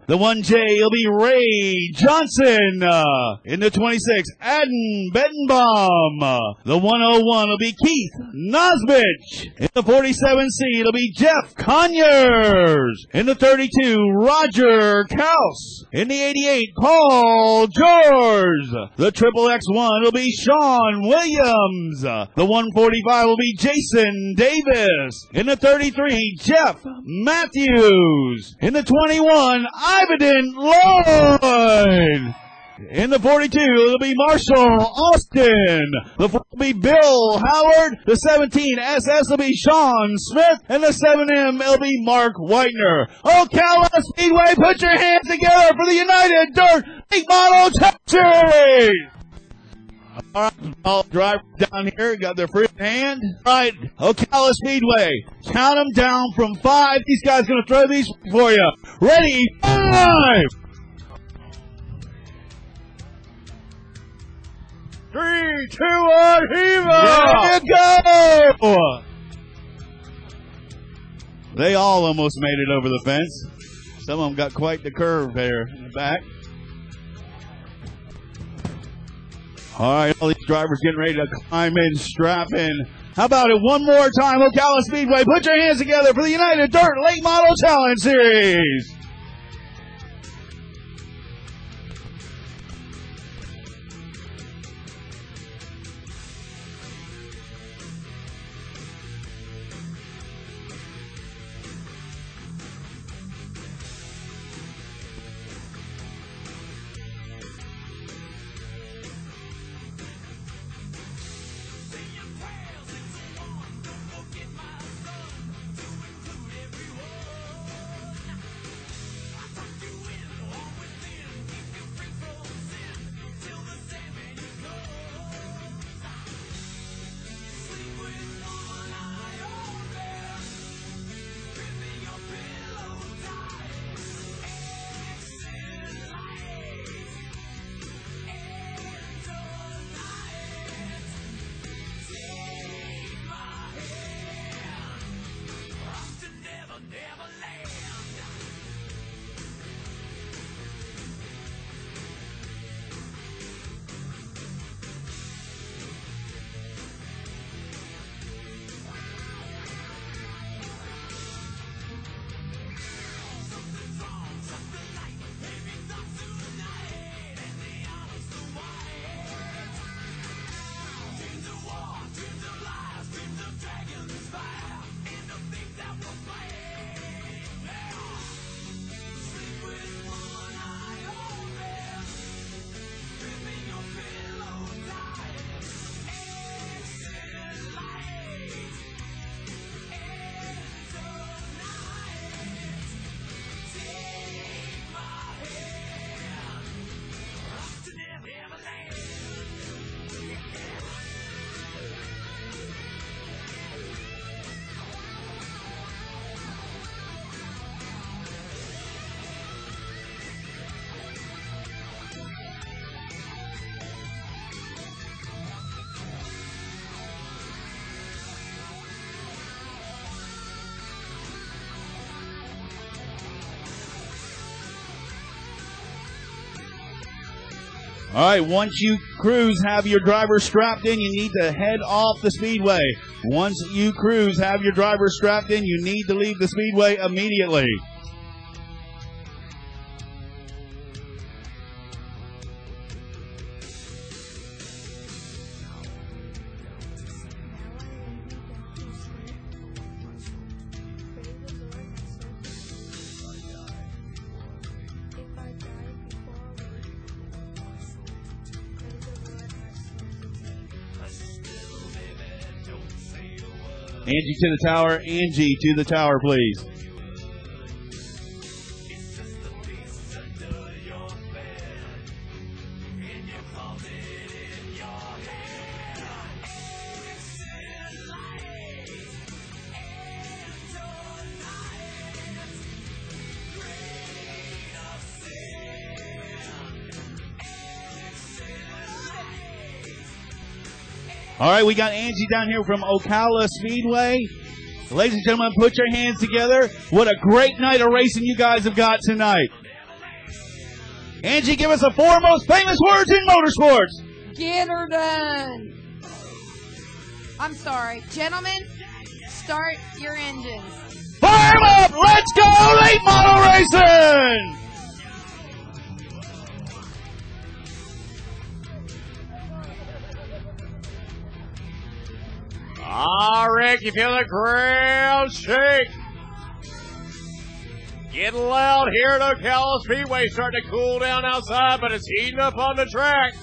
The 1J, it'll be Ray Johnson. In the 26, Adden Bedenbaugh. The 101 will be Keith Nosbich. In the 47C, it'll be Jeff Conyers. In the 32, Roger Kraus. In the 88, Paul George. The triple X1 will be Sean Williams. The 145 will be Jason Davis. In the 33, Jeff Matthews. In the 21, Ivan Lloyd. In the 42, it'll be Marshall Austin. The 4 will be Bill Howard. The 17 SS will be Sean Smith. And the 7M will be Mark Whitener. Oh, Ocala Speedway, put your hands together for the United Dirt Late Model Series. All right, all drivers down here got their free hand. All right, Ocala Speedway. Count them down from five. These guys gonna throw these for you. Ready? Five. Three, two, one, There Heva! you go! They all almost made it over the fence. Some of them got quite the curve there in the back. All right, all these drivers getting ready to climb in, strap in. How about it one more time, Ocala Speedway? Put your hands together for the United Dirt Late Model Challenge Series. All right, once you crews have your driver strapped in, you need to head off the speedway. Once you crews have your driver strapped in, you need to leave the speedway immediately. Angie to the tower. Angie to the tower, please. All right, we got Angie down here from Ocala Speedway. Ladies and gentlemen, put your hands together. What a great night of racing you guys have got tonight. Angie, give us the four most famous words in motorsports. Get her done. I'm sorry. Gentlemen, start your engines. Fire up! Let's go late model racing! Ah, Rick, you feel the ground shake. Getting loud here at Ocala Speedway, starting to cool down outside, but it's heating up on the track.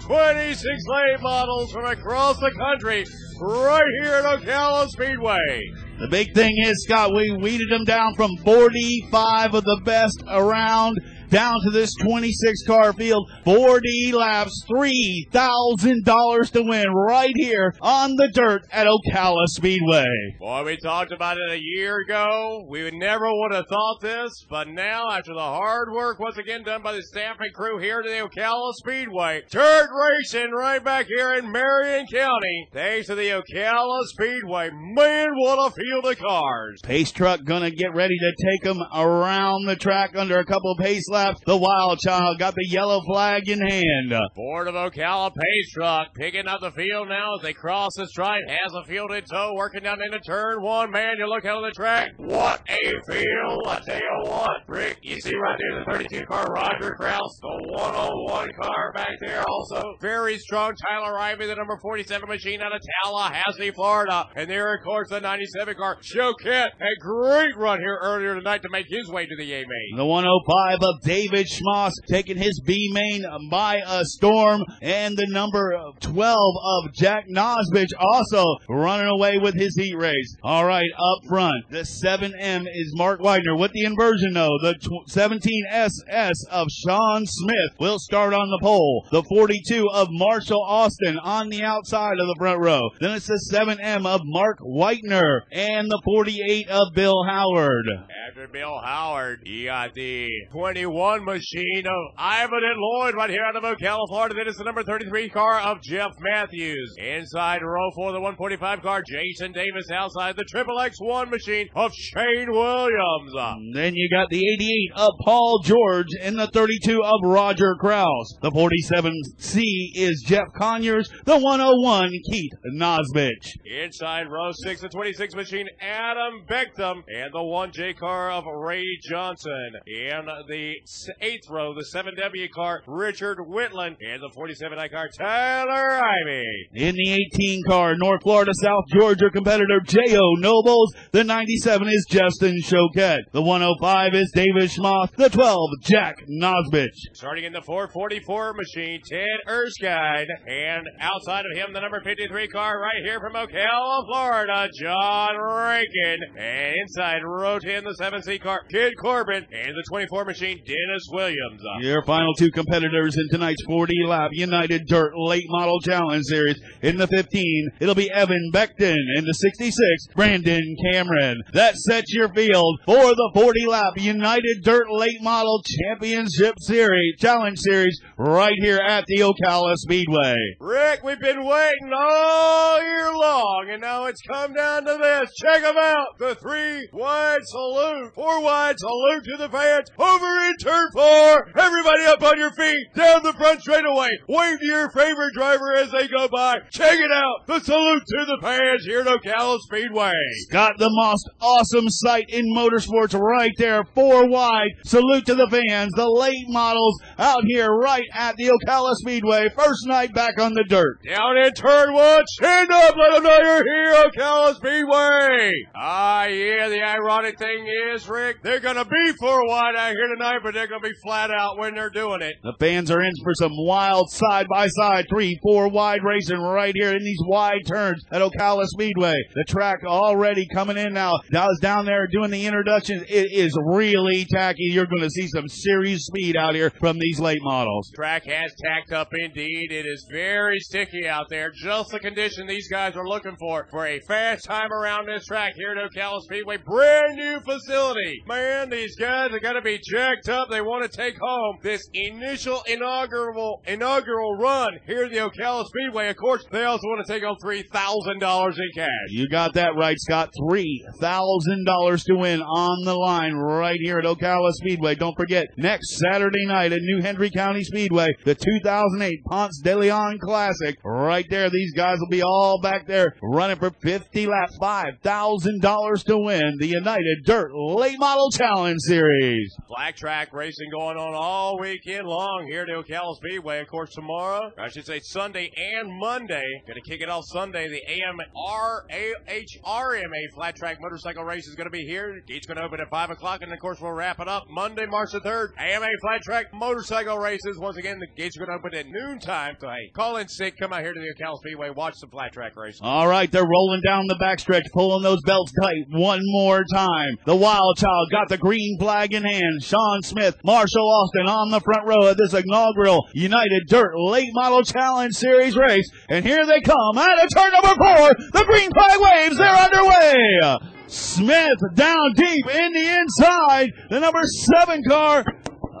26 late models from across the country, right here at Ocala Speedway. The big thing is, Scott, we weeded them down from 45 of the best around down to this 26 car field. 40 laps, $3,000 to win right here on the dirt at Ocala Speedway. Boy, we talked about it a year ago. We would never would have thought this, but now after the hard work once again done by the staff and crew here at the Ocala Speedway, dirt racing right back here in Marion County, thanks to the Ocala Speedway. Man, what a field of cars. Pace truck gonna get ready to take them around the track under a couple of pace laps. The Wild Child got the yellow flag in hand. Ford of Ocala pace truck picking up the field now as they cross the stripe. Has a field in tow, working down into turn one. Man, you look out of the track. What a field! I tell you what, Rick, you see right there the 32 car Roger Kraus, the 101 car back there also. Very strong Tyler Ivy, the number 47 machine out of Tallahassee, Florida. And there, of course, the 97 car Choquette. A great run here earlier tonight to make his way to the A main. The 105 of David Schmoss taking his B main by a storm. And the number 12 of Jack Nosbich also running away with his heat race. All right, up front, the 7M is Mark Whitener with the inversion though. The 17SS of Sean Smith will start on the pole. The 42 of Marshall Austin on the outside of the front row. Then it's the 7M of Mark Whitener and the 48 of Bill Howard. After Bill Howard, you got the 21 machine of Ivan and Lloyd right here out of Ocala, Florida. Then it's the number 33 car of Jeff Matthews. Inside row for the 145 car, Jason Davis. Outside the Triple X1 machine of Shane Williams. Then you got the 88 of Paul George and the 32 of Roger Kraus. The 47C is Jeff Conyers. The 101 Keith Nosbich. Inside row six, the 26 machine, Adam Beckham, and the 1J car of Ray Johnson. In the eighth row, the 7W car, Richard Whitland, and the 47I car, Tyler Ivy. In the 18 car, North Florida, South Georgia competitor J.O. Nobles. The 97 is Justin Choquette. The 105 is David Schmoss. The 12, Jack Nosbich. Starting in the 444 machine, Ted Erskine, and outside of him, the number 53 car right here from Ocala, Florida, John Rankin. And inside row 10, the 7C car, Kid Corbin, and the 24 machine, Dennis Williams. Uh, your final two competitors in tonight's 40 lap United Dirt Late Model Challenge Series. In the 15, it'll be Evan Beckton. In the 66, Brandon Cameron. That sets your field for the 40 lap United Dirt Late Model Championship Series, Challenge Series, right here at the Ocala Speedway. Rick, we've been waiting all year long, and now it's come down to this. Check them out. The three wide salute, four wide salute to the fans over in turn four. Everybody up on your feet, down the front straightaway. Wave to your favorite driver as they go by. Check it out. The salute to the fans here at Ocala Speedway. Got the most awesome sight in motorsports right there, four wide. Salute to the fans, the late models out here right at the Ocala Speedway. First night back on the dirt. Down in turn one, stand up, let them know you're here, Ocala Speedway. Ah, yeah, the ironic thing is, Rick, they're gonna be four wide out here tonight, but they're gonna be flat out when they're doing it. The fans are in for some wild side by side, three, four wide racing right here in these wide turns at Ocala Speedway. The track already coming in now. Was down there doing the introductions. It is really tacky. You're going to see some serious speed out here from these late models. Track has tacked up indeed. It is very sticky out there. Just the condition these guys are looking for for a fast time around this track here at Ocala Speedway. Brand new facility. Man, these guys are going to be jacked up. They want to take home this initial inaugural inaugural run here at the Ocala Speedway. Of course, they also want to take home three thousand dollars in cash. You got that right, Scott. Three thousand dollars to win on the line right here at Ocala Speedway. Don't forget, next Saturday night at New Hendry County Speedway, the 2008 Ponce de Leon Classic. Right there, these guys will be all back there running for 50 laps. Five thousand dollars to win the United Dirt Late Model Challenge Series. Black track racing going on all weekend long here at the Ocala Speedway. Of course, tomorrow, I should say Sunday and Monday, going to kick it off Sunday. The AMR AHRMA flat track motorcycle race is going to be here. Gate's going to open at 5 o'clock, and of course, we'll wrap it up Monday, March the 3rd. AMA flat track motorcycle races. Once again, the gates are going to open at noontime. So, hey, call in sick, come out here to the Ocala Speedway, watch some flat track racing. All right, they're rolling down the backstretch, pulling those belts tight one more time. The Wild Child got the green flag in hand. Sean Smith, Marshall Austin on the front row of this inaugural United Dirt Late Model Challenge Series race. And here they come out of turn number four. The green flag waves. They're underway. Smith down deep in the inside. The number seven car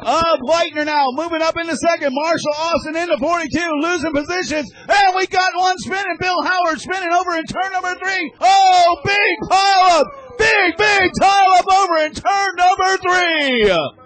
of Leitner now moving up into second. Marshall Austin into 42, losing positions. And we got one spinning. Bill Howard spinning over in turn number three. Oh, big pile up. Big, big pile up over in turn number three.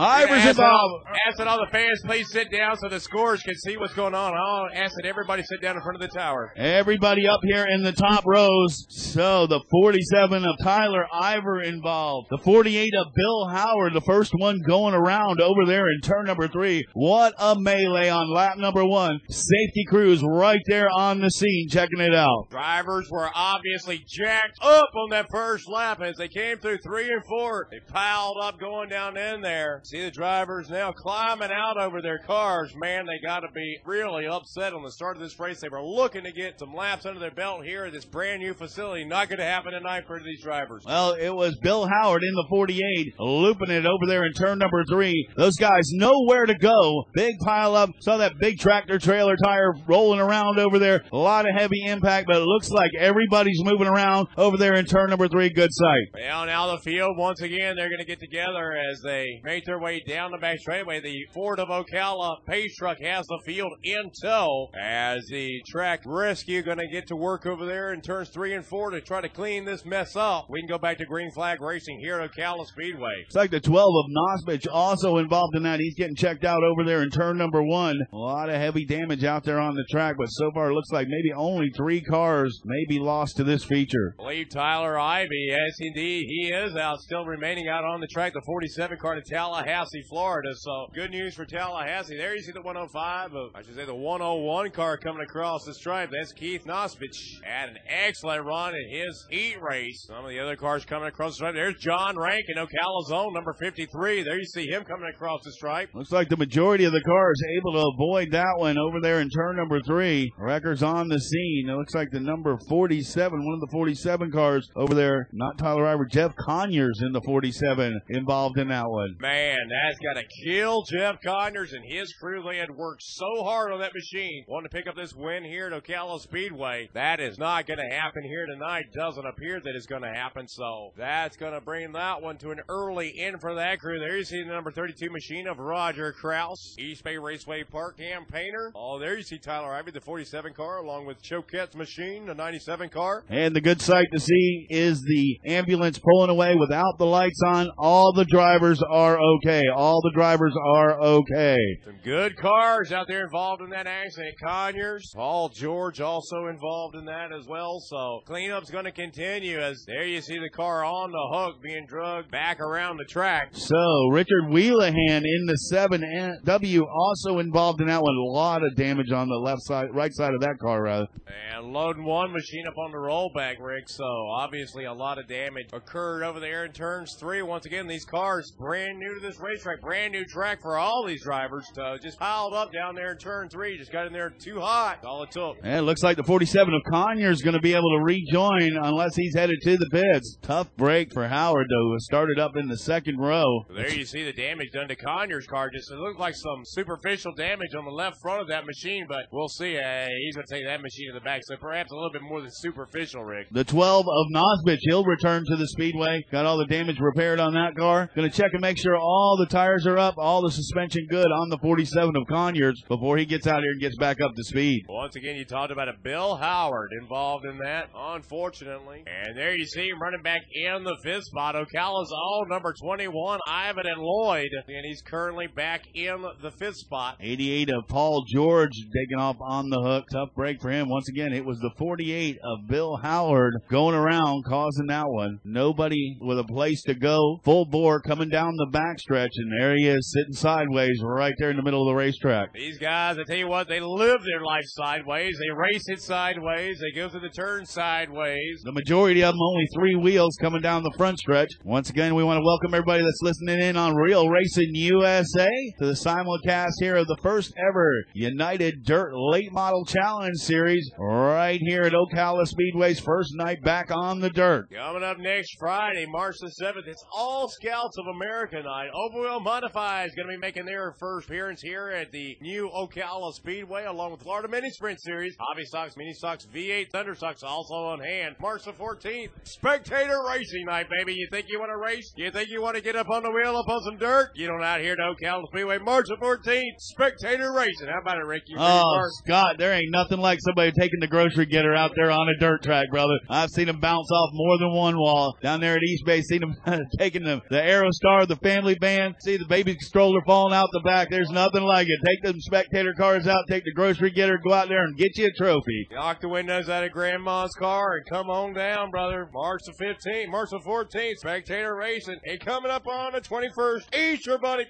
Ivers Ask that, all, involved. ask that all the fans please sit down so the scores can see what's going on. I'll ask that everybody sit down in front of the tower. Everybody up here in the top rows. So the 47 of Tyler Ivy involved. The 48 of Bill Howard, the first one going around over there in turn number three. What a melee on lap number one. Safety crews right there on the scene checking it out. Drivers were obviously jacked up on that first lap as they came through three and four. They piled up going down in there. See the drivers now climbing out over their cars. Man, they got to be really upset on the start of this race. They were looking to get some laps under their belt here at this brand new facility. Not going to happen tonight for these drivers. Well, it was Bill Howard in the 48, looping it over there in turn number three. Those guys know where to go. Big pile up. Saw that big tractor trailer tire rolling around over there. A lot of heavy impact, but it looks like everybody's moving around over there in turn number three. Good sight. Well, now the field, once again, they're going to get together as they make their way down the back straightaway. The Ford of Ocala pace truck has the field in tow as the track rescue going to get to work over there in turns three and four to try to clean this mess up. We can go back to green flag racing here at Ocala Speedway. It's like the 12 of Nosbich also involved in that. He's getting checked out over there in turn number one. A lot of heavy damage out there on the track, but so far it looks like maybe only three cars may be lost to this feature. I believe Tyler Ivy, yes indeed, he is out, still remaining out on the track, the 47 car to Tallahassee, Florida. So good news for Tallahassee. There you see the 105, of, uh, I should say the 101 car coming across the stripe. That's Keith Nosbich. Had an excellent run in his heat race. Some of the other cars coming across the stripe. There's John Rankin, Ocala Zone, number 53. There you see him coming across the stripe. Looks like the majority of the cars able to avoid that one over there in turn number three. Wreckers on the scene. It looks like the number 47, one of the 47 cars over there, not Tyler Ivy, Jeff Conyers in the 47 involved in that one. Man, that's got to kill Jeff Conyers and his crew. They had worked so hard on that machine. Wanting to pick up this win here at Ocala Speedway. That is not going to happen here tonight. Doesn't appear that it's going to happen. So that's going to bring that one to an early end for that crew. There you see the number 32 machine of Roger Kraus, East Bay Raceway Park campaigner. Oh, there you see Tyler Ivy, the 47 car, along with Choquette's machine, the 97 car. And the good sight to see is the ambulance pulling away without the lights on. All the drivers are okay. All the drivers are okay. Some good cars out there involved in that accident. Conyers, Paul George also involved in that as well. So cleanup's going to continue as there you see the car on the hook being drugged back around the track. So Richard Wheelahan in the 7W also involved in that one. A lot of damage on the left side, right side of that car, rather. And loading one machine up on the rollback, Rick. So obviously a lot of damage occurred over there in turns three. Once again, these cars brand new to this racetrack, brand new track for all these drivers. Just piled up down there in turn three. Just got in there too hot. That's all it took. And it looks like the 47 of Conyers going to be able to rejoin unless he's headed to the pits. Tough break for Howard, though, who started up in the second row. There you see the damage done to Conyers' car. Just it looked like some superficial damage on the left front of that machine, but we'll see. Uh, he's going to take that machine to the back, so perhaps a little bit more than superficial, Rick. The 12 of Nosbich, he'll return to the speedway. Got all the damage repaired on that car. Going to check and make sure all the tires are up, all the suspension good on the 47 of Conyers before he gets out here and gets back up to speed. Once again, you talked about a Bill Howard involved in that, unfortunately. And there you see him running back in the fifth spot. Ocala's all number 21, Ivan and Lloyd, and he's currently back in the fifth spot. 88 of Paul George taking off on the hook. Tough break for him. Once again, it was the 48 of Bill Howard going around causing that one. Nobody with a place to go. Full bore coming down the backstretch, and there he is sitting sideways right there in the middle of the racetrack. These guys, I tell you what, they live their life sideways. They race it sideways. They go through the turn sideways. The majority of them only three wheels coming down the front stretch. Once again, we want to welcome everybody that's listening in on Real Racing USA to the simulcast here of the first ever United Dirt Late Model Challenge Series right here at Ocala Speedway's first night back on the dirt. Coming up next Friday, March the 7th, it's All Scouts of America night. Overwheel Modify is going to be making their first appearance here at the new Ocala Speedway along with Florida Mini Sprint Series. Hobby Stocks, Mini Stocks, V8 Thunder Stocks also on hand. March the 14th, Spectator Racing Night, baby. You think you want to race? You think you want to get up on the wheel, up on some dirt? Get on out here to Ocala Speedway, March the 14th, Spectator Racing. How about it, Rick? You ready, Oh? Scott, there ain't nothing like somebody taking the grocery getter out there on a dirt track, brother. I've seen them bounce off more than one wall. Down there at East Bay, seen them taking the, the Aerostar, the family van, see the baby stroller falling out the back. There's nothing like it. Take them spectator cars out, take the grocery getter, go out there and get you a trophy. Knock the windows out of Grandma's car and come on down, brother. March the 15th, March the 14th, Spectator Racing. And coming up on the 21st, Easter Bunny.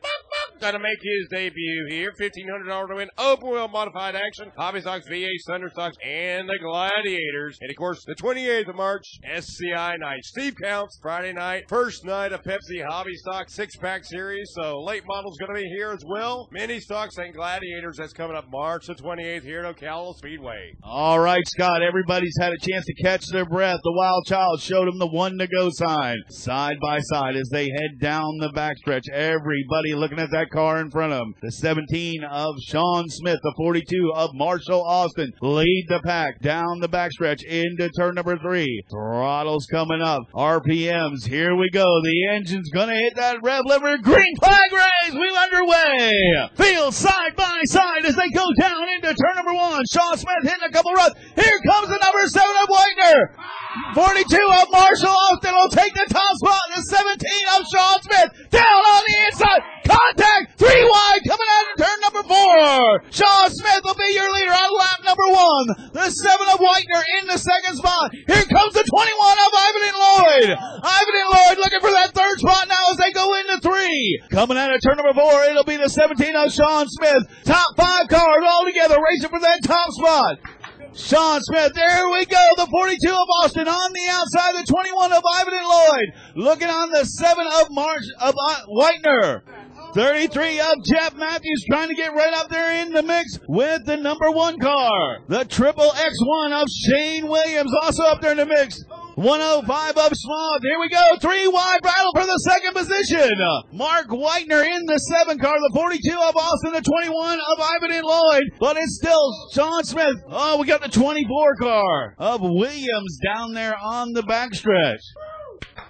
Gonna make his debut here. $1,500 to win. Open wheel modified action. Hobby Stocks, V8, Thunder Stocks, and the Gladiators. And of course, the 28th of March, SCI night. Steve counts Friday night. First night of Pepsi Hobby Stock six pack series. So late model's gonna be here as well. Mini stocks and Gladiators. That's coming up March the 28th here at Ocala Speedway. All right, Scott. Everybody's had a chance to catch their breath. The Wild Child showed them the one to go sign. Side by side as they head down the backstretch. Everybody looking at that car in front of them. The 17 of Sean Smith, the 42 of Marshall Austin lead the pack down the backstretch into turn number three. Throttles coming up. RPMs. Here we go. The engine's gonna hit that rev lever. Green flag raise. We underway. Field side by side as they go down into turn number one. Sean Smith hitting a couple runs. Here comes the number seven of Whitener. 42 of Marshall Austin will take the top spot. The 17 of Sean Smith down on the inside. Contact three wide coming out of turn four. Sean Smith will be your leader on lap number one. The seven of Whitener in the second spot. Here comes the 21 of Ivan and Lloyd. Ivan and Lloyd looking for that third spot now as they go into three. Coming out of turn number four, it'll be the 17 of Sean Smith. Top five cars all together racing for that top spot. Sean Smith, there we go. The 42 of Austin on the outside. The 21 of Ivan and Lloyd. Looking on the 7 of March of uh, Whitener. 33 of Jeff Matthews trying to get right up there in the mix with the number one car. The triple X1 of Shane Williams also up there in the mix. 105 of Schmoss. Here we go. Three wide battle for the second position. Mark Whitener in the seven car. The 42 of Austin. The 21 of Ivan and Lloyd. But it's still Sean Smith. Oh, we got the 24 car of Williams down there on the backstretch.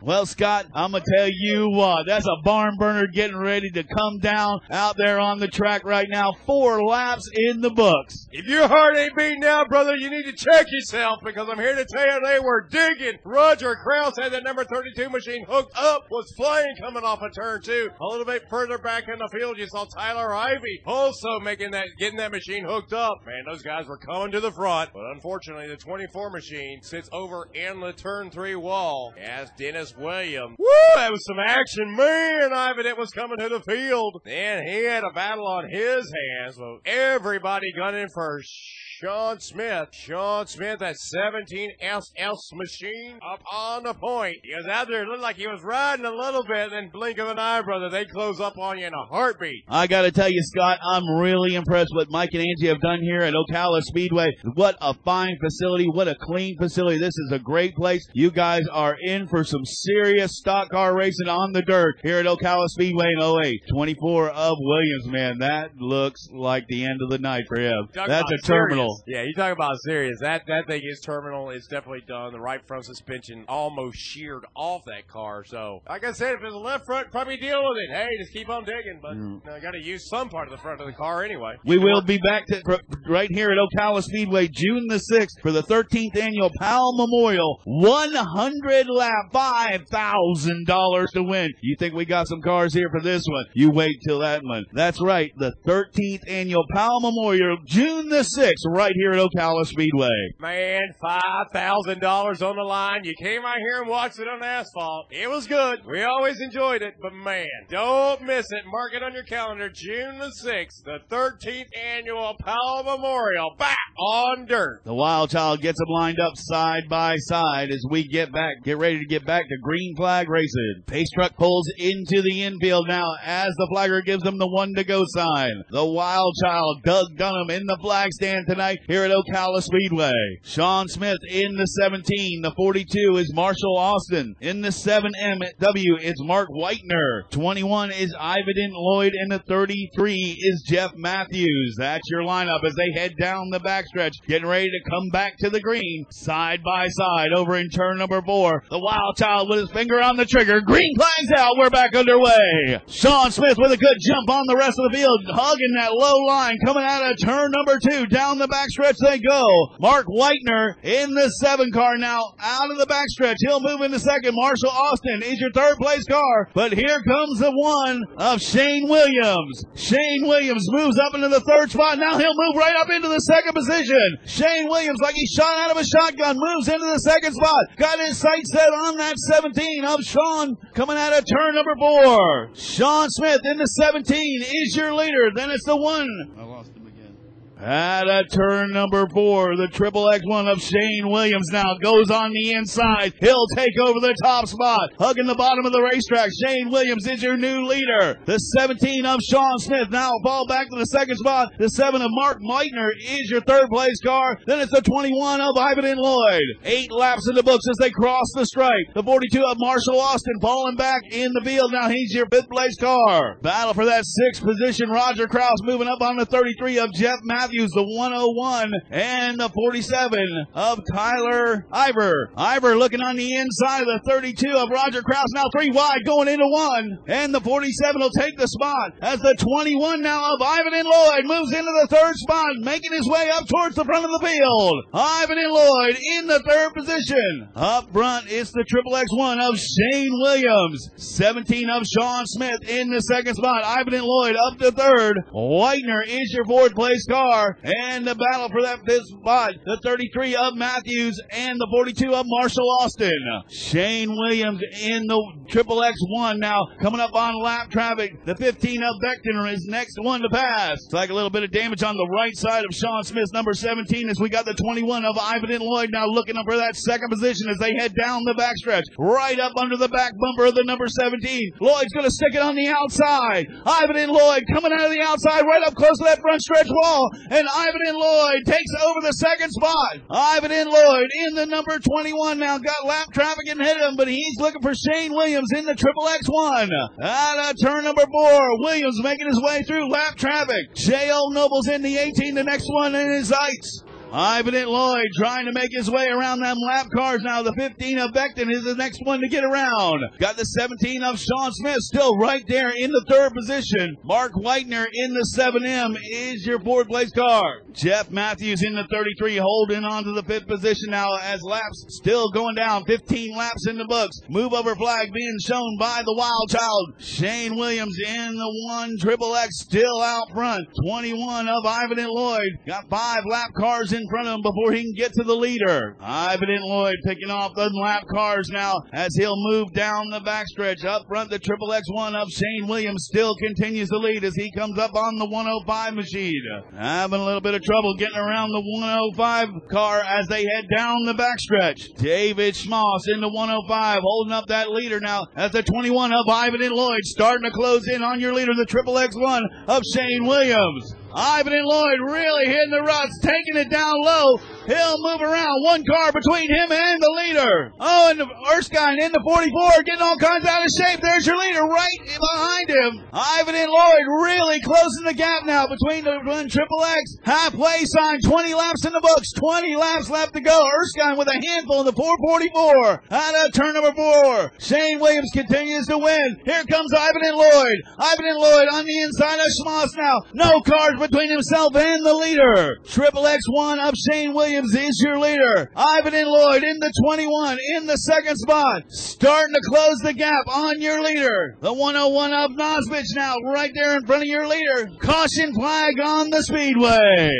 Well, Scott, I'm gonna tell you what, that's a barn burner getting ready to come down out there on the track right now. Four laps in the books. If your heart ain't beating now, brother, you need to check yourself because I'm here to tell you they were digging. Roger Kraus had that number 32 machine hooked up, was flying coming off of turn two. A little bit further back in the field, you saw Tyler Ivy also making that, getting that machine hooked up. Man, those guys were coming to the front, but unfortunately, the 24 machine sits over in the turn three wall as Dennis Williams. Woo, that was some action. Man, Ivan, it was coming to the field. And he had a battle on his hands. So everybody gunning for Sean Smith. Sean Smith, that 17 SS machine up on the point. He was out there, it looked like he was riding a little bit, and then blink of an eye, brother, they close up on you in a heartbeat. I gotta tell you, Scott, I'm really impressed what Mike and Angie have done here at Ocala Speedway. What a fine facility. What a clean facility. This is a great place. You guys are in for some serious stock car racing on the dirt here at Ocala Speedway in 08. 24 of Williams, man. That looks like the end of the night for him. Talk That's a terminal. serious. Yeah, you talk about serious. That that thing is terminal. It's definitely done. The right front suspension almost sheared off that car. So, like I said, if it's a left front, probably deal with it. Hey, just keep on digging. But Mm. you, got to use some part of the front of the car anyway. We will be back to right here at Ocala Speedway June the 6th for the 13th annual Powell Memorial 100 lap $5,000 to win. You think we got some cars here for this one? You wait till that one. That's right. The 13th annual Powell Memorial June the 6th right here at Ocala Speedway. Man, five thousand dollars on the line. You came out here and watched it on asphalt. It was good. We always enjoyed it, but man, don't miss it. Mark it on your calendar. June the sixth, the thirteenth annual Powell Memorial, back on dirt. The Wild Child gets them lined up side by side as we get back, get ready to get back to green flag racing. Pace truck pulls into the infield now as the flagger gives them the one to go sign. The Wild Child, Doug Dunham in the flag stand tonight here at Ocala Speedway. Sean Smith in the 17. The 42 is Marshall Austin. In the 7MW, it's Mark Whitener. 21 is Ivan Lloyd and the 33 is Jeff Matthews. That's your lineup as they head down the backstretch, getting ready to come back to the green, side by side over in turn number four. The Wild Child with his finger on the trigger. Green flags out. We're back underway. Sean Smith with a good jump on the rest of the field, hugging that low line, coming out of turn number two. Down the backstretch they go. Mark Whitener in the seven car now, out of the backstretch. He'll move into second. Marshall Austin is your third place car, but here comes the one of Shane Williams. Shane Williams moves up into the third spot. Now he'll move right up into the second position. Shane Williams, like he shot out of a shotgun, moves into the second spot. Got his sights set on that 17 of Sean coming out of turn number four. Sean Smith in the 17 is your leader. Then it's the one. I lost him again. Ah, At a turn number four, the triple X one of Shane Williams now goes on the inside. He'll take over the top spot. Hugging the bottom of the racetrack. Shane Williams is your new leader. The 17 of Sean Smith now fall back to the second spot. The 7 of Mark Whitener is your third place car. Then it's the 21 of Ivan and Lloyd. Eight laps in the books as they cross the stripe. The 42 of Marshall Austin falling back in the field. Now he's your fifth place car. Battle for that sixth position. Roger Kraus moving up on the 33 of Jeff Matthews, the 101, and the 47 of Tyler Ivy. Ivy looking on the inside of the 32 of Roger Kraus. Now three wide going into one. And the 47 will take the spot as the 21 now of Ivan and Lloyd moves into the third spot, making his way up towards the front of the field. Ivan and Lloyd in the third position. Up front, it's the Triple X1 of Shane Williams. 17 of Sean Smith in the second spot. Ivan and Lloyd up to third. Whitener is your fourth place car. And the battle for that fifth spot, the 33 of Matthews and the 42 of Marshall Austin. Shane Williams in the Triple X1 now coming up on lap traffic. The 15 of Beckton is next one to pass. It's like a little bit of damage on the right side of Sean Smith's number 17 as we got the 21 of Ivan and Lloyd now looking up for that second position as they head down the backstretch. Right up under the back bumper of the number 17. Lloyd's going to stick it on the outside. Ivan and Lloyd coming out of the outside right up close to that front stretch wall. And Ivan and Lloyd takes over the second spot. Ivan and Lloyd in the number 21 now got lap traffic and hit him, but he's looking for Shane Williams in the triple X1. Out of turn number four, Williams making his way through lap traffic. J.O. Noble's in the 18, the next one in his sights. Ivan and Lloyd trying to make his way around them lap cars now. The 15 of Beckton is the next one to get around. Got the 17 of Sean Smith still right there in the third position. Mark Whitener in the 7M is your fourth place car. Jeff Matthews in the 33 holding on to the fifth position now as laps still going down. 15 laps in the books. Move over flag being shown by the wild child. Shane Williams in the one triple X still out front. 21 of Ivan and Lloyd. Got five lap cars in front of him before he can get to the leader. Ivan and Lloyd picking off the lap cars now as he'll move down the backstretch. Up front, the triple X1 of Shane Williams still continues to lead as he comes up on the 105 machine. Having a little bit of trouble getting around the 105 car as they head down the backstretch. David Schmoss in the 105 holding up that leader now as the 21 of Ivan and Lloyd starting to close in on your leader, the triple X1 of Shane Williams. Ivan and Lloyd really hitting the ruts, taking it down low. He'll move around. One car between him and the leader. Oh, and Erskine in the 44, getting all kinds out of shape. There's your leader right behind him. Ivan and Lloyd really closing the gap now between the one triple X. Halfway sign, 20 laps in the books, 20 laps left to go. Erskine with a handful in the 444. Out of turn number four. Shane Williams continues to win. Here comes Ivan and Lloyd. Ivan and Lloyd on the inside of Schmoss now. No cars between himself and the leader. Triple X1 of Shane Williams is your leader. Ivan and Lloyd in the 21 in the second spot. Starting to close the gap on your leader. The 101 of Nosbich now right there in front of your leader. Caution flag on the speedway.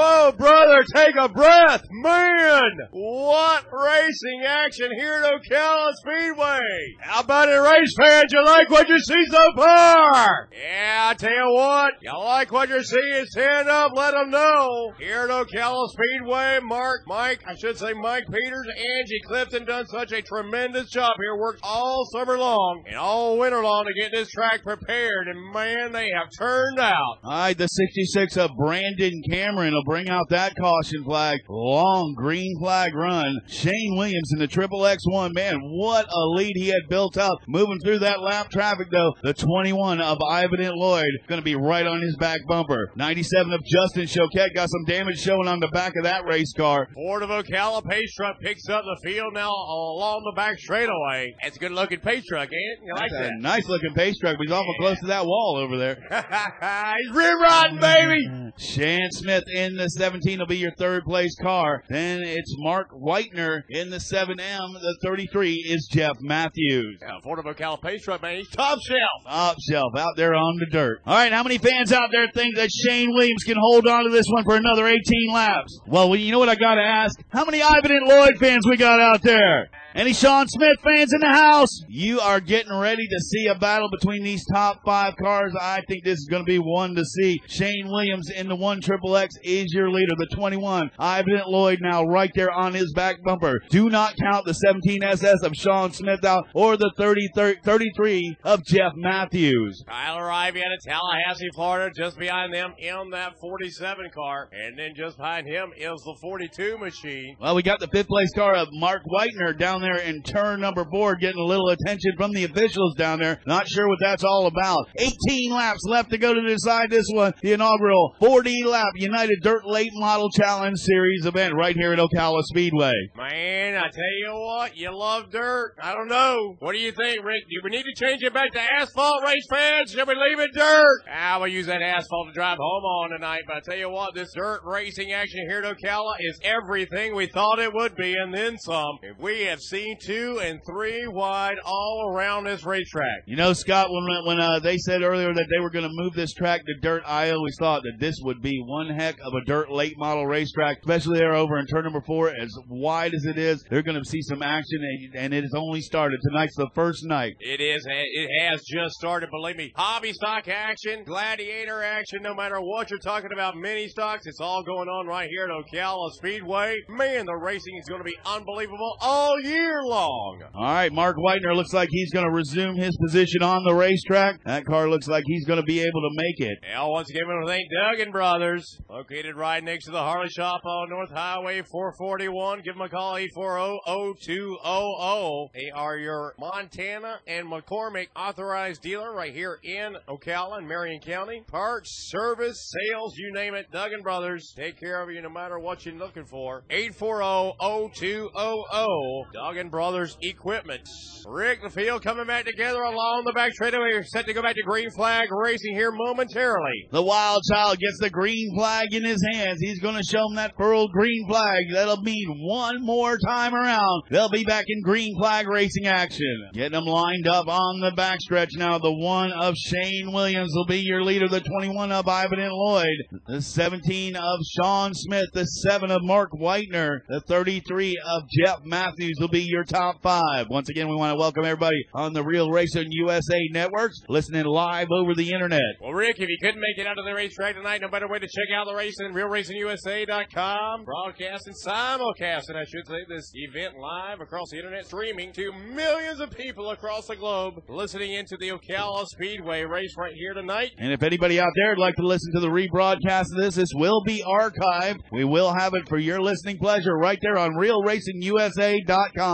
Oh, brother, take a breath. Man, what racing action here at Ocala Speedway. How about it, race fans? You like what you see so far? Yeah, I tell you what, you like what you're seeing, stand up, let them know. Here at Ocala Speedway, Mark, Mike, I should say Mike Peters, Angie Clifton done such a tremendous job here, worked all summer long and all winter long to get this track prepared, and man, they have turned out. All right, the 66 of Brandon Cameron will bring out that caution flag. Long green flag run. Shane Williams in the triple X1. Man, what a lead he had built up. Moving through that lap traffic though. The 21 of Ivan and Lloyd going to be right on his back bumper. 97 of Justin Choquette got some damage showing on the back of that race car. Ford of Ocala pace truck picks up the field now along the back straightaway. It's a good looking pace truck, ain't eh? it? You like That's a nice looking pace truck, but he's awful close to that wall over there. He's rim riding, baby. Sean Smith in in the 17 will be your third place car. Then it's Mark Whitener in the 7M. The 33 is Jeff Matthews. Yeah, Ford of Ocala Pace Truck, man. He's top shelf. Top shelf out there on the dirt. All right, how many fans out there think that Shane Williams can hold on to this one for another 18 laps? Well, you know what I got to ask? How many Ivan and Lloyd fans we got out there? Any Sean Smith fans in the house? You are getting ready to see a battle between these top five cars. I think this is going to be one to see. Shane Williams in the one triple X is your leader. The 21, Ivan Lloyd now right there on his back bumper. Do not count the 17 SS of Sean Smith out or the 30, 33 of Jeff Matthews. Tyler Ivy out of Tallahassee, Florida, just behind them in that 47 car. And then just behind him is the 42 machine. Well, we got the fifth place car of Mark Whitener down there in turn number four, getting a little attention from the officials down there. Not sure what that's all about. 18 laps left to go to decide this one. The inaugural 40 lap United Dirt Late Model Challenge Series event right here at Ocala Speedway. Man, I tell you what, you love dirt. I don't know. What do you think, Rick? Do we need to change it back to asphalt race fans? Should we leave it dirt? Ah, I will use that asphalt to drive home on tonight, but I tell you what, this dirt racing action here at Ocala is everything we thought it would be and then some. If we have seen two and three wide all around this racetrack. You know, Scott, when when uh, they said earlier that they were going to move this track to dirt, I always thought that this would be one heck of a dirt late model racetrack, especially there over in turn number four, as wide as it is. They're going to see some action, and, and it has only started. Tonight's the first night. It is. It has just started. Believe me. Hobby stock action, gladiator action. No matter what you're talking about, mini stocks. It's all going on right here at Ocala Speedway. Man, the racing is going to be unbelievable all year long. All right, Mark Whitener looks like he's going to resume his position on the racetrack. That car looks like he's going to be able to make it. Now, once again, to thank Duggan Brothers, located right next to the Harley shop on North Highway 441. Give them a call, 840-0200. They are your Montana and McCormick authorized dealer right here in Ocala and Marion County. Parts, service, sales, you name it, Duggan Brothers. Take care of you no matter what you're looking for. 840-0200. Duggan Brothers Equipment. Rick, the field coming back together along the back straightaway. We're set to go back to green flag racing here momentarily. The wild child gets the green flag in his hands. He's going to show him that furled green flag. That'll mean one more time around. They'll be back in green flag racing action. Getting them lined up on the backstretch now. The one of Shane Williams will be your leader. The 21 of Ivan and Lloyd. The 17 of Sean Smith. The 7 of Mark Whitener. The 33 of Jeff Matthews will be your top five. Once again, we want to welcome everybody on the Real Racing USA networks, listening live over the internet. Well, Rick, if you couldn't make it out to the racetrack tonight, no better way to check out the racing, RealRacingUSA.com. Broadcasting, simulcasting, I should say, this event live across the internet, streaming to millions of people across the globe, listening into the Ocala Speedway race right here tonight. And if anybody out there would like to listen to the rebroadcast of this, this will be archived. We will have it for your listening pleasure right there on RealRacingUSA.com.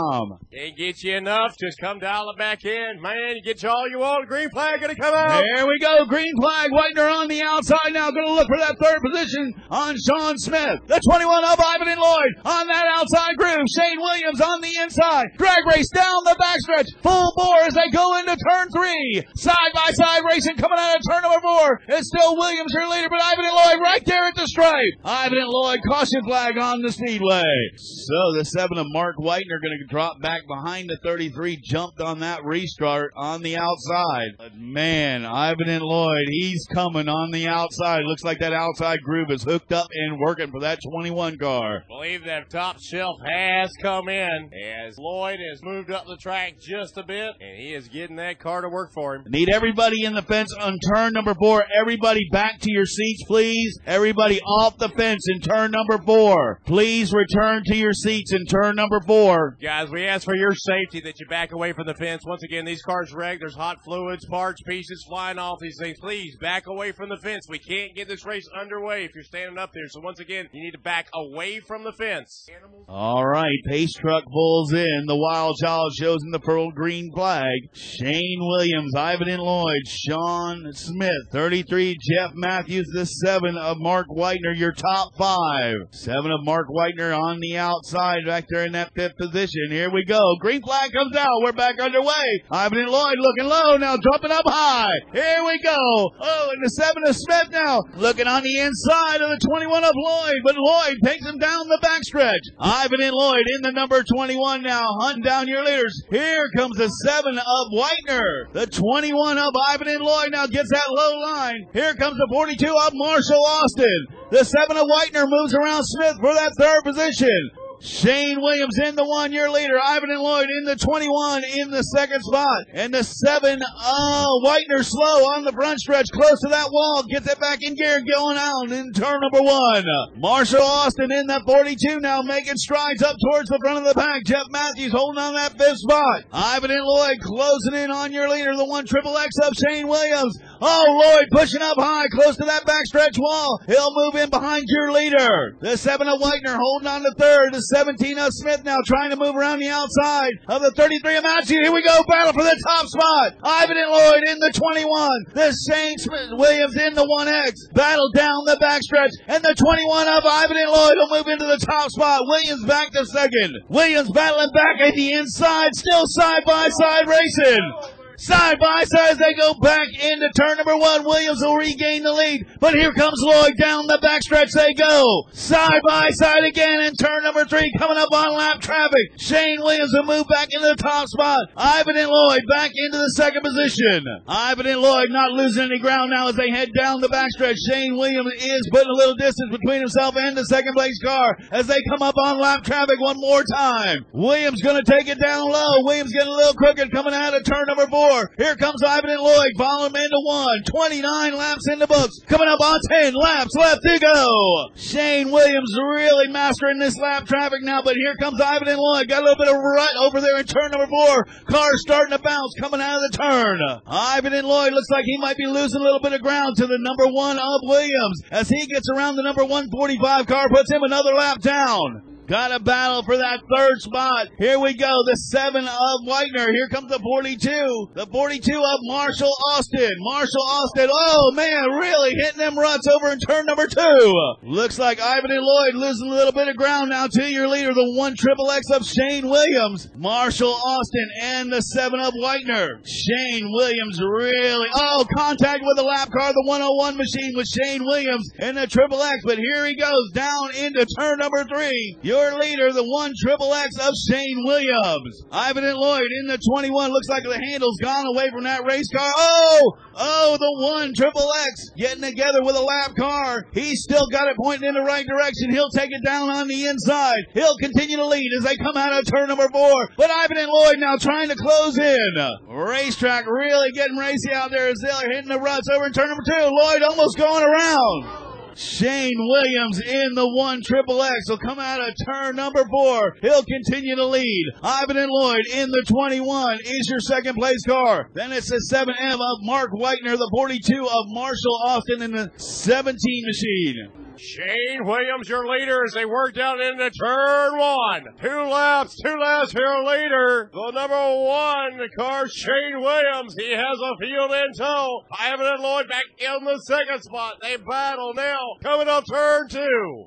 Can't get you enough, just come dial it back in. Man, you get you all you want, green flag gonna come out. There we go. Green flag. Whitener on the outside now. Going to look for that third position on Sean Smith. The 21 of Ivan and Lloyd on that outside groove. Shane Williams on the inside. Drag race down the backstretch. Full bore as they go into turn three. Side by side racing coming out of turn number four. It's still Williams your leader, but Ivan and Lloyd right there at the stripe. Ivan and Lloyd caution flag on the speedway. So the seven of Mark Whitener going to drop back behind the 33. Jumped on that restart on the outside. But man, Ivan and Lloyd, he's coming on the outside. Looks like that outside groove is hooked up and working for that 21 car. believe that top shelf has come in as Lloyd has moved up the track just a bit and he is getting that car to work for him. Need everybody in the fence on turn number four. Everybody back to your seats, please. Everybody off the fence in turn number four. Please return to your seats in turn number four. Guys, we ask for your safety that you back away from the fence. Once again, these cars wrecked. There's hot fluids, parts, pieces flying off these things. Please back away from the fence. We can't get this race underway if you're standing up there. So once again, you need to back away from the fence. All right, pace truck pulls in. The wild child shows in the pearl green flag. Shane Williams, Ivan and Lloyd, Sean Smith, 33, Jeff Matthews, the seven of Mark Whitener, your top five. Seven of Mark Whitener on the outside back there in that fifth position. And here we go. Green flag comes out. We're back underway. Ivan and Lloyd looking low now, jumping up high. Here we go. Oh, and the seven of Smith now looking on the inside of the 21 of Lloyd, but Lloyd takes him down the backstretch. Ivan and Lloyd in the number 21 now, hunting down your leaders. Here comes the seven of Whitener. The 21 of Ivan and Lloyd now gets that low line. Here comes the 42 of Marshall Austin. The seven of Whitener moves around Smith for that third position. Shane Williams in the one year leader. Ivan and Lloyd in the 21 in the second spot. And the seven, uh, Whitener slow on the front stretch, close to that wall. Gets it back in gear, going out in turn number one. Marshall Austin in the 42 now, making strides up towards the front of the pack. Jeff Matthews holding on that fifth spot. Ivan and Lloyd closing in on your leader, the one triple X of Shane Williams. Oh, Lloyd pushing up high, close to that backstretch wall. He'll move in behind your leader. The seven of Whitener holding on to third. The 17 of Smith now trying to move around the outside of the 33 of Matthews. Here we go, battle for the top spot. Ivan and Lloyd in the 21. The Shane Smith Williams in the 1X. Battle down the backstretch. And the 21 of Ivan and Lloyd will move into the top spot. Williams back to second. Williams battling back at the inside, still side by side racing. Side by side as they go back into turn number one. Williams will regain the lead. But here comes Lloyd down the backstretch they go. Side by side again in turn number three coming up on lap traffic. Shane Williams will move back into the top spot. Ivan and Lloyd back into the second position. Ivan and Lloyd not losing any ground now as they head down the backstretch. Shane Williams is putting a little distance between himself and the second place car as they come up on lap traffic one more time. Williams gonna take it down low. Williams getting a little crooked coming out of turn number four. Here comes Ivan and Lloyd following into one. 29 laps in the books. Coming up on 10 laps left to go. Shane Williams really mastering this lap traffic now, but here comes Ivan and Lloyd. Got a little bit of rut over there in turn number four. Cars starting to bounce coming out of the turn. Ivan and Lloyd looks like he might be losing a little bit of ground to the number one of Williams. As he gets around the number 145 car, puts him another lap down. Got a battle for that third spot. Here we go. The seven of Whitener. Here comes the 42. The 42 of Marshall Austin. Marshall Austin. Oh man, really hitting them ruts over in turn number two. Looks like Ivan and Lloyd losing a little bit of ground now to your leader, the one triple X of Shane Williams. Marshall Austin and the seven of Whitener. Shane Williams really, oh, contact with the lap car, the 101 machine with Shane Williams and the triple X, but here he goes down into turn number three. Your leader, the one triple X of Shane Williams. Ivan and Lloyd in the 21. Looks like the handle's gone away from that race car. Oh! Oh, the one triple X getting together with a lap car. He's still got it pointing in the right direction. He'll take it down on the inside. He'll continue to lead as they come out of turn number four. But Ivan and Lloyd now trying to close in. Racetrack really getting racy out there as they're hitting the ruts over in turn number two. Lloyd almost going around. Shane Williams in the one triple X will come out of turn number four. He'll continue to lead. Ivan and Lloyd in the 21 is your second place car. Then it's the 7M of Mark Whitener, the 42 of Marshall Austin in the 17 machine. Shane Williams, your leader, as they work down into turn one. Two laps, two laps, here leader. The number one car, Shane Williams. He has a field in tow. Ivan and Lloyd back in the second spot. They battle now. Coming up turn two.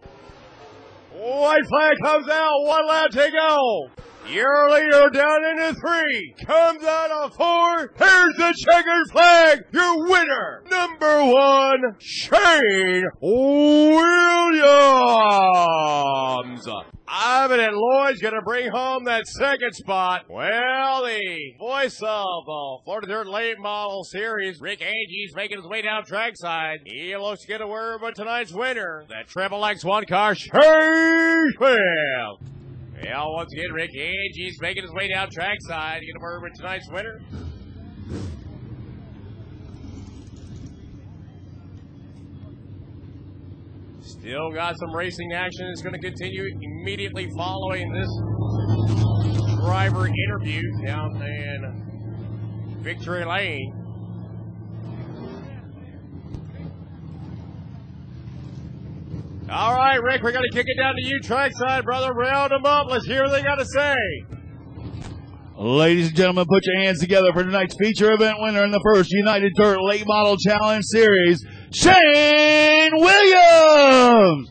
White flag comes out. One lap to go. Your leader down into three. Comes out of four. Here's the checkered flag. Your winner. Number one, Shane Williams. Ivan and Lloyd's gonna bring home that second spot. Well, the voice of the Florida Dirt Late Model Series, Rick Angie's making his way down trackside. He looks to get a word with tonight's winner, that Triple X One car, Shane Williams. Well, once again, Rick Angie's making his way down trackside. A word with tonight's winner. Still got some racing action. It's going to continue immediately following this driver interview down in Victory Lane. All right, Rick, we're going to kick it down to you, trackside, brother. Round them up. Let's hear what they got to say. Ladies and gentlemen, put your hands together for tonight's feature event winner in the first United Dirt Late Model Challenge Series, Shane Williams!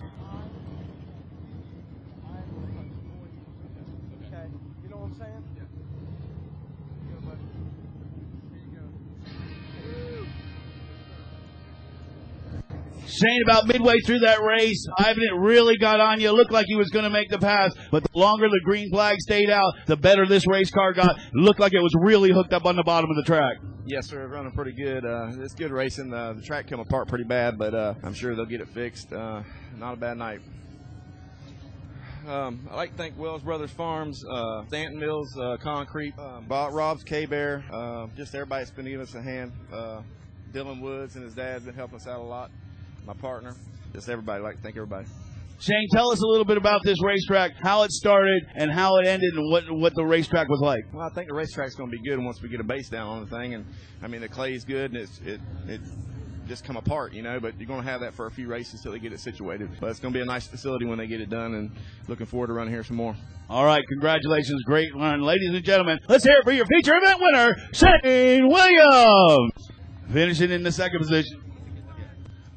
Shane, about midway through that race, Ivan it really got on you. It looked like he was going to make the pass, but the longer the green flag stayed out, the better this race car got. It looked like it was really hooked up on the bottom of the track. Yes, sir. Running pretty good. Uh, it's good racing. The track come apart pretty bad, but uh, I'm sure they'll get it fixed. Uh, not a bad night. Um, I'd like to thank Wells Brothers Farms, uh, Stanton Mills uh, Concrete, um, Rob's K Bear, uh, just everybody that's been giving us a hand. Uh, Dylan Woods and his dad's been helping us out a lot. My partner, just everybody. I'd like to thank everybody. Shane, tell us a little bit about this racetrack, how it started and how it ended, and what what the racetrack was like. Well, I think the racetrack's going to be good once we get a base down on the thing, and I mean the clay's good, and it's it it just come apart, you know. But you're going to have that for a few races till they get it situated. But it's going to be a nice facility when they get it done, and looking forward to running here some more. All right, congratulations, great run, ladies and gentlemen. Let's hear it for your feature event winner, Shane Williams, finishing in the second position.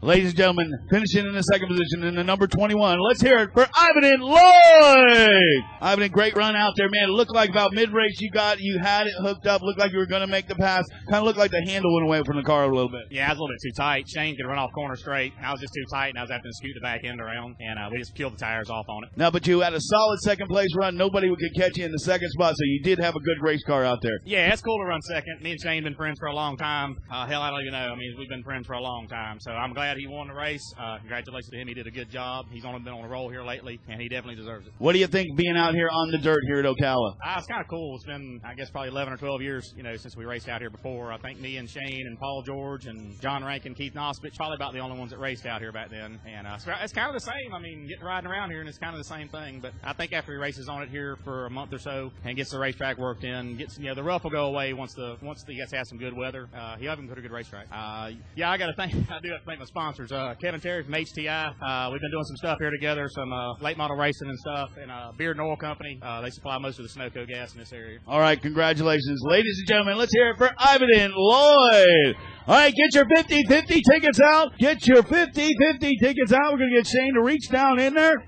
Ladies and gentlemen, finishing in the second position in the number 21. Let's hear it for Ivan and Lloyd. Ivan, great run out there, man. It looked like about mid-race you got, you had it hooked up, looked like you were going to make the pass. Kind of looked like the handle went away from the car a little bit. Yeah, I was a little bit too tight. Shane could run off corner straight. I was just too tight, and I was having to scoot the back end around, and uh, we just peeled the tires off on it. Now, but you had a solid second place run. Nobody could catch you in the second spot, so you did have a good race car out there. Yeah, it's cool to run second. Me and Shane been friends for a long time. Uh, hell, I don't even know. I mean, we've been friends for a long time, so I'm glad he won the race. Uh, congratulations to him. He did a good job. He's only been on a roll here lately, and he definitely deserves it. What do you think being out here on the dirt here at Ocala? Uh, it's kind of cool. It's been, I guess, probably 11 or 12 years, you know, since we raced out here before. I think me and Shane and Paul George and John Rankin, Keith Nospich, probably about the only ones that raced out here back then. And uh, it's, kind of the same. I mean, getting riding around here, and it's kind of the same thing. But I think after he races on it here for a month or so and gets the racetrack worked in, gets you know the rough will go away once the once the gets has some good weather. Uh, he'll have him put a good racetrack. Uh, yeah, I got to thank I do have to thank my sponsors, uh, Kevin Terry from HTI. Uh, we've been doing some stuff here together, some uh, late model racing and stuff, and uh, Beard and Oil Company. Uh, they supply most of the Sunoco gas in this area. All right, congratulations. Ladies and gentlemen, let's hear it for Ivan and Lloyd. All right, get your 50-50 tickets out. Get your 50-50 tickets out. We're going to get Shane to reach down in there.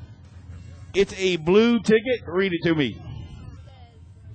It's a blue ticket. Read it to me.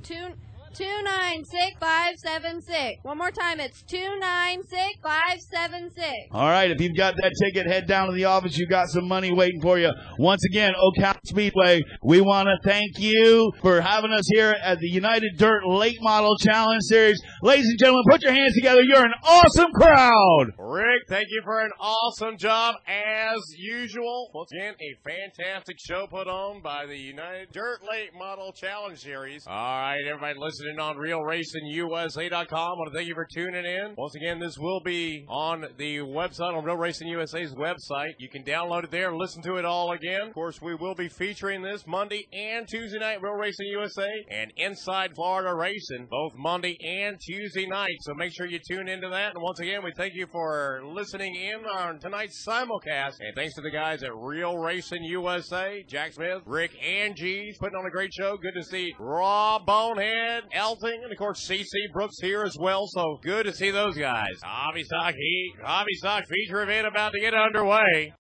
Two two nine six five seven six. One more time. It's two nine six five seven six. All right, if you've got that ticket, head down to the office. You've got some money waiting for you. Once again, Ocala Speedway, we want to thank you for having us here at the United Dirt Late Model Challenge Series. Ladies and gentlemen, put your hands together. You're an awesome crowd. Rick, thank you for an awesome job as usual. Once again, a fantastic show put on by the United Dirt Late Model Challenge Series. All right, everybody listening on RealRacingUSA.com. I want to thank you for tuning in. Once again, this will be on the website, on Real Racing USA's website. You can download it there listen to it all again. Of course, we will be featuring this Monday and Tuesday night, Real Racing USA and Inside Florida Racing, both Monday and Tuesday night. So make sure you tune into that. And once again, we thank you for listening in on tonight's simulcast. And thanks to the guys at Real Racing USA, Jack Smith, Rick and Angie, putting on a great show. Good to see Raw Bonehead, Elting, and of course CC Brooks here as well. So good to see those guys. Hobby Stock Heat, Hobby Stock feature event about to get underway.